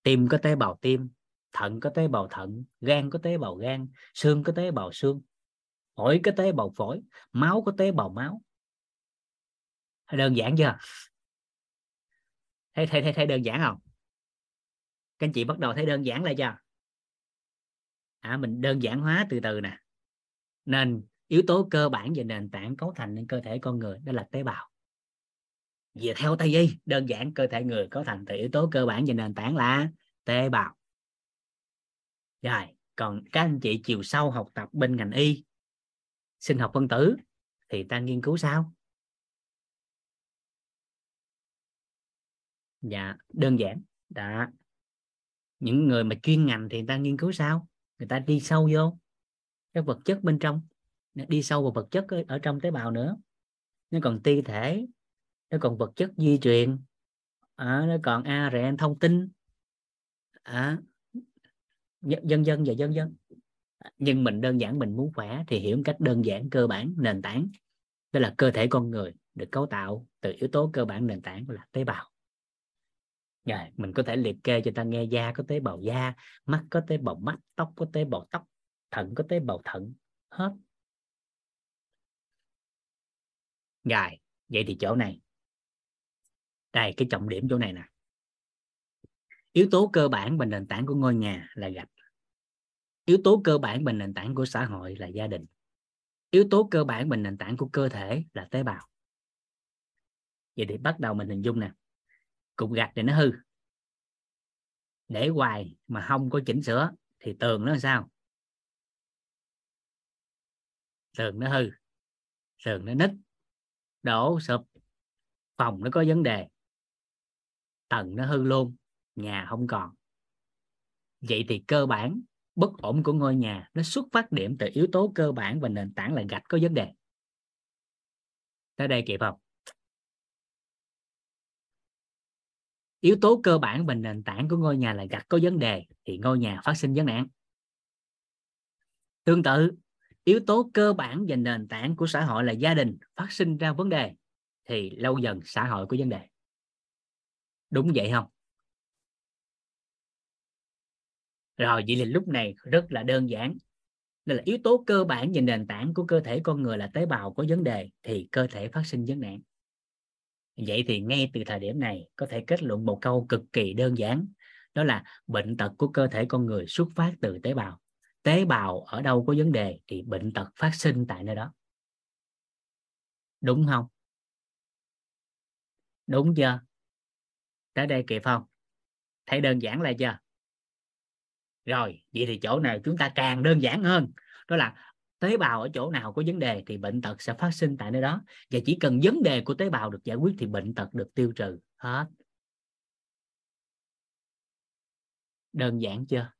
tim có tế bào tim thận có tế bào thận gan có tế bào gan xương có tế bào xương phổi có tế bào phổi máu có tế bào máu. Đơn giản chưa? Thấy thấy thấy, thấy đơn giản không? Các anh chị bắt đầu thấy đơn giản lại chưa à, mình đơn giản hóa từ từ nè. Nên yếu tố cơ bản về nền tảng cấu thành nên cơ thể con người đó là tế bào. Về theo tây y đơn giản cơ thể người cấu thành từ yếu tố cơ bản về nền tảng là tế bào rồi còn các anh chị chiều sâu học tập bên ngành y sinh học phân tử thì ta nghiên cứu sao? Dạ đơn giản. Đã những người mà chuyên ngành thì người ta nghiên cứu sao? Người ta đi sâu vô các vật chất bên trong. Đi sâu vào vật chất ở, ở trong tế bào nữa. Nó còn ti thể nó còn vật chất di truyền. À, nó còn ARN thông tin. À, dân dân dạ, và dân dân nhưng mình đơn giản mình muốn khỏe thì hiểu một cách đơn giản cơ bản nền tảng. Đó là cơ thể con người được cấu tạo từ yếu tố cơ bản nền tảng là tế bào. Rồi mình có thể liệt kê cho ta nghe, da có tế bào da, mắt có tế bào mắt, tóc có tế bào tóc, thận có tế bào thận, hết. Rồi, vậy thì chỗ này. Đây, cái trọng điểm chỗ này nè yếu tố cơ bản và nền tảng của ngôi nhà là gạch. Yếu tố cơ bản và nền tảng của xã hội là gia đình. Yếu tố cơ bản và nền tảng của cơ thể là tế bào. Vậy thì bắt đầu mình hình dung nè. Cục gạch thì nó hư. Để hoài mà không có chỉnh sửa thì tường nó sao? Tường nó hư. Tường nó nứt. Đổ sụp. Phòng nó có vấn đề. Tầng nó hư luôn nhà không còn. Vậy thì cơ bản, bất ổn của ngôi nhà nó xuất phát điểm từ yếu tố cơ bản và nền tảng là gạch có vấn đề. Tới đây kịp không? Yếu tố cơ bản và nền tảng của ngôi nhà là gạch có vấn đề thì ngôi nhà phát sinh vấn nạn. Tương tự, yếu tố cơ bản và nền tảng của xã hội là gia đình phát sinh ra vấn đề thì lâu dần xã hội có vấn đề. Đúng vậy không? Rồi, vậy thì lúc này rất là đơn giản. Đây là yếu tố cơ bản về nền tảng của cơ thể con người là tế bào có vấn đề thì cơ thể phát sinh vấn nạn. Vậy thì ngay từ thời điểm này, có thể kết luận một câu cực kỳ đơn giản, đó là bệnh tật của cơ thể con người xuất phát từ tế bào. Tế bào ở đâu có vấn đề thì bệnh tật phát sinh tại nơi đó. Đúng không? Đúng chưa? Tới đây kịp không? Thấy đơn giản là chưa? Rồi, vậy thì chỗ này chúng ta càng đơn giản hơn, đó là tế bào ở chỗ nào có vấn đề thì bệnh tật sẽ phát sinh tại nơi đó. Và chỉ cần vấn đề của tế bào được giải quyết thì bệnh tật được tiêu trừ, hết. Đơn giản chưa?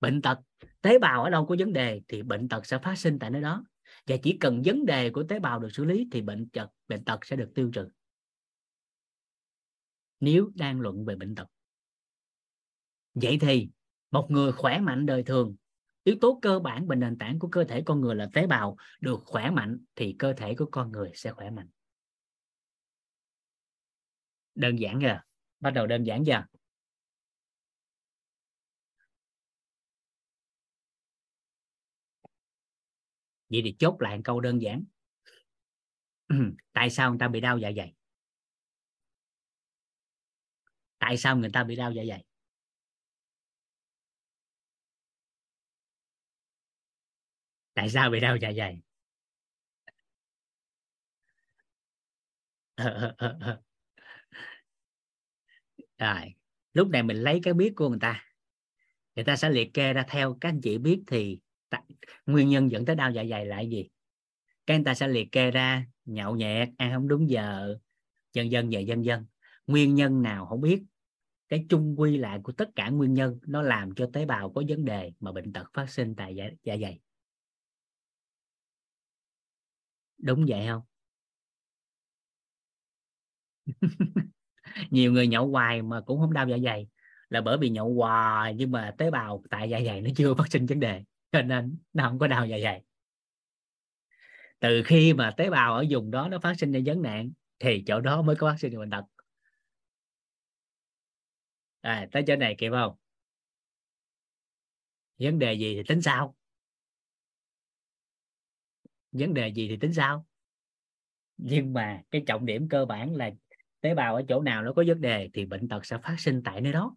Bệnh tật, tế bào ở đâu có vấn đề thì bệnh tật sẽ phát sinh tại nơi đó. Và chỉ cần vấn đề của tế bào được xử lý thì bệnh tật bệnh tật sẽ được tiêu trừ nếu đang luận về bệnh tật. Vậy thì, một người khỏe mạnh đời thường, yếu tố cơ bản và nền tảng của cơ thể con người là tế bào, được khỏe mạnh thì cơ thể của con người sẽ khỏe mạnh. Đơn giản chưa bắt đầu đơn giản chưa vậy thì chốt lại một câu đơn giản. Tại sao người ta bị đau dạ dày? Tại sao người ta bị đau dạ dày? Tại sao bị đau dạ dày? Rồi lúc này mình lấy cái biết của người ta. Người ta sẽ liệt kê ra theo các anh chị biết thì ta, nguyên nhân dẫn tới đau dạ dày là gì? Các anh ta sẽ liệt kê ra nhậu nhẹt ăn không đúng giờ dân dân về dân dân nguyên nhân nào không biết. Cái chung quy lại của tất cả nguyên nhân nó làm cho tế bào có vấn đề mà bệnh tật phát sinh tại dạ, dạ dày. Đúng vậy không? Nhiều người nhậu hoài mà cũng không đau dạ dày là bởi vì nhậu hoài nhưng mà tế bào tại dạ dày nó chưa phát sinh vấn đề cho nên nó không có đau dạ dày. Từ khi mà tế bào ở vùng đó nó phát sinh ra vấn nạn thì chỗ đó mới có phát sinh bệnh tật à, tới chỗ này kịp không? Vấn đề gì thì tính sao vấn đề gì thì tính sao nhưng mà cái trọng điểm cơ bản là tế bào ở chỗ nào nó có vấn đề thì bệnh tật sẽ phát sinh tại nơi đó.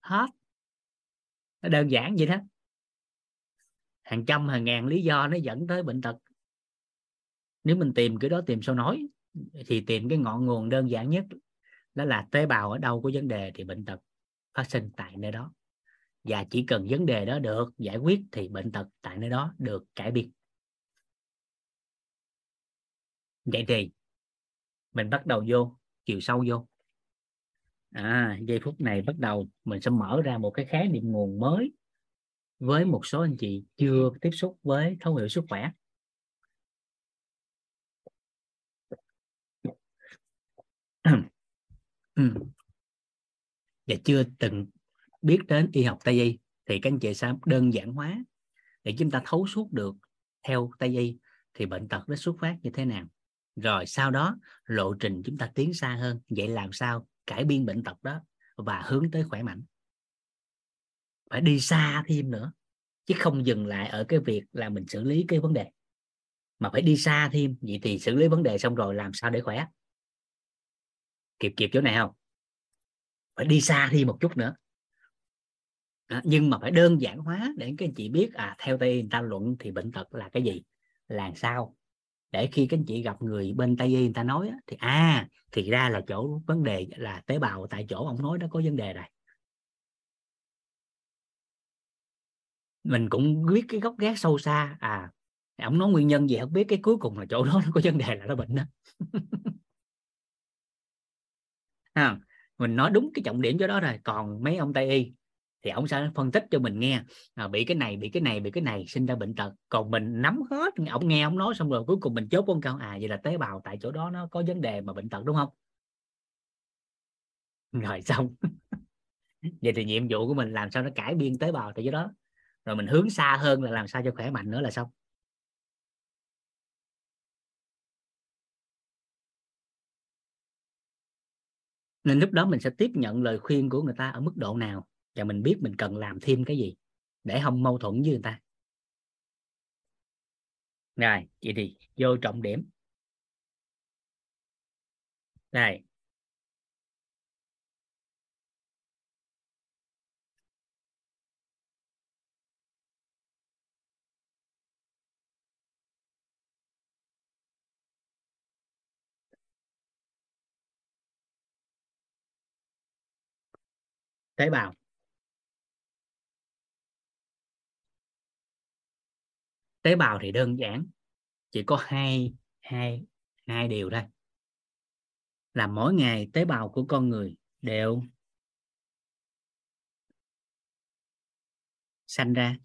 Hết. Nó đơn giản vậy đó. Hàng trăm hàng ngàn lý do nó dẫn tới bệnh tật. Nếu mình tìm cái đó tìm sao nói thì tìm cái ngọn nguồn đơn giản nhất đó là tế bào ở đâu có vấn đề thì bệnh tật phát sinh tại nơi đó. Và chỉ cần vấn đề đó được giải quyết thì bệnh tật tại nơi đó được cải biến vậy thì mình bắt đầu vô, chiều sâu vô. À giây phút này bắt đầu mình sẽ mở ra một cái khái niệm nguồn mới với một số anh chị chưa tiếp xúc với thấu hiểu sức khỏe. Ừ. và chưa từng biết đến y học tây y, thì các anh chị sẽ đơn giản hóa để chúng ta thấu suốt được theo tây y thì bệnh tật nó xuất phát như thế nào. Rồi sau đó, lộ trình chúng ta tiến xa hơn, vậy làm sao cải biên bệnh tật đó và hướng tới khỏe mạnh. Phải đi xa thêm nữa, chứ không dừng lại ở cái việc là mình xử lý cái vấn đề. Mà phải đi xa thêm, vậy thì xử lý vấn đề xong rồi làm sao để khỏe? Kịp kịp chỗ này không? Phải đi xa đi một chút nữa. À, nhưng mà phải đơn giản hóa để các anh chị biết à theo tây y người ta luận thì bệnh tật là cái gì? Là sao? Để khi các anh chị gặp người bên tây y người ta nói thì à thì ra là chỗ vấn đề là tế bào tại chỗ ông nói đó có vấn đề này. Mình cũng biết cái gốc gác sâu xa à ông nói nguyên nhân gì không biết cái cuối cùng là chỗ đó nó có vấn đề là nó bệnh đó. ha mình nói đúng cái trọng điểm cho đó rồi. Còn mấy ông tây y thì ông sẽ phân tích cho mình nghe. À, bị cái này bị cái này bị cái này sinh ra bệnh tật. Còn mình nắm hết ông nghe ông nói xong rồi cuối cùng mình chốt con câu à vậy là tế bào tại chỗ đó nó có vấn đề mà bệnh tật đúng không? Rồi xong. Vậy thì nhiệm vụ của mình làm sao nó cải biên tế bào tại chỗ đó? Rồi mình hướng xa hơn là làm sao cho khỏe mạnh nữa là xong. Nên lúc đó mình sẽ tiếp nhận lời khuyên của người ta ở mức độ nào và mình biết mình cần làm thêm cái gì để không mâu thuẫn với người ta. Rồi, vậy thì vô trọng điểm. Này tế bào. Tế bào thì đơn giản, chỉ có hai hai hai điều thôi. Là mỗi ngày tế bào của con người đều sanh ra,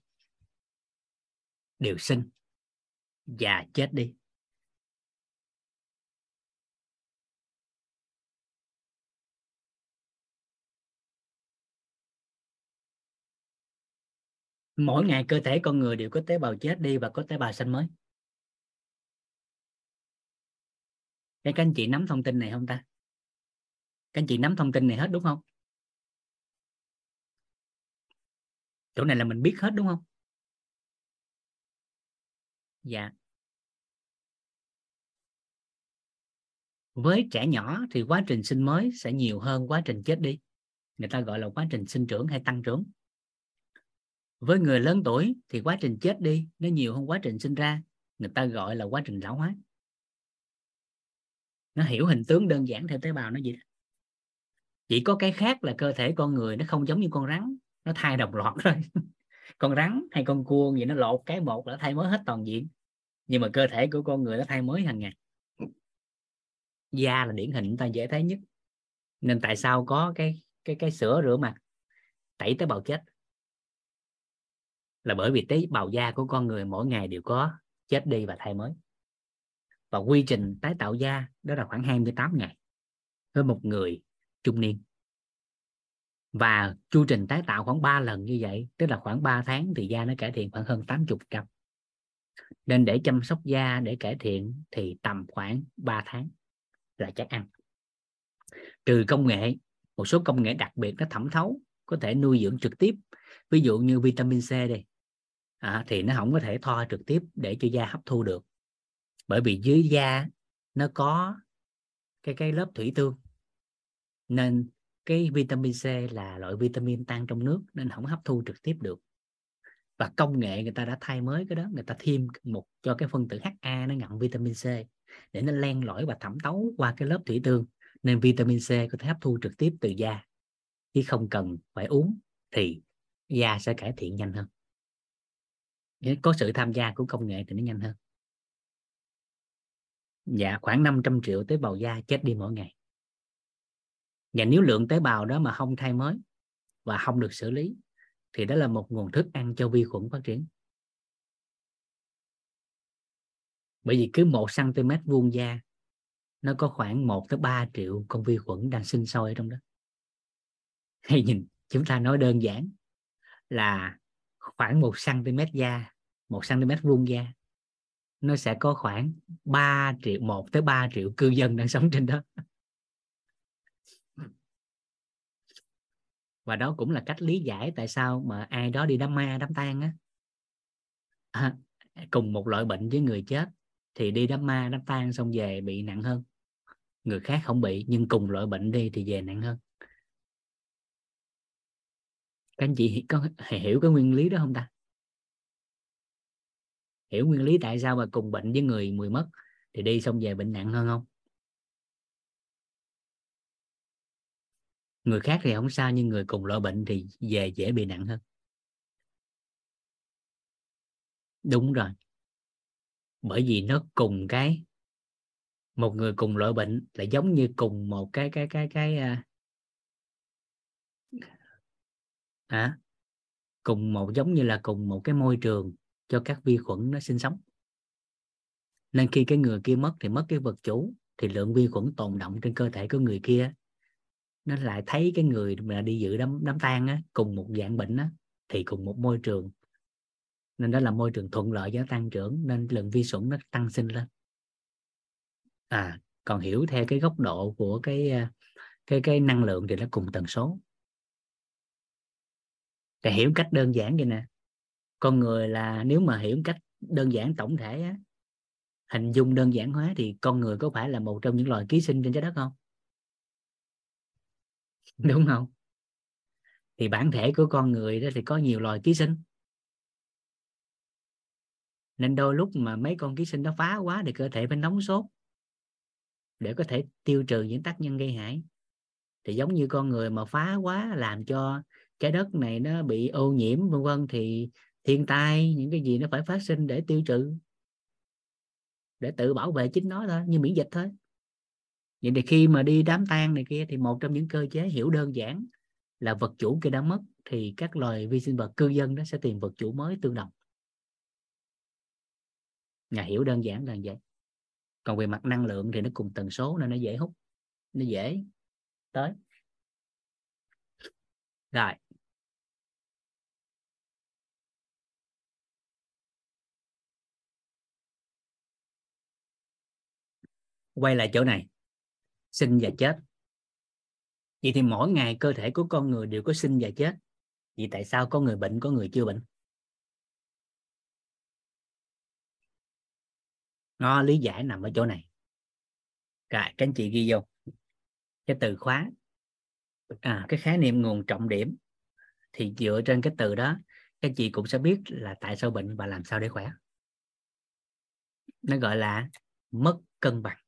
đều sinh và chết đi. Mỗi ngày cơ thể con người đều có tế bào chết đi và có tế bào xanh mới. Thế các anh chị nắm thông tin này không ta? Các anh chị nắm thông tin này hết đúng không? Chỗ này là mình biết hết đúng không? Dạ. Với trẻ nhỏ thì quá trình sinh mới sẽ nhiều hơn quá trình chết đi. Người ta gọi là quá trình sinh trưởng hay tăng trưởng với người lớn tuổi thì quá trình chết đi nó nhiều hơn quá trình sinh ra. Người ta gọi là quá trình lão hóa. Nó hiểu hình tướng đơn giản theo tế bào nó gì chỉ có cái khác là cơ thể con người nó không giống như con rắn, nó thay đồng loạt thôi. Con rắn hay con cua gì nó lột cái một là thay mới hết toàn diện. Nhưng mà cơ thể của con người nó thay mới hàng ngày. Da là điển hình ta dễ thấy nhất. Nên tại sao có cái cái cái sữa rửa mặt tẩy tế bào chết? Là bởi vì tế bào da của con người mỗi ngày đều có chết đi và thay mới. Và quy trình tái tạo da đó là khoảng 28 ngày với một người trung niên. Và chu trình tái tạo khoảng 3 lần như vậy, tức là khoảng 3 tháng thì da nó cải thiện khoảng hơn 80 trăm nên để chăm sóc da, để cải thiện thì tầm khoảng 3 tháng là chắc ăn. Trừ công nghệ, một số công nghệ đặc biệt nó thẩm thấu có thể nuôi dưỡng trực tiếp. Ví dụ như vitamin C đây à, thì nó không có thể thoa trực tiếp để cho da hấp thu được. Bởi vì dưới da nó có cái cái lớp thủy tương. Nên cái vitamin C là loại vitamin tan trong nước nên không hấp thu trực tiếp được. Và công nghệ người ta đã thay mới cái đó người ta thêm một cho cái phân tử HA nó ngậm vitamin C để nó len lỏi và thẩm thấu qua cái lớp thủy tương. Nên vitamin C có thể hấp thu trực tiếp từ da. Chứ không cần phải uống thì da sẽ cải thiện nhanh hơn có sự tham gia của công nghệ thì nó nhanh hơn. Dạ khoảng 500 triệu tế bào da chết đi mỗi ngày. Và nếu lượng tế bào đó mà không thay mới và không được xử lý, thì đó là một nguồn thức ăn cho vi khuẩn phát triển. Bởi vì cứ một cm vuông da, nó có khoảng 1 tới 3 triệu con vi khuẩn đang sinh sôi ở trong đó. Hay nhìn, chúng ta nói đơn giản là khoảng một cm da một cm vuông da nó sẽ có khoảng 3 triệu 1 tới 3 triệu cư dân đang sống trên đó. Và đó cũng là cách lý giải tại sao mà ai đó đi đám ma đám tang á. À, cùng một loại bệnh với người chết thì đi đám ma đám tang xong về bị nặng hơn. Người khác không bị nhưng cùng loại bệnh đi thì về nặng hơn. Các anh chị có hiểu cái nguyên lý đó không ta? Hiểu nguyên lý tại sao mà cùng bệnh với người mười mất thì đi xong về bệnh nặng hơn không? Người khác thì không sao nhưng người cùng loại bệnh thì về dễ bị nặng hơn. Đúng rồi. Bởi vì nó cùng cái một người cùng loại bệnh là giống như cùng một cái cái cái cái à, à cùng một giống như là cùng một cái môi trường cho các vi khuẩn nó sinh sống. Nên khi cái người kia mất thì mất cái vật chủ thì lượng vi khuẩn tồn động trên cơ thể của người kia. Nó lại thấy cái người mà đi dự đám đám tang á, cùng một dạng bệnh á, thì cùng một môi trường. Nên đó là môi trường thuận lợi cho tăng trưởng nên lượng vi khuẩn nó tăng sinh lên. À còn hiểu theo cái góc độ của cái à, cái cái năng lượng thì nó cùng tần số. Để hiểu cách đơn giản vậy nè con người là nếu mà hiểu cách đơn giản tổng thể á, hình dung đơn giản hóa thì con người có phải là một trong những loài ký sinh trên trái đất không? Đúng không? Thì bản thể của con người đó thì có nhiều loài ký sinh. Nên đôi lúc mà mấy con ký sinh nó phá quá thì cơ thể phải nóng sốt để có thể tiêu trừ những tác nhân gây hại. Thì giống như con người mà phá quá làm cho trái đất này nó bị ô nhiễm vân vân thì thiên tai, những cái gì nó phải phát sinh để tiêu trừ, để tự bảo vệ chính nó thôi, như miễn dịch thôi. Vậy thì khi mà đi đám tang này kia thì một trong những cơ chế hiểu đơn giản là vật chủ kia đã mất thì các loài vi sinh vật cư dân đó sẽ tìm vật chủ mới tương đồng. Nhà hiểu đơn giản là vậy. Còn về mặt năng lượng thì nó cùng tần số nên nó dễ hút, nó dễ tới. Rồi quay lại chỗ này. Sinh và chết. Vậy thì mỗi ngày cơ thể của con người đều có sinh và chết. Vậy tại sao có người bệnh có người chưa bệnh? Nó lý giải nằm ở chỗ này. Rồi các anh chị ghi vô. Cái từ khóa. À, cái khái niệm nguồn trọng điểm. Thì dựa trên cái từ đó các chị cũng sẽ biết là tại sao bệnh và làm sao để khỏe. Nó gọi là mất cân bằng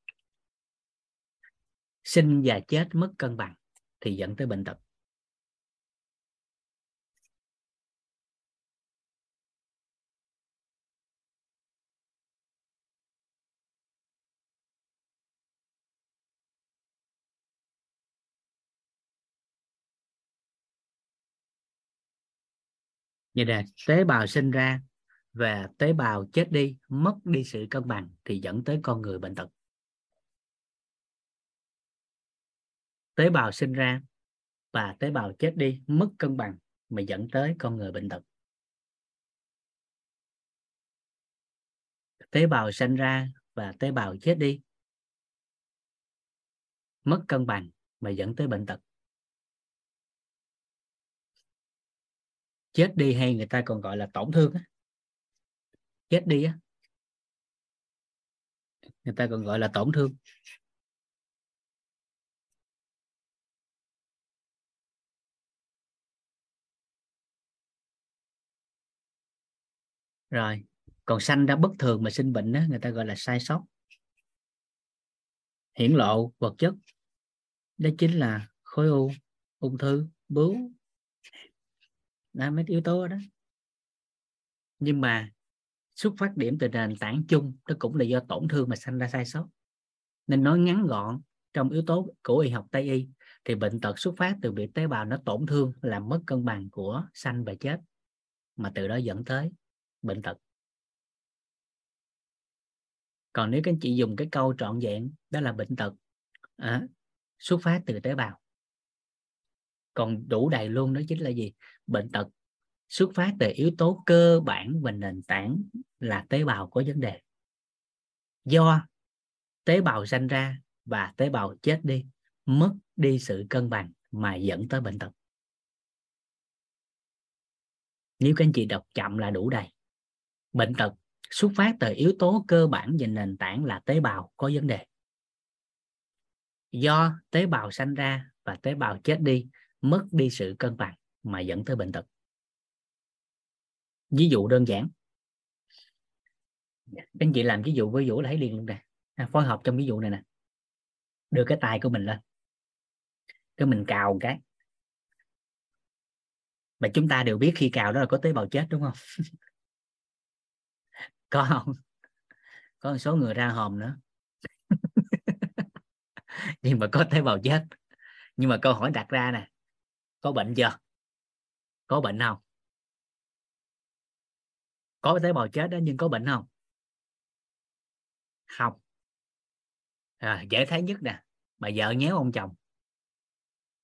sinh và chết mất cân bằng thì dẫn tới bệnh tật. Như nè, tế bào sinh ra và tế bào chết đi, mất đi sự cân bằng thì dẫn tới con người bệnh tật. Tế bào sinh ra và tế bào chết đi mất cân bằng mà dẫn tới con người bệnh tật. Tế bào sinh ra và tế bào chết đi mất cân bằng mà dẫn tới bệnh tật. Chết đi hay người ta còn gọi là tổn thương á. Chết đi á. Người ta còn gọi là tổn thương. Rồi, còn sanh ra bất thường mà sinh bệnh đó người ta gọi là sai sót. Hiển lộ vật chất, đó chính là khối u, ung thư, bướu. Là mấy yếu tố đó. Nhưng mà xuất phát điểm từ nền tảng chung nó cũng là do tổn thương mà sanh ra sai sót. Nên nói ngắn gọn, trong yếu tố của y học tây y, thì bệnh tật xuất phát từ việc tế bào nó tổn thương, làm mất cân bằng của sanh và chết, mà từ đó dẫn tới bệnh tật. Còn nếu các anh chị dùng cái câu trọn vẹn đó là bệnh tật à, xuất phát từ tế bào. Còn đủ đầy luôn đó chính là gì? Bệnh tật xuất phát từ yếu tố cơ bản và nền tảng là tế bào có vấn đề. Do tế bào sanh ra và tế bào chết đi mất đi sự cân bằng mà dẫn tới bệnh tật. Nếu các anh chị đọc chậm là đủ đầy bệnh tật xuất phát từ yếu tố cơ bản và nền tảng là tế bào có vấn đề. Do tế bào sanh ra và tế bào chết đi mất đi sự cân bằng mà dẫn tới bệnh tật. Ví dụ đơn giản. Anh chị làm ví dụ với vũ là thấy liền luôn nè. À, phối hợp trong ví dụ này nè. Đưa cái tay của mình lên. Cái mình cào một cái. Mà chúng ta đều biết khi cào đó là có tế bào chết đúng không? có không? Có một số người ra hòm nữa. Nhưng mà có tế bào chết. Nhưng mà câu hỏi đặt ra nè có bệnh chưa? Có bệnh không? Có tế bào chết đó nhưng có bệnh không? Không. À, dễ thấy nhất nè bà vợ nhéo ông chồng.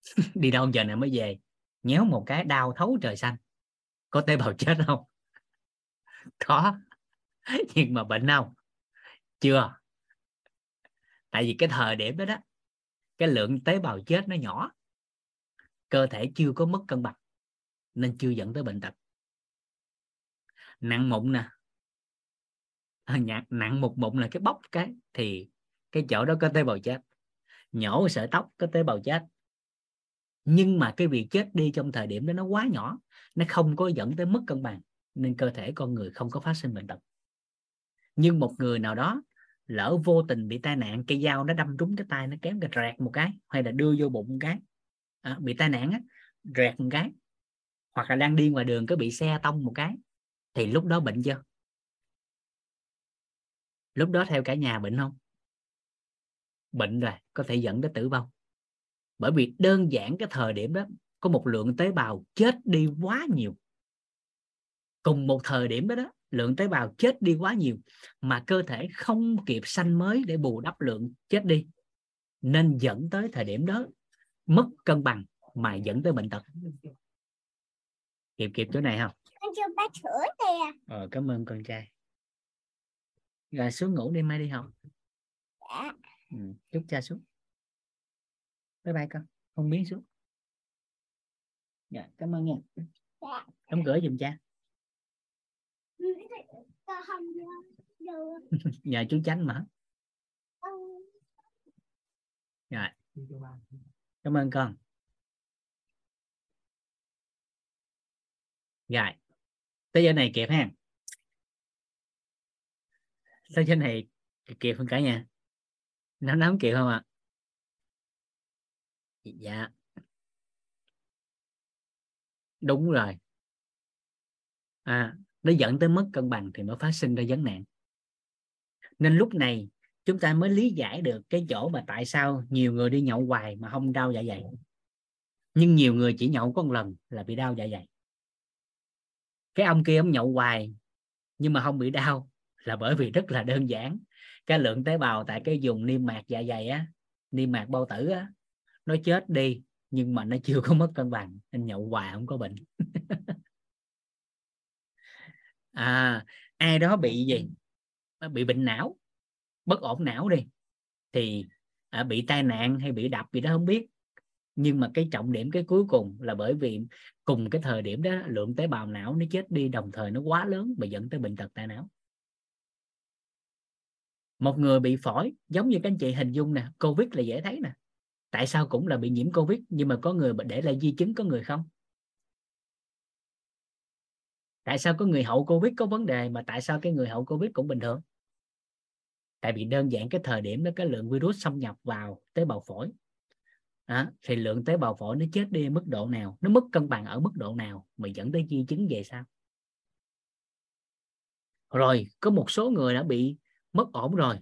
Đi đâu giờ này mới về? Nhéo một cái đau thấu trời xanh. Có tế bào chết không? Có. nhưng mà bệnh không? Chưa. Tại vì cái thời điểm đó đó cái lượng tế bào chết nó nhỏ. Cơ thể chưa có mất cân bằng nên chưa dẫn tới bệnh tật. Nặng mụn nè. À, nặng một mụn là cái bóc cái thì cái chỗ đó có tế bào chết. Nhổ sợi tóc có tế bào chết. Nhưng mà cái việc chết đi trong thời điểm đó nó quá nhỏ nó không có dẫn tới mất cân bằng nên cơ thể con người không có phát sinh bệnh tật nhưng một người nào đó lỡ vô tình bị tai nạn cây dao nó đâm trúng cái tay nó kém cái rẹt một cái hay là đưa vô bụng một cái à, bị tai nạn á rẹt một cái hoặc là đang đi ngoài đường có bị xe tông một cái thì lúc đó bệnh chưa? Lúc đó theo cả nhà bệnh không? Bệnh rồi có thể dẫn tới tử vong. Bởi vì đơn giản cái thời điểm đó có một lượng tế bào chết đi quá nhiều. Cùng một thời điểm đó, đó lượng tế bào chết đi quá nhiều mà cơ thể không kịp sanh mới để bù đắp lượng chết đi. Nên dẫn tới thời điểm đó mất cân bằng mà dẫn tới bệnh tật. Kịp kịp chỗ này không? Con chưa bát sữa kìa ờ, cảm ơn con trai. Rồi xuống ngủ đi mai đi học dạ. Ừ, chúc cha xuống. Bye bye con không biến xuống. Dạ cảm ơn nha. Dạ. Đóng cửa giùm cha nhờ chú chánh mở con rồi. Cảm ơn con. Rồi. Tới giờ này kịp ha. Tới giờ này kịp không cả nhà. Nắm nắm kịp không ạ? Dạ. Đúng rồi. À nó dẫn tới mất cân bằng thì mới phát sinh ra vấn nạn. Nên lúc này, chúng ta mới lý giải được cái chỗ mà tại sao nhiều người đi nhậu hoài mà không đau dạ dày. Nhưng nhiều người chỉ nhậu có một lần là bị đau dạ dày. Cái ông kia ông nhậu hoài, nhưng mà không bị đau là bởi vì rất là đơn giản. Cái lượng tế bào tại cái vùng niêm mạc dạ dày á, niêm mạc bao tử á, nó chết đi, nhưng mà nó chưa có mất cân bằng, nên nhậu hoài không có bệnh. à ai đó bị gì? Ờ, bị bệnh não bất ổn não đi. Thì à, bị tai nạn hay bị đập gì đó không biết. Nhưng mà cái trọng điểm cái cuối cùng là bởi vì cùng cái thời điểm đó lượng tế bào não nó chết đi đồng thời nó quá lớn mà dẫn tới bệnh tật tai não. Một người bị phổi giống như các anh chị hình dung nè covid là dễ thấy nè. Tại sao cũng là bị nhiễm covid nhưng mà có người để lại di chứng có người không? Tại sao có người hậu covid có vấn đề mà tại sao cái người hậu covid cũng bình thường? Tại vì đơn giản cái thời điểm đó cái lượng virus xâm nhập vào tế bào phổi. À, thì lượng tế bào phổi nó chết đi mức độ nào? Nó mất cân bằng ở mức độ nào mà dẫn tới di chứng về sao rồi có một số người đã bị mất ổn rồi.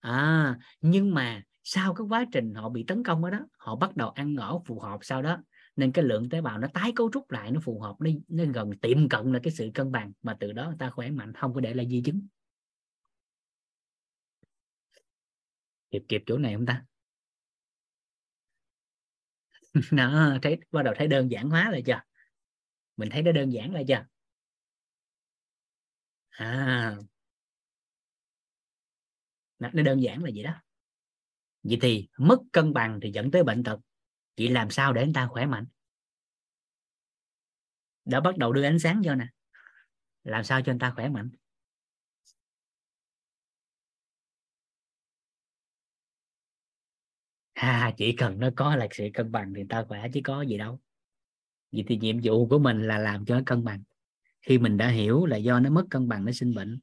À nhưng mà sau cái quá trình họ bị tấn công ở đó họ bắt đầu ăn ở phù hợp sau đó nên cái lượng tế bào nó tái cấu trúc lại nó phù hợp nó, nó gần tiệm cận là cái sự cân bằng mà từ đó người ta khỏe mạnh không có để lại di chứng. Kịp kịp chỗ này không ta? Nó thấy bắt đầu thấy đơn giản hóa lại chưa? Mình thấy nó đơn giản lại chưa? À. Nó đơn giản là gì đó? Vậy thì mất cân bằng thì dẫn tới bệnh tật chị làm sao để anh ta khỏe mạnh? Đã bắt đầu đưa ánh sáng vô nè. Làm sao cho anh ta khỏe mạnh? Ha chỉ cần nó có là sự cân bằng thì ta khỏe chứ có gì đâu. Vậy thì nhiệm vụ của mình là làm cho nó cân bằng. Khi mình đã hiểu là do nó mất cân bằng nó sinh bệnh,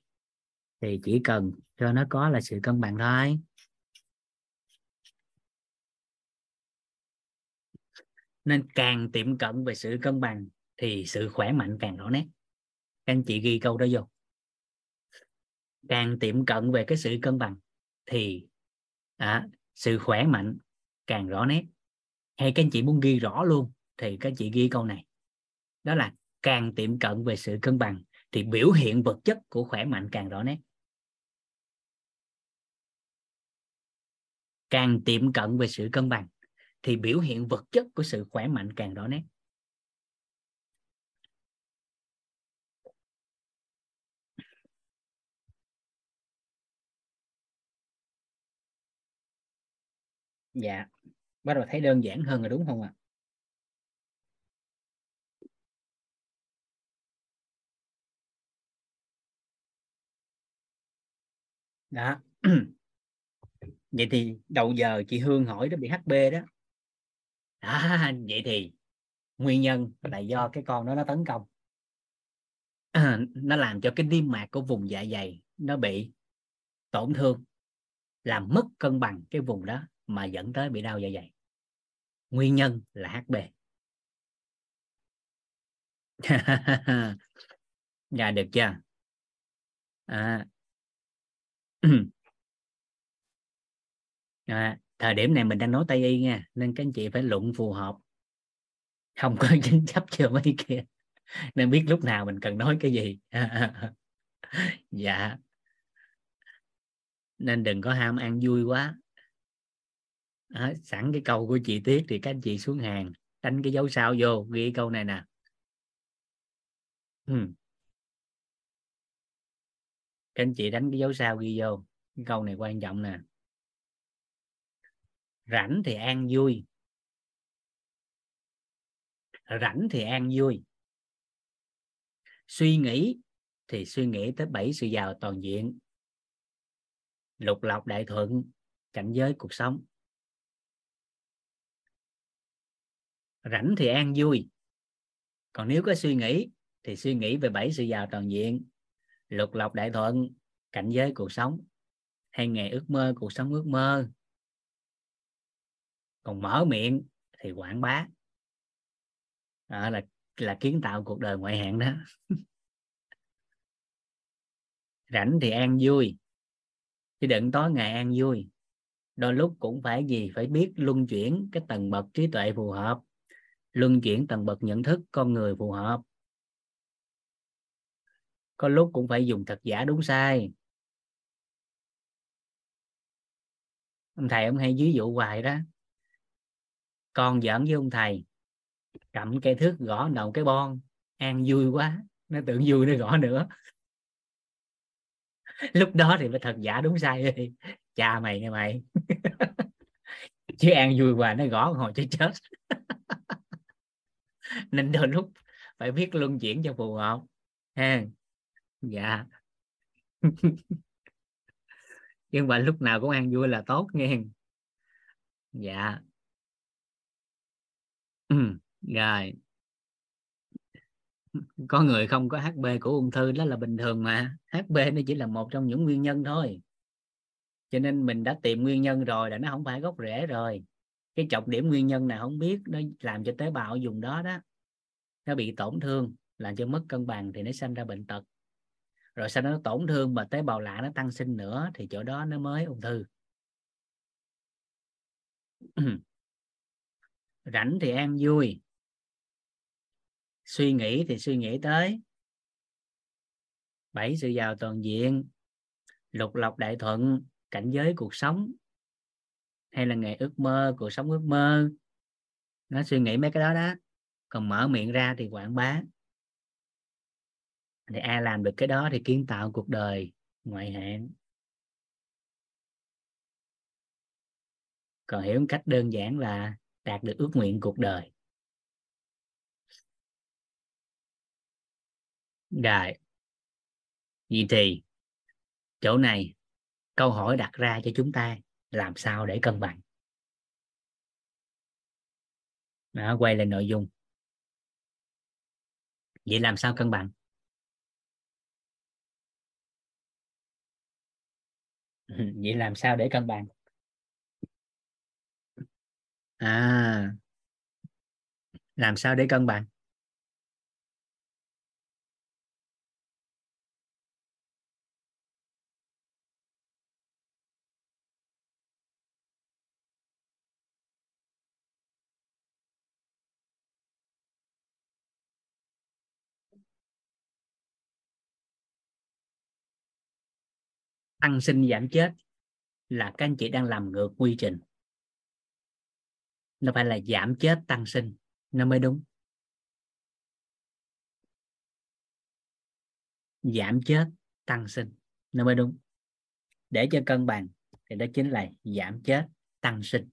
thì chỉ cần cho nó có là sự cân bằng thôi. Nên càng tiệm cận về sự cân bằng thì sự khỏe mạnh càng rõ nét. Các anh chị ghi câu đó vô. Càng tiệm cận về cái sự cân bằng thì à, sự khỏe mạnh càng rõ nét. Hay các anh chị muốn ghi rõ luôn thì các anh chị ghi câu này. Đó là càng tiệm cận về sự cân bằng thì biểu hiện vật chất của khỏe mạnh càng rõ nét. Càng tiệm cận về sự cân bằng thì biểu hiện vật chất của sự khỏe mạnh càng rõ nét. Dạ bắt đầu thấy đơn giản hơn rồi đúng không ạ? Đó. Vậy thì đầu giờ chị Hương hỏi đó, bị HB đó à, vậy thì nguyên nhân là do cái con đó nó tấn công. À, nó làm cho cái niêm mạc của vùng dạ dày nó bị tổn thương làm mất cân bằng cái vùng đó mà dẫn tới bị đau dạ dày. Nguyên nhân là HB dạ được chưa? À. à, thời điểm này mình đang nói tây y nha nên các anh chị phải luận phù hợp. Không có chính chấp chưa mấy kia nên biết lúc nào mình cần nói cái gì. Dạ. Nên đừng có ham ăn vui quá. À, sẵn cái câu của chị Tiết thì các anh chị xuống hàng đánh cái dấu sao vô ghi câu này nè. Ừ. các anh chị đánh cái dấu sao ghi vô cái câu này quan trọng nè rảnh thì an vui. Rảnh thì an vui. Suy nghĩ thì suy nghĩ tới bảy sự giàu toàn diện. Lục lọc đại thuận, cảnh giới cuộc sống. Rảnh thì an vui. Còn nếu có suy nghĩ thì suy nghĩ về bảy sự giàu toàn diện. Lục lọc đại thuận, cảnh giới cuộc sống. Hay ngày ước mơ, cuộc sống ước mơ còn mở miệng thì quảng bá. Đó là là kiến tạo cuộc đời ngoại hạng đó. Rảnh thì an vui. Chứ đừng tối ngày an vui. Đôi lúc cũng phải gì, phải biết luân chuyển cái tầng bậc trí tuệ phù hợp, luân chuyển tầng bậc nhận thức con người phù hợp. Có lúc cũng phải dùng thật giả đúng sai. Ông thầy ông hay ví dụ hoài đó con giỡn với ông thầy. Cầm cây thước gõ đầu cái bon. An vui quá. Nó tưởng vui nó gõ nữa. Lúc đó thì phải thật giả đúng sai đi cha mày nè mày. Chứ an vui hoài nó gõ hồi chết chết. Nên đôi lúc phải biết luân chuyển cho phù hợp. Ha? Dạ. Nhưng mà lúc nào cũng ăn vui là tốt nghe. Dạ ừ, rồi. Có người không có HB của ung thư đó là bình thường mà. HB nó chỉ là một trong những nguyên nhân thôi. Cho nên mình đã tìm nguyên nhân rồi là nó không phải gốc rễ rồi. Cái trọng điểm nguyên nhân này không biết nó làm cho tế bào dùng đó đó nó bị tổn thương làm cho mất cân bằng thì nó sinh ra bệnh tật. Rồi sau đó nó tổn thương mà tế bào lạ nó tăng sinh nữa thì chỗ đó nó mới ung thư. rảnh thì an vui. Suy nghĩ thì suy nghĩ tới. Bảy sự giàu toàn diện. Lục lọc đại thuận, cảnh giới cuộc sống. Hay là nghề ước mơ, cuộc sống ước mơ. Nó suy nghĩ mấy cái đó đó. Còn mở miệng ra thì quảng bá. Thì ai làm được cái đó thì kiến tạo cuộc đời ngoại hạng. Còn hiểu một cách đơn giản là đạt được ước nguyện cuộc đời. Rồi. Vậy thì chỗ này câu hỏi đặt ra cho chúng ta làm sao để cân bằng? Đó, quay lại nội dung. Vậy làm sao cân bằng? Vậy làm sao để cân bằng? À làm sao để cân bằng? Tăng sinh giảm chết là các anh chị đang làm ngược quy trình nó phải là giảm chết tăng sinh. Nó mới đúng. Giảm chết tăng sinh. Nó mới đúng. Để cho cân bằng thì đó chính là giảm chết tăng sinh.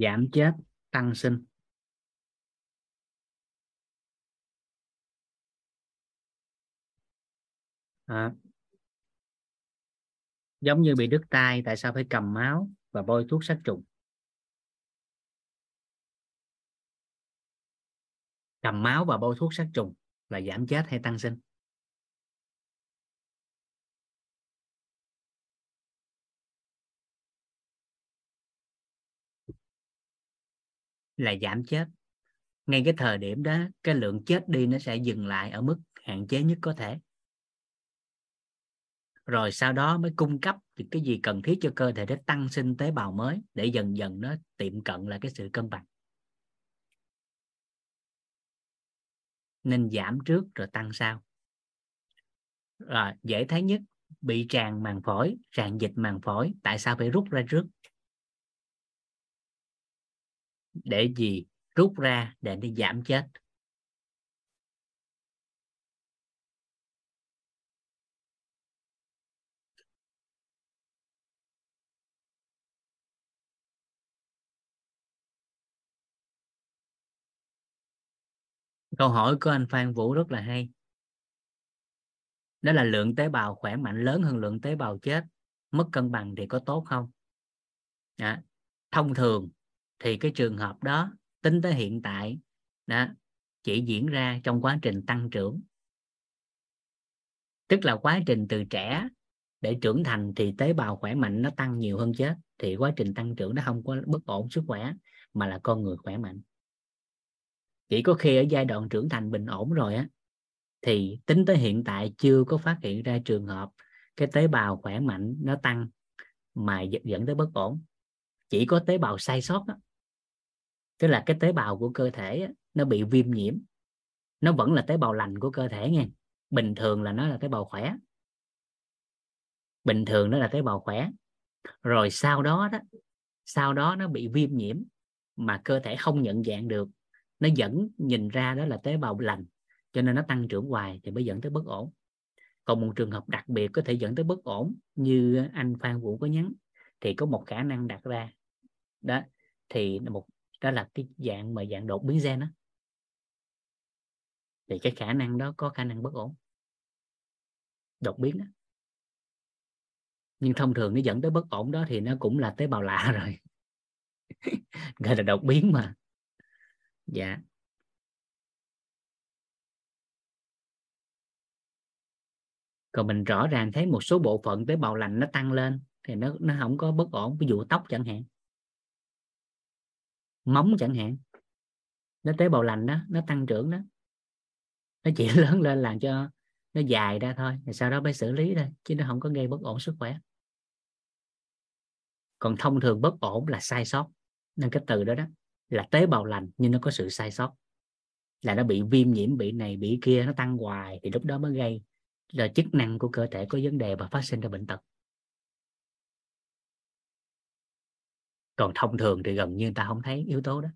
Giảm chết tăng sinh. À, giống như bị đứt tay tại sao phải cầm máu và bôi thuốc sát trùng? Cầm máu và bôi thuốc sát trùng là giảm chết hay tăng sinh? Là giảm chết. Ngay cái thời điểm đó, cái lượng chết đi nó sẽ dừng lại ở mức hạn chế nhất có thể. Rồi sau đó mới cung cấp được cái gì cần thiết cho cơ thể để tăng sinh tế bào mới, để dần dần nó tiệm cận lại cái sự cân bằng. Nên giảm trước rồi tăng sau. Rồi, dễ thấy nhất, bị tràn màng phổi, tràn dịch màng phổi, tại sao phải rút ra trước? Để gì? Rút ra để đi giảm chết. Câu hỏi của anh Phan Vũ rất là hay. Đó là lượng tế bào khỏe mạnh lớn hơn lượng tế bào chết. Mất cân bằng thì có tốt không? À, thông thường thì cái trường hợp đó tính tới hiện tại đó, chỉ diễn ra trong quá trình tăng trưởng. Tức là quá trình từ trẻ để trưởng thành thì tế bào khỏe mạnh nó tăng nhiều hơn chết. Thì quá trình tăng trưởng nó không có bất ổn sức khỏe, mà là con người khỏe mạnh. Chỉ có khi ở giai đoạn trưởng thành bình ổn rồi á, thì tính tới hiện tại chưa có phát hiện ra trường hợp cái tế bào khỏe mạnh nó tăng mà dẫn tới bất ổn. Chỉ có tế bào sai sót đó tức là cái tế bào của cơ thể á, nó bị viêm nhiễm. Nó vẫn là tế bào lành của cơ thể nghe, bình thường là nó là tế bào khỏe. Bình thường nó là tế bào khỏe. Rồi sau đó đó sau đó nó bị viêm nhiễm mà cơ thể không nhận dạng được nó vẫn nhìn ra đó là tế bào lành cho nên nó tăng trưởng hoài thì mới dẫn tới bất ổn. Còn một trường hợp đặc biệt có thể dẫn tới bất ổn như anh Phan Vũ có nhắn thì có một khả năng đặt ra. Đó thì một đó là cái dạng mà dạng đột biến gen đó thì cái khả năng đó có khả năng bất ổn. Đột biến đó nhưng thông thường nó dẫn tới bất ổn đó thì nó cũng là tế bào lạ rồi. Gọi là đột biến mà. Dạ. Còn mình rõ ràng thấy một số bộ phận tế bào lành nó tăng lên thì nó nó không có bất ổn. Ví dụ tóc chẳng hạn móng chẳng hạn. Nó tế bào lành đó, nó tăng trưởng đó. Nó chỉ lớn lên làm cho nó dài ra thôi thì sau đó mới xử lý thôi, chứ nó không có gây bất ổn sức khỏe. Còn thông thường bất ổn là sai sót. Nên cái từ đó đó là tế bào lành, nhưng nó có sự sai sót. Là nó bị viêm nhiễm, bị này, bị kia, nó tăng hoài thì lúc đó mới gây là chức năng của cơ thể có vấn đề và phát sinh ra bệnh tật. Còn thông thường thì gần như ta không thấy yếu tố đó.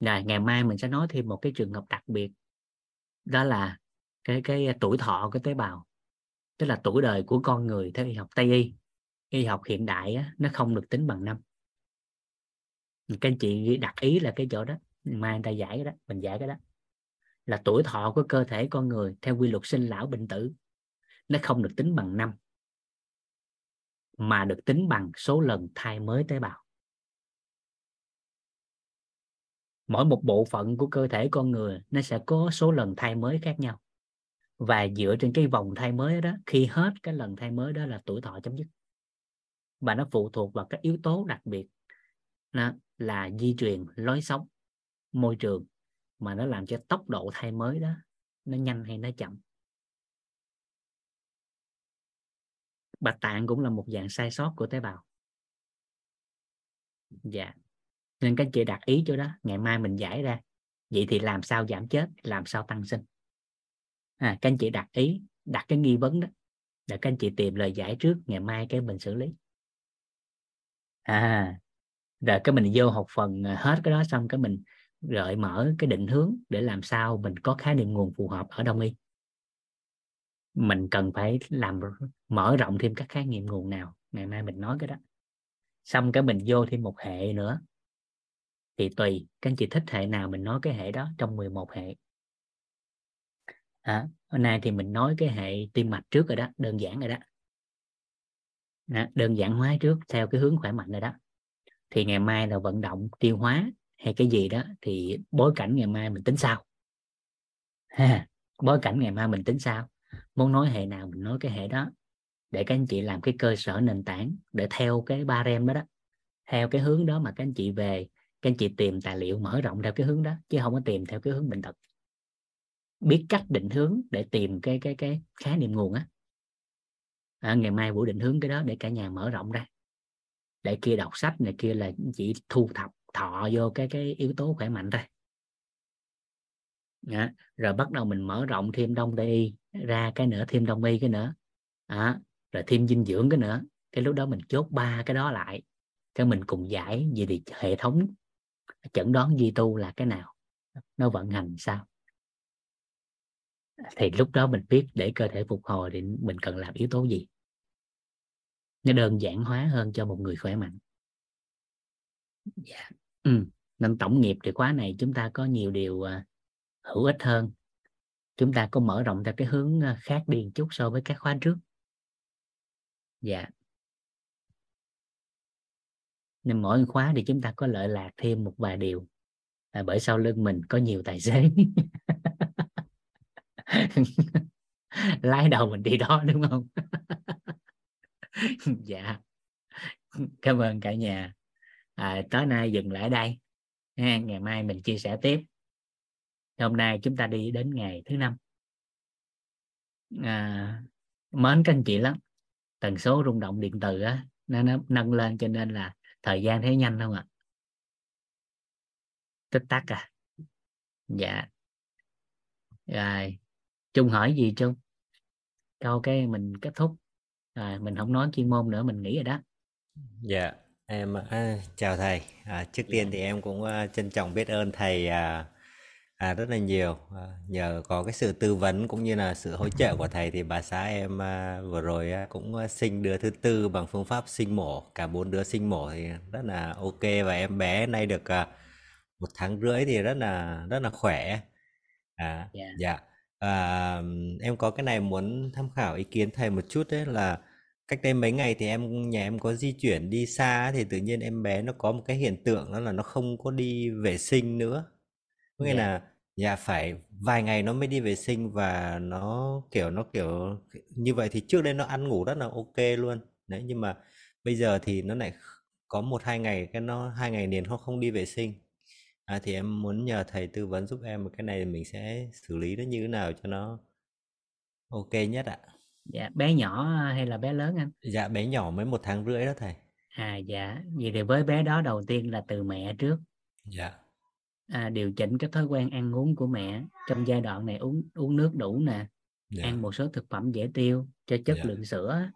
Rồi ngày mai mình sẽ nói thêm một cái trường hợp đặc biệt đó là cái cái tuổi thọ của tế bào. Tức là tuổi đời của con người theo y học tây y. Y học hiện đại á, nó không được tính bằng năm. Các anh chị đặt ý là cái chỗ đó. Mai người ta giải cái đó mình giải cái đó. Là tuổi thọ của cơ thể con người theo quy luật sinh lão bệnh tử nó không được tính bằng năm mà được tính bằng số lần thay mới tế bào. Mỗi một bộ phận của cơ thể con người, nó sẽ có số lần thay mới khác nhau. Và dựa trên cái vòng thay mới đó, khi hết cái lần thay mới đó là tuổi thọ chấm dứt. Và nó phụ thuộc vào các yếu tố đặc biệt đó là di truyền, lối sống, môi trường, mà nó làm cho tốc độ thay mới đó nó nhanh hay nó chậm. Bạch tạng cũng là một dạng sai sót của tế bào. Dạ. Nên các chị đặt ý cho đó ngày mai mình giải ra. Vậy thì làm sao giảm chết làm sao tăng sinh? À, các anh chị đặt ý đặt cái nghi vấn đó để các anh chị tìm lời giải trước ngày mai cái mình xử lý. À rồi cái mình vô học phần à, hết cái đó xong cái mình gợi mở cái định hướng để làm sao mình có khái niệm nguồn phù hợp ở đông y mình cần phải làm mở rộng thêm các khái niệm nguồn nào? Ngày mai mình nói cái đó. Xong cái mình vô thêm một hệ nữa. Thì tùy các anh chị thích hệ nào mình nói cái hệ đó trong 11 hệ. À, hôm nay thì mình nói cái hệ tim mạch trước rồi đó đơn giản rồi đó. À, đơn giản hóa trước theo cái hướng khỏe mạnh rồi đó. Thì ngày mai là vận động tiêu hóa hay cái gì đó thì bối cảnh ngày mai mình tính sao? Ha bối cảnh ngày mai mình tính sao? Muốn nói hệ nào mình nói cái hệ đó. Để các anh chị làm cái cơ sở nền tảng để theo cái ba rem đó đó. Theo cái hướng đó mà các anh chị về các anh chị tìm tài liệu mở rộng theo cái hướng đó chứ không có tìm theo cái hướng bệnh tật biết cách định hướng để tìm cái cái cái khái niệm nguồn á. À, ngày mai buổi định hướng cái đó để cả nhà mở rộng ra. Để kia đọc sách này kia là chỉ thu thập thọ vô cái cái yếu tố khỏe mạnh thôi. À, rồi bắt đầu mình mở rộng thêm đông tây y ra cái nữa thêm đông y cái nữa. À, rồi thêm dinh dưỡng cái nữa. Cái lúc đó mình chốt ba cái đó lại. Cái mình cùng giải về thì hệ thống. Chẩn đoán di tu là cái nào? Nó vận hành sao? Thì lúc đó mình biết để cơ thể phục hồi thì mình cần làm yếu tố gì? Nó đơn giản hóa hơn cho một người khỏe mạnh. Yeah. Dạ. ừ. nên tổng nghiệp thì khóa này chúng ta có nhiều điều uh, hữu ích hơn chúng ta có mở rộng theo cái hướng ờ, khác đi chút so với các khóa trước. Dạ. Nên mỗi khóa thì chúng ta có lợi lạc thêm một vài điều. Là bởi sau lưng mình có nhiều tài xế. Lái đầu mình đi đó đúng không? Dạ. Cảm ơn cả nhà. À, tối nay dừng lại đây. Ha. ngày mai mình chia sẻ tiếp hôm nay chúng ta đi đến ngày thứ năm. À, mến các anh chị lắm. Tần số rung động điện từ á nó, nó nâng lên cho nên là thời gian thấy nhanh không ạ? Tích tắc à? Dạ. Rồi trung hỏi gì trung? Câu cái mình kết thúc. À, mình không nói chuyên môn nữa mình nghĩ rồi đó. Dạ em à, chào thầy. À, trước tiên thì em cũng à, trân trọng biết ơn thầy à, à, rất là nhiều. À, nhờ có cái sự tư vấn cũng như là sự hỗ trợ của thầy thì bà xã em à, vừa rồi à, cũng à, sinh đứa thứ tư bằng phương pháp sinh mổ. Cả bốn đứa sinh mổ thì rất là ok và em bé nay được à, một tháng rưỡi thì rất là rất là khỏe. À dạ. dạ. À, em có cái này muốn tham khảo ý kiến thầy một chút đấy là cách đây mấy ngày thì em nhà em có di chuyển đi xa thì tự nhiên em bé nó có một cái hiện tượng đó là nó không có đi vệ sinh nữa. Có nghĩa dạ. là dạ phải. Vài ngày nó mới đi vệ sinh và nó kiểu nó kiểu như vậy thì trước đây nó ăn ngủ rất là ok luôn. Đấy nhưng mà bây giờ thì nó lại có một hai ngày cái nó hai ngày liền nó không đi vệ sinh. À, thì em muốn nhờ thầy tư vấn giúp em cái này mình sẽ xử lý nó như thế nào cho nó ok nhất ạ. Dạ bé nhỏ hay là bé lớn anh? Dạ bé nhỏ mới một tháng rưỡi đó thầy. À dạ. Vậy thì với bé đó đầu tiên là từ mẹ trước. Dạ à, điều chỉnh cái thói quen ăn uống của mẹ trong giai đoạn này uống uống nước đủ nè dạ. ăn một số thực phẩm dễ tiêu cho chất dạ. lượng sữa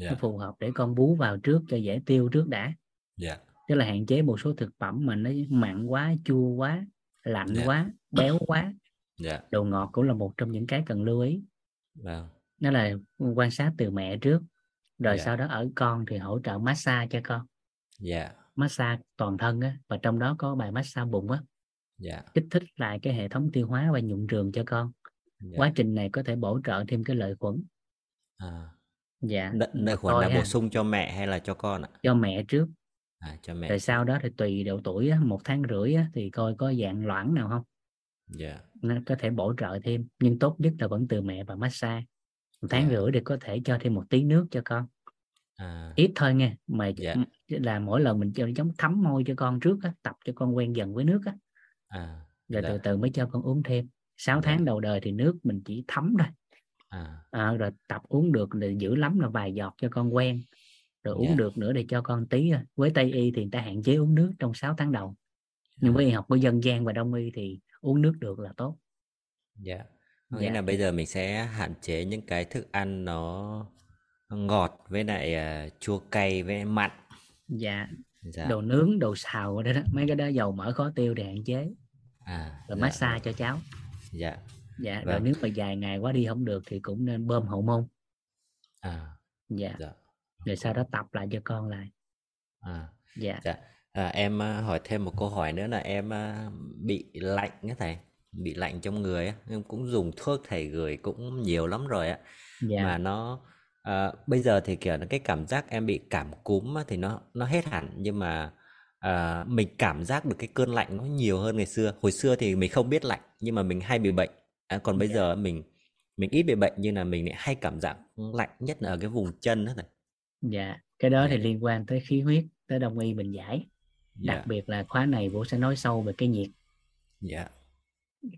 nó dạ phù hợp để con bú vào trước cho dễ tiêu trước đã. Dạ. Tức là hạn chế một số thực phẩm mà nó mặn quá chua quá lạnh dạ. quá béo quá. Dạ. Đồ ngọt cũng là một trong những cái cần lưu ý. Vâng. Đó là quan sát từ mẹ trước rồi dạ. sau đó ở con thì hỗ trợ massage cho con. Dạ. Massage toàn thân á và trong đó có bài massage bụng á dạ. Kích thích lại cái hệ thống tiêu hóa và nhuận trường cho con. Dạ. Quá trình này có thể bổ trợ thêm cái lợi khuẩn. À. Dạ. Đ- lợi khuẩn là bổ sung cho mẹ hay là cho con ạ? Cho mẹ trước. À cho mẹ rồi sau đó thì tùy độ tuổi á, một tháng rưỡi á, thì coi có dạng loãng nào không? Dạ. Nó có thể bổ trợ thêm nhưng tốt nhất là vẫn từ mẹ và massage. Một tháng dạ. rưỡi thì có thể cho thêm một tí nước cho con. À. Ít thôi nha mà dạ. là mỗi lần mình cho giống thấm môi cho con trước á, tập cho con quen dần với nước á à rồi từ dạ từ mới cho con uống thêm. 6 dạ. tháng đầu đời thì nước mình chỉ thấm thôi. À. À, rồi tập uống được là dữ lắm là vài giọt cho con quen. Rồi uống dạ. được nữa để cho con tí thôi. với tây y thì người ta hạn chế uống nước trong 6 tháng đầu. Nhưng với y học của dân gian và đông y thì uống nước được là tốt. Dạ. Nghĩa dạ. là bây giờ mình sẽ hạn chế những cái thức ăn nó ngọt với lại à, chua cay với mặn. Dạ. Dạ. Đồ nướng đồ xào đó, đó. Mấy cái đó dầu mỡ khó tiêu thì hạn chế à rồi dạ. massage cho cháu. Dạ. Dạ rồi vâng. nếu mà dài ngày quá đi không được thì cũng nên bơm hậu môn. À dạ. dạ. Rồi sau đó tập lại cho con lại. À dạ. dạ. À, em à, hỏi thêm một câu hỏi nữa là em à, bị lạnh á thầy bị lạnh trong người á. Em cũng dùng thuốc thầy gửi cũng nhiều lắm rồi á. Dạ. Mà nó à, bây giờ thì kiểu là cái cảm giác em bị cảm cúm á, thì nó nó hết hẳn nhưng mà à, mình cảm giác được cái cơn lạnh nó nhiều hơn ngày xưa. Hồi xưa thì mình không biết lạnh nhưng mà mình hay bị bệnh. À, còn bây dạ. giờ mình mình ít bị bệnh nhưng là mình lại hay cảm giác lạnh nhất là ở cái vùng chân đó thầy dạ cái đó thì liên quan tới khí huyết tới đông y mình giải. Đặc dạ. biệt là khóa này vũ sẽ nói sâu về cái nhiệt. Dạ.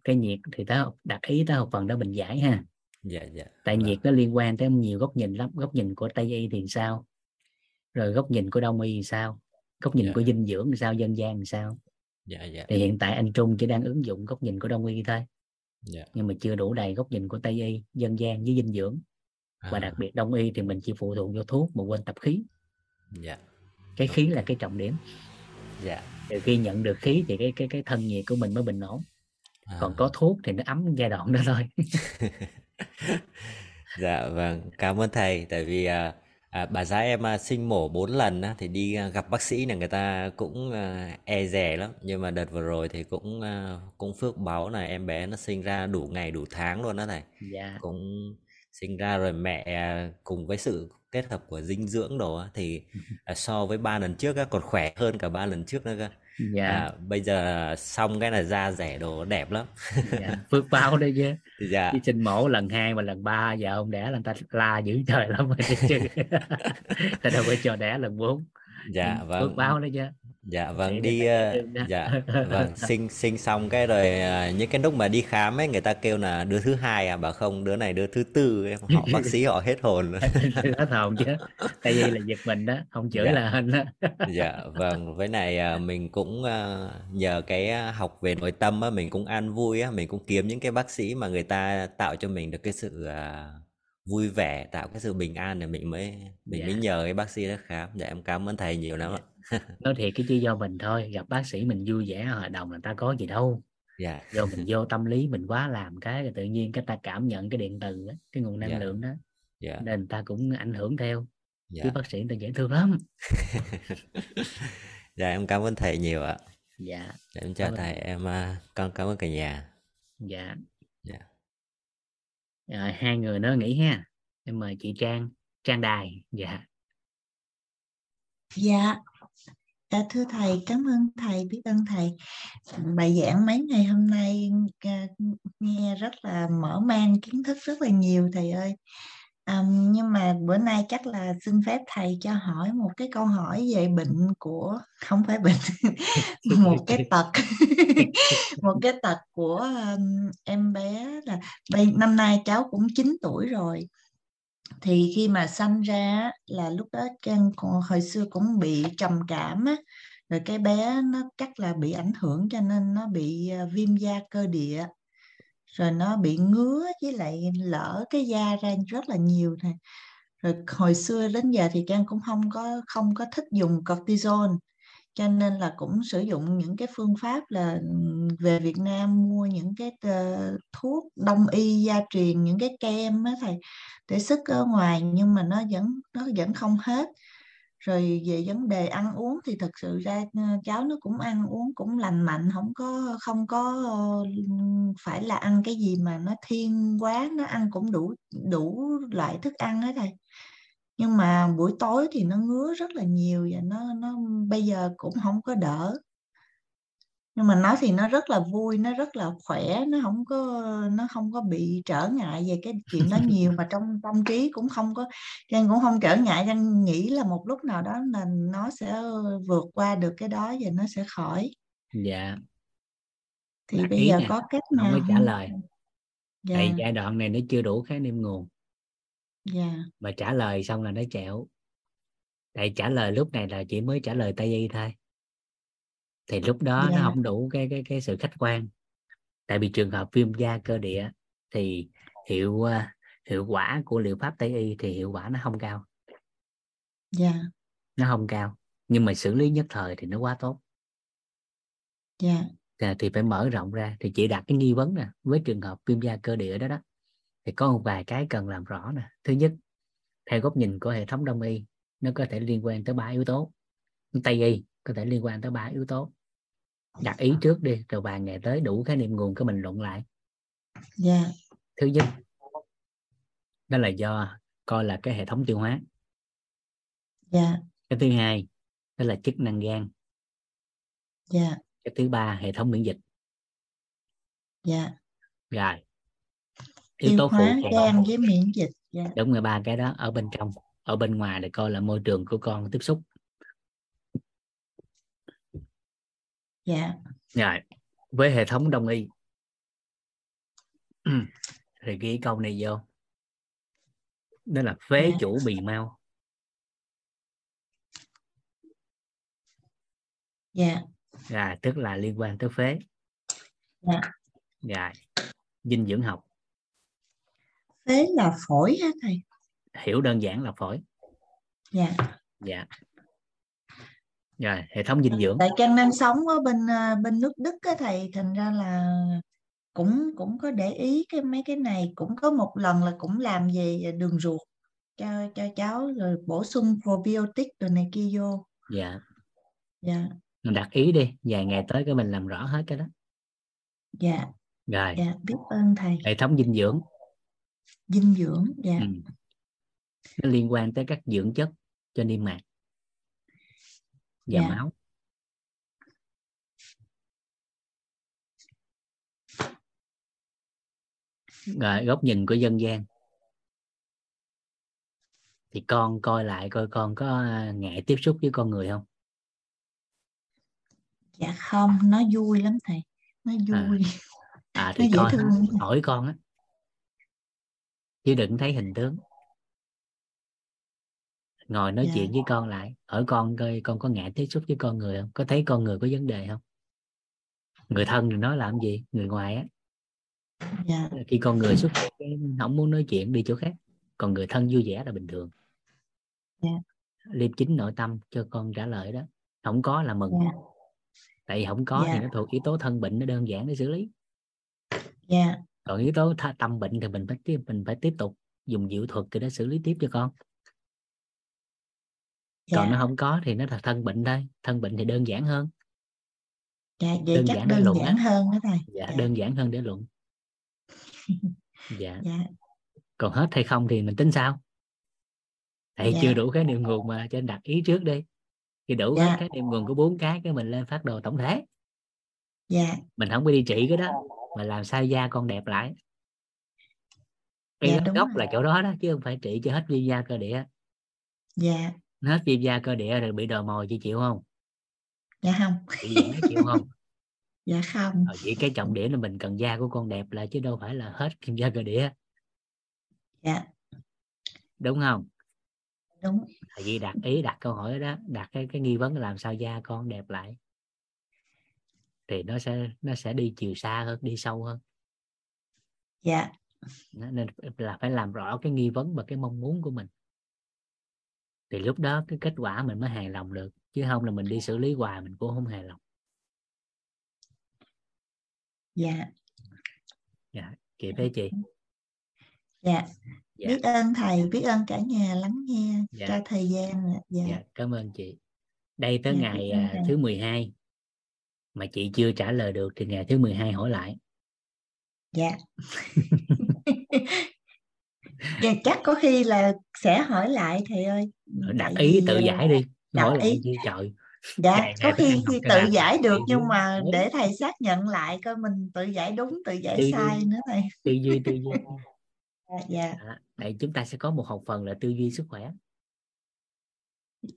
Cái nhiệt thì ta đặt ý tới một phần đó mình giải ha. Dạ dạ. Tại vâng. nhiệt nó liên quan tới nhiều góc nhìn lắm. Góc nhìn của tây y thì sao? Rồi góc nhìn của đông y thì sao góc nhìn dạ. của dinh dưỡng sao dân gian thì sao? Dạ dạ. Thì hiện tại anh Trung chỉ đang ứng dụng góc nhìn của đông y thôi. Dạ. Nhưng mà chưa đủ đầy góc nhìn của tây y dân gian với dinh dưỡng. Và đặc à. biệt đông y thì mình chỉ phụ thuộc vô thuốc mà quên tập khí. Dạ. Cái khí là cái trọng điểm. Dạ. Từ khi nhận được khí thì cái cái cái thân nhiệt của mình mới bình ổn. Còn à. có thuốc thì nó ấm giai đoạn đó thôi. Dạ vâng, cảm ơn thầy. Tại vì à, à, bà xã em à, sinh mổ 4 lần á, thì đi à, gặp bác sĩ là người ta cũng à, e dè lắm. Nhưng mà đợt vừa rồi thì cũng à, cũng phước báo là em bé nó sinh ra đủ ngày đủ tháng luôn đó thầy. dạ Cũng sinh ra rồi mẹ à, cùng với sự kết hợp của dinh dưỡng đồ á, thì à, so với ba lần trước á, còn khỏe hơn cả ba lần trước nữa cơ. Dạ À, bây giờ xong cái là da rẻ đồ đẹp lắm. dạ phước báo đấy chứ Dạ. đi sinh mổ lần hai và lần ba giờ không đẻ là người ta la dữ trời lắm rồi chứ ta đâu phải cho đẻ lần bốn Dạ phước vâng. báo đấy chứ Dạ vâng đi ờ, đó dạ vâng sinh sinh xong cái rồi à, những cái lúc mà đi khám ấy người ta kêu là đứa thứ hai à bảo không đứa này đứa thứ tư em họ bác sĩ họ hết hồn hết hồn chứ tại vì là giật mình đó không chửi Dạ. là hên đó dạ vâng với này à, mình cũng nhờ cái học về nội tâm á mình cũng an vui á mình cũng kiếm những cái bác sĩ mà người ta tạo cho mình được cái sự vui vẻ tạo cái sự bình an để mình mới mình mới dạ. nhờ cái bác sĩ đó khám. Dạ em cảm ơn thầy nhiều lắm dạ. ạ nói thiệt cái chứ do mình thôi gặp bác sĩ mình vui vẻ hội đồng người ta có gì đâu. Dạ. Do mình vô tâm lý mình quá làm cái rồi tự nhiên cái ta cảm nhận cái điện từ á, cái nguồn năng dạ. lượng đó dạ. nên ta cũng ảnh hưởng theo. Chứ dạ bác sĩ ta dễ thương lắm. Dạ em cảm ơn thầy nhiều ạ. Dạ. Em chào cảm thầy. em à, con cảm ơn cả nhà. Dạ. Dạ. Rồi, hai người nữa nghỉ ha. Em mời chị Trang Trang Đài. Dạ. Dạ, dạ thưa thầy, cảm ơn thầy, biết ơn thầy. Bài giảng mấy ngày hôm nay à, nghe rất là mở mang kiến thức rất là nhiều thầy ơi. À, nhưng mà bữa nay chắc là xin phép thầy cho hỏi một cái câu hỏi về bệnh của không phải bệnh một cái tật một cái tật của um, em bé là bây năm nay cháu cũng 9 tuổi rồi thì khi mà sanh ra là lúc đó Trang hồi xưa cũng bị trầm cảm á. Rồi cái bé nó chắc là bị ảnh hưởng cho nên nó bị à, viêm da cơ địa. Rồi nó bị ngứa với lại lỡ cái da ra rất là nhiều này rồi hồi xưa đến giờ thì Trang cũng không có không có thích dùng cortisone cho nên là cũng sử dụng những cái phương pháp là về Việt Nam mua những cái thuốc đông y gia truyền, những cái kem á thầy, để sức ở ngoài nhưng mà nó vẫn nó vẫn không hết. Rồi về vấn đề ăn uống thì thật sự ra cháu nó cũng ăn uống cũng lành mạnh không có không có phải là ăn cái gì mà nó thiên quá, nó ăn cũng đủ đủ loại thức ăn hết thầy nhưng mà buổi tối thì nó ngứa rất là nhiều và nó nó bây giờ cũng không có đỡ. Nhưng mà nó thì nó rất là vui nó rất là khỏe nó không có nó không có bị trở ngại về cái chuyện đó nhiều mà trong tâm trí cũng không có Trang cũng không trở ngại. Trang nghĩ là một lúc nào đó là nó sẽ vượt qua được cái đó và nó sẽ khỏi. Dạ. Thì đặt bây giờ nè có cách không nào có trả không lời. Dạ. Tại giai đoạn này nó chưa đủ khái niệm nguồn dạ. Mà trả lời xong là nó chẹo. Tại trả lời lúc này là chỉ mới trả lời tây y thôi. Thì lúc đó nó dạ. không đủ cái cái cái sự khách quan. Tại vì trường hợp viêm da cơ địa thì hiệu à, hiệu quả của liệu pháp tây y thì hiệu quả nó không cao. Dạ. Nó không cao. Nhưng mà xử lý nhất thời thì nó quá tốt. Dạ. À, thì phải mở rộng ra. Thì chỉ đặt cái nghi vấn nè với trường hợp viêm da cơ địa đó đó thì có một vài cái cần làm rõ nè. Thứ nhất theo góc nhìn của hệ thống đông y nó có thể liên quan tới ba yếu tố. Tây y có thể liên quan tới ba yếu tố. Đặt ý trước đi rồi vài ngày tới đủ khái niệm nguồn cái mình luận lại. Dạ. Thứ nhất đó là do coi là cái hệ thống tiêu hóa. Dạ. Cái thứ hai đó là chức năng gan. Dạ. Cái thứ ba hệ thống miễn dịch. Dạ. Rồi yếu tố phụ hóa gan với miễn dịch dạ. Đúng rồi ba cái đó ở bên trong ở bên ngoài để coi là môi trường của con tiếp xúc. Dạ. Rồi với hệ thống đông y. Thì ghi câu này vô. Đó là phế Dạ. chủ bì mau. Dạ. Rồi tức là liên quan tới phế. Dạ. rồi dinh dưỡng học phế là phổi hả thầy? Hiểu đơn giản là phổi. Dạ. Dạ. Rồi hệ thống dinh dưỡng. tại Trang đang sống ở bên à, bên nước Đức á thầy thành ra là cũng cũng có để ý cái mấy cái này. Cũng có một lần là cũng làm về đường ruột cho cho cháu rồi bổ sung probiotic rồi này kia vô. Dạ. Dạ. Mình đặt ý đi vài ngày tới cái mình làm rõ hết cái đó. Dạ. Rồi. Dạ biết ơn thầy. Hệ thống dinh dưỡng dinh dưỡng dạ. Ừ. nó liên quan tới các dưỡng chất cho niêm mạc và Dạ. máu. Rồi góc nhìn của dân gian. Thì con coi lại coi con có à, ngại tiếp xúc với con người không? Dạ không nó vui lắm thầy nó À, vui. À nó thì dễ coi thương. hỏi con á chứ đừng thấy hình tướng. Ngồi nói Dạ. chuyện với con lại. Hỏi con coi con có ngại tiếp xúc với con người không? Có thấy con người có vấn đề không? Người thân thì nói làm gì? Người ngoài á. Dạ. Khi con người xuất hiện không muốn nói chuyện đi chỗ khác còn người thân vui vẻ là bình thường. Dạ. liêm chính nội tâm cho con trả lời đó. Không có là mừng. Dạ. tại vì không có thì Dạ. nó thuộc yếu tố thân bệnh nó đơn giản để xử lý. Dạ còn yếu tố tha- tâm bệnh thì mình phải tiếp mình phải tiếp tục dùng diệu thuật để xử lý tiếp cho con. Còn nó dạ không có thì nó là thân bệnh thôi thân bệnh thì đơn giản hơn. Dạ vậy đơn chắc giản để đơn luận giản á. hơn đó thầy. Dạ, Dạ. đơn giản hơn để luận. Dạ. Dạ. Còn hết hay không thì mình tính sao? Thầy Dạ. chưa đủ khái niệm nguồn mà cho nên đặt ý trước đi. Khi đủ Dạ. cái khái niệm nguồn của bốn cái cái mình lên phát đồ tổng thể. Dạ. Mình không có đi trị cái đó mà làm sao da con đẹp lại? Cái Dạ, gốc- rồi. là chỗ đó đó chứ không phải trị cho hết viêm da cơ địa. Dạ. Hết viêm da cơ địa rồi bị đờ mồi chị chịu không? Dạ không. Vẽ chịu không? Dạ không. Ờ, chỉ cái trọng điểm là mình cần da của con đẹp là chứ đâu phải là hết viêm da cơ địa. Dạ. Đúng không? Đúng. Di đặt ý đặt câu hỏi đó đặt cái cái nghi vấn là làm sao da con đẹp lại thì nó sẽ nó sẽ đi chiều xa hơn đi sâu hơn. Dạ. Nó- nên là phải làm rõ cái nghi vấn và cái mong muốn của mình. Thì lúc đó cái kết quả mình mới hài lòng được chứ không là mình đi xử lý hoài mình cũng không hài lòng. Dạ. Chị thấy chị. Dạ. Dạ. biết ơn thầy biết ơn cả nhà lắng nghe Dạ. cho thời gian dạ. Dạ, cảm ơn chị. Đây tới Dạ, ngày à, thứ 12 mà chị chưa trả lời được thì ngày thứ 12 hỏi lại. Dạ. Dạ chắc có khi là sẽ hỏi lại thầy ơi. Đặt ý tự ờ, giải đi đặt hỏi lại ý. chứ trời. Dạ ngày- có khi tự làm giải được nhưng mà để thầy xác nhận lại coi mình tự giải đúng tự giải Tư duy. sai nữa thầy. Tư duy tư duy dạ dạ. À, đây chúng ta sẽ có một học phần là tư duy sức khỏe.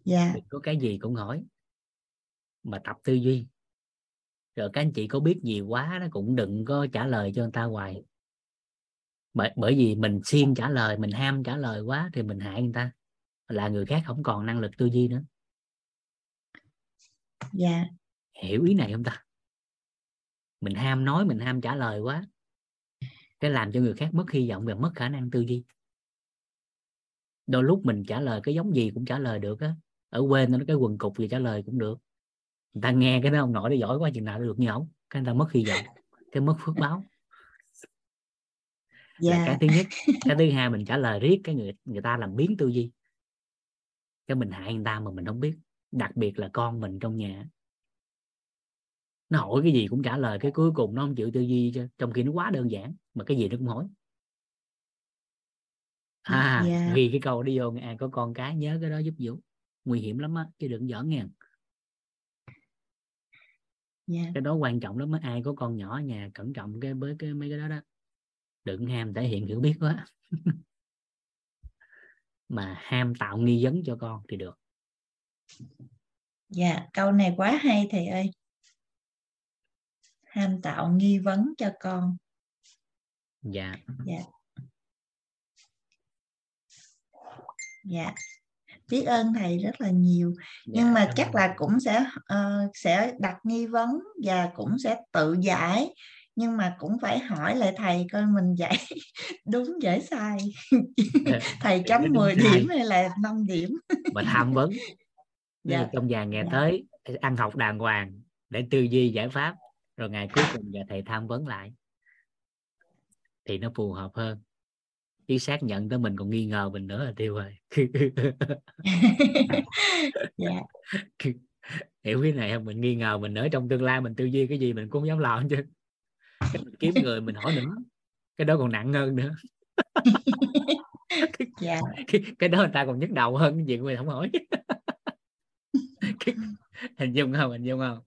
Dạ. Đừng có cái gì cũng hỏi mà tập tư duy rồi các anh chị có biết gì quá nó cũng đừng có trả lời cho người ta hoài. Bởi bởi vì mình siêng trả lời mình ham trả lời quá thì mình hại người ta. Là người khác không còn năng lực tư duy nữa. Dạ. Hiểu ý này không ta? Mình ham nói mình ham trả lời quá. Cái làm cho người khác mất hy vọng và mất khả năng tư duy. Đôi lúc mình trả lời cái giống gì cũng trả lời được á. Ở quê nó cái quần cục gì trả lời cũng được người ta nghe cái đó ông nội nó giỏi quá chừng nào được như ổng cái người ta mất hy vọng cái mất phước báo. Là cái thứ nhất. Cái thứ hai mình trả lời riết cái người người ta làm biến tư duy. Cái mình hại người ta mà mình không biết. Đặc biệt là con mình trong nhà. Nó hỏi cái gì cũng trả lời. Cái cuối cùng nó không chịu tư duy cho trong khi nó quá đơn giản mà cái gì nó cũng hỏi. À Dạ. ghi cái câu đi vô nghe, à có con cái nhớ cái đó giúp vũ. Nguy hiểm lắm á chứ đừng giỡn nghe dạ. Cái đó quan trọng lắm ai có con nhỏ ở nhà cẩn trọng cái với cái mấy cái đó đó đừng ham thể hiện hiểu biết quá. Mà ham tạo nghi vấn cho con thì được. Dạ câu này quá hay thầy ơi. Ham tạo nghi vấn cho con. Dạ. Dạ biết ơn thầy rất là nhiều nhưng dạ, mà chắc ơn. là cũng sẽ ờ, sẽ đặt nghi vấn và cũng sẽ tự giải nhưng mà cũng phải hỏi lại thầy coi mình giải đúng giải sai thầy chấm đúng 10 sai. điểm hay là 5 điểm mà tham vấn Dạ. trong vài ngày Dạ. tới ăn học đàng hoàng để tư duy giải pháp rồi ngày cuối cùng giờ thầy tham vấn lại thì nó phù hợp hơn chứ xác nhận tới mình còn nghi ngờ mình nữa là tiêu rồi. Dạ. Hiểu cái này không? Mình nghi ngờ mình ở trong tương lai mình tư duy cái gì mình cũng không dám làm chứ. Cái mình kiếm người mình hỏi nữa cái đó còn nặng hơn nữa. Dạ. Cái, cái đó người ta còn nhức đầu hơn cái chuyện mình không hỏi. Cái- hình dung không? Hình dung không?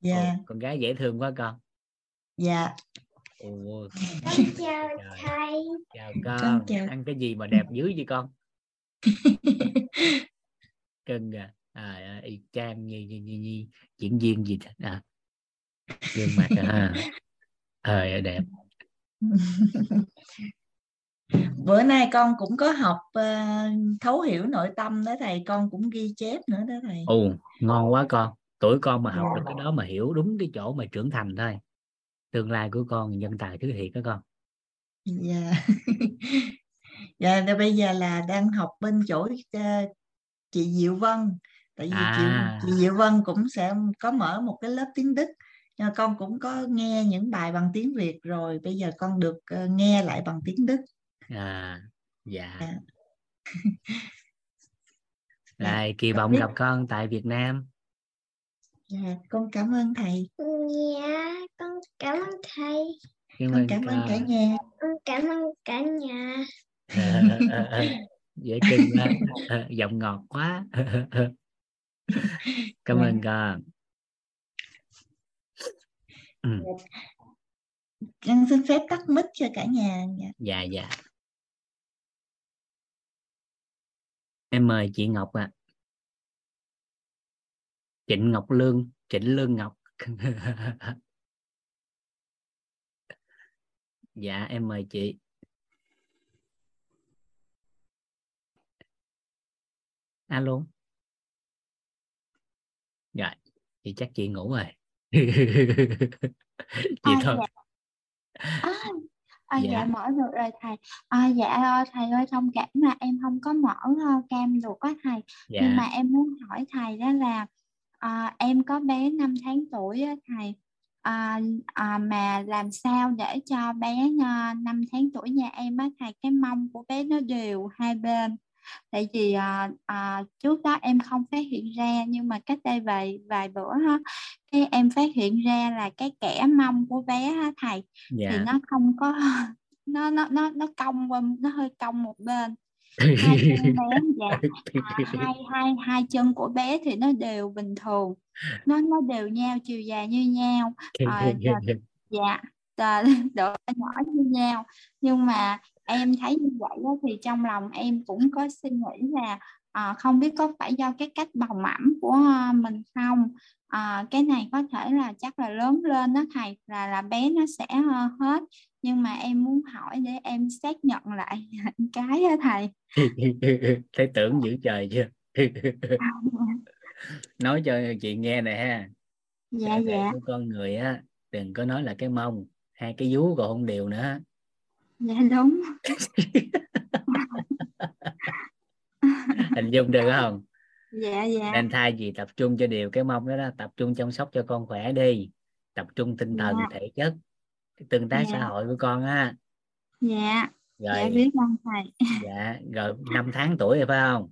Dạ. Ồ, con gái dễ thương quá con. Dạ Ồ, Con chào thầy. chào con Con. chào. ăn cái gì mà đẹp dữ vậy con? Cưng à. À, à y chang như, như, như, như diễn viên gì thế à gương mặt à ờ đẹp. Bữa nay con cũng có học ờ, thấu hiểu nội tâm đó thầy. Con cũng ghi chép nữa đó thầy. Ồ ngon quá con. Tuổi con mà học Dạ. được cái đó mà hiểu đúng cái chỗ mà trưởng thành thôi tương lai của con nhân tài thứ thiệt đó con. Dạ. Dạ thì bây giờ là đang học bên chỗ ờ, chị Diệu Vân. Tại vì À. chị, chị Diệu Vân cũng sẽ có mở một cái lớp tiếng Đức nhưng con cũng có nghe những bài bằng tiếng Việt rồi bây giờ con được ờ, nghe lại bằng tiếng Đức. À dạ. Dạ. Rồi, kỳ vọng biết- gặp con tại Việt Nam. Dạ, con cảm ơn thầy. Dạ, con cảm ơn thầy. cảm ơn cảm ơn cả con. nhà. Cảm ơn cả nhà. Ờ, ờ, ờ, dễ cưng quá. Ờ, giọng ngọt quá. Cảm Dạ. ơn con. Ừ, con xin phép tắt mic cho cả nhà. Dạ. dạ dạ. Em mời chị Ngọc ạ. Trịnh Ngọc Lương Trịnh Lương Ngọc dạ em mời chị alo dạ chị chắc chị ngủ rồi chị À, thôi À, à, Dạ. dạ mở được rồi thầy. À, dạ thầy ơi thông cảm là em không có mở ờ, cam được á thầy. Nhưng dạ mà em muốn hỏi thầy đó là à, em có bé 5 tháng tuổi á thầy. À, à, mà làm sao để cho bé à, 5 tháng tuổi nhà em á thầy cái mông của bé nó đều hai bên. Tại vì à, à, trước đó em không phát hiện ra nhưng mà cách đây vài vài bữa ha, cái em phát hiện ra là cái kẽ mông của bé á thầy thì dạ nó không có nó nó nó nó cong qua nó hơi cong một bên hai chân bé dạ. À, hai hai hai chân của bé thì nó đều bình thường. Nó nó đều nhau chiều dài như nhau. À, dạ, dạ. à, độ nhỏ như nhau. Nhưng mà em thấy như vậy đó, thì trong lòng em cũng có suy nghĩ là à, không biết có phải do cái cách bầu mẫm của à, mình không? À, cái này có thể là chắc là lớn lên đó thầy là là bé nó sẽ ờ, hết. Nhưng mà em muốn hỏi để em xác nhận lại cái đó thầy thấy tưởng dữ trời chưa? Nói cho chị nghe nè ha. Dạ dạ. của con người á đừng có nói là cái mông hai cái vú còn không đều nữa. Dạ đúng. Hình dung được không? Dạ dạ. Nên thay vì tập trung cho điều cái mông đó, đó tập trung chăm sóc cho con khỏe đi. Tập trung tinh thần Dạ. thể chất cái tương tác xã Dạ. hội của con á. Dạ dạ rồi biết ơn thầy? Dạ rồi năm tháng tuổi rồi phải không?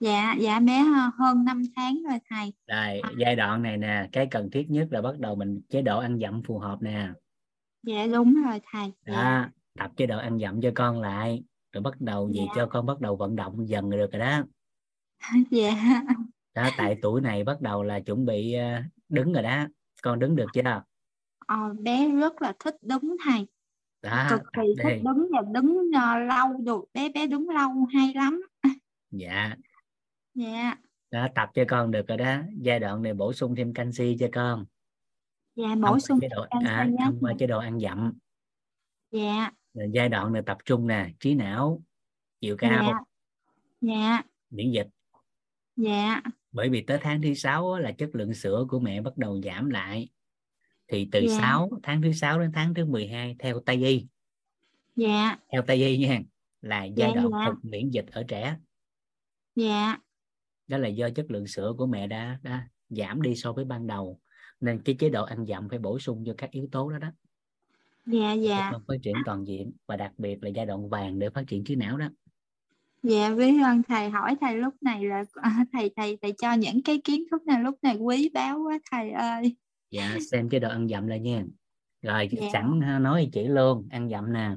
Dạ dạ bé ờ, hơn 5 tháng rồi thầy. Rồi giai đoạn này nè cái cần thiết nhất là bắt đầu mình chế độ ăn dặm phù hợp nè. Dạ đúng rồi thầy. Dạ. Đó tập chế độ ăn dặm cho con lại rồi bắt đầu gì Dạ. cho con bắt đầu vận động dần rồi được rồi đó. Dạ. Đó tại tuổi này bắt đầu là chuẩn bị ờ, đứng rồi đó. Con đứng được chưa? Ờ, bé rất là thích đứng thầy đó cực kỳ thích đi đứng và đứng ờ, lâu được. Bé bé đứng lâu hay lắm. Dạ. Dạ. Đó tập cho con được rồi đó. Giai đoạn này bổ sung thêm canxi cho con. Dạ thông bổ qua sung chế độ canxi à, thông qua chế độ ăn dặm. Dạ. Rồi giai đoạn này tập trung nè trí não chiều cao. Dạ. Dạ miễn dịch. Dạ. Bởi vì tới tháng thứ sáu là chất lượng sữa của mẹ bắt đầu giảm lại thì từ Dạ. 6 tháng thứ 6 đến tháng thứ 12 theo Tây y. Dạ. Theo Tây y nha là giai Dạ, đoạn dạ. phục miễn dịch ở trẻ. Dạ. Đó là do chất lượng sữa của mẹ đã đã giảm đi so với ban đầu. Nên cái chế độ ăn dặm phải bổ sung cho các yếu tố đó đó. Dạ dạ. phát triển toàn diện và đặc biệt là giai đoạn vàng để phát triển trí não đó. Dạ biết ơn thầy hỏi thầy lúc này là thầy thầy thầy cho những cái kiến thức này lúc này quý báu quá thầy ơi dạ xem chế độ ăn dặm lại nha rồi Dạ. sẵn nói chỉ luôn ăn dặm nè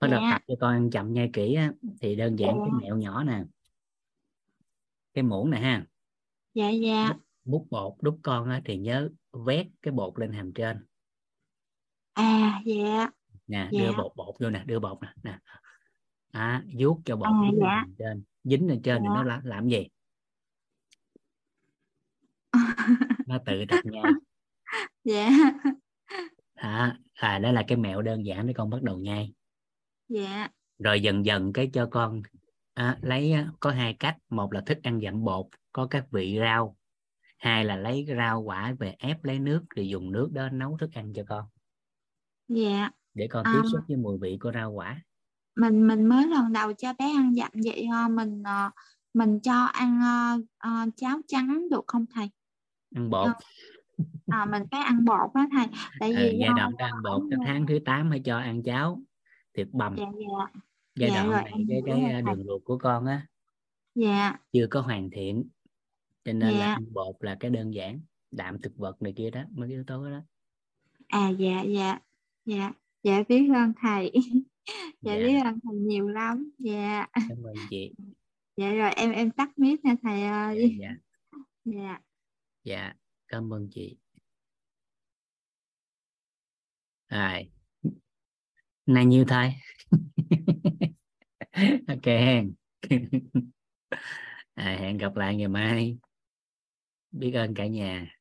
bắt đầu Dạ. tập cho con ăn chậm nhai kỹ á, thì đơn giản cái Dạ. mẹo nhỏ nè cái muỗng nè ha dạ dạ múc bột đút con á, thì nhớ vét cái bột lên hàm trên à dạ nè Dạ. đưa bột bột vô nè đưa bột nè nè à, vuốt cho bột À, lên dạ. hàm trên dính lên trên thì Dạ. nó làm, làm gì nó tự tập nhai dạ. À, à đó là cái mẹo đơn giản để con bắt đầu nhai dạ. Rồi dần dần cái cho con à, lấy có hai cách. Một là thức ăn dặm bột có các vị rau. Hai là lấy rau quả về ép lấy nước rồi dùng nước đó nấu thức ăn cho con. Dạ. Để con À. tiếp xúc với mùi vị của rau quả. mình mình mới lần đầu cho bé ăn dặm vậy mình ờ, mình cho ăn ờ, ờ, cháo trắng được không thầy? Ăn bột. À, mình phải ăn bột đó thầy. Tại Ờ, vì giai do- đoạn đang ăn bột cái tháng thứ 8 phải cho ăn cháo thịt bằm. Dạ dạ. Giai dạ đoạn rồi, này cái cái rồi à, đường ruột của con á dạ. chưa có hoàn thiện. Cho nên là Dạ. ăn bột là cái đơn giản đạm thực vật này kia đó mấy cái yếu tố đó. À dạ dạ. Dạ dạ biết ơn thầy. Dạ Dạ. biết ơn thầy nhiều lắm. Dạ. Cảm ơn chị. Dạ rồi em em tắt mic nha thầy dạ, ơi dạ, dạ. Dạ cảm ơn chị. À, này nhiêu thay. Ok hẹn. À, hẹn gặp lại ngày mai. Biết ơn cả nhà.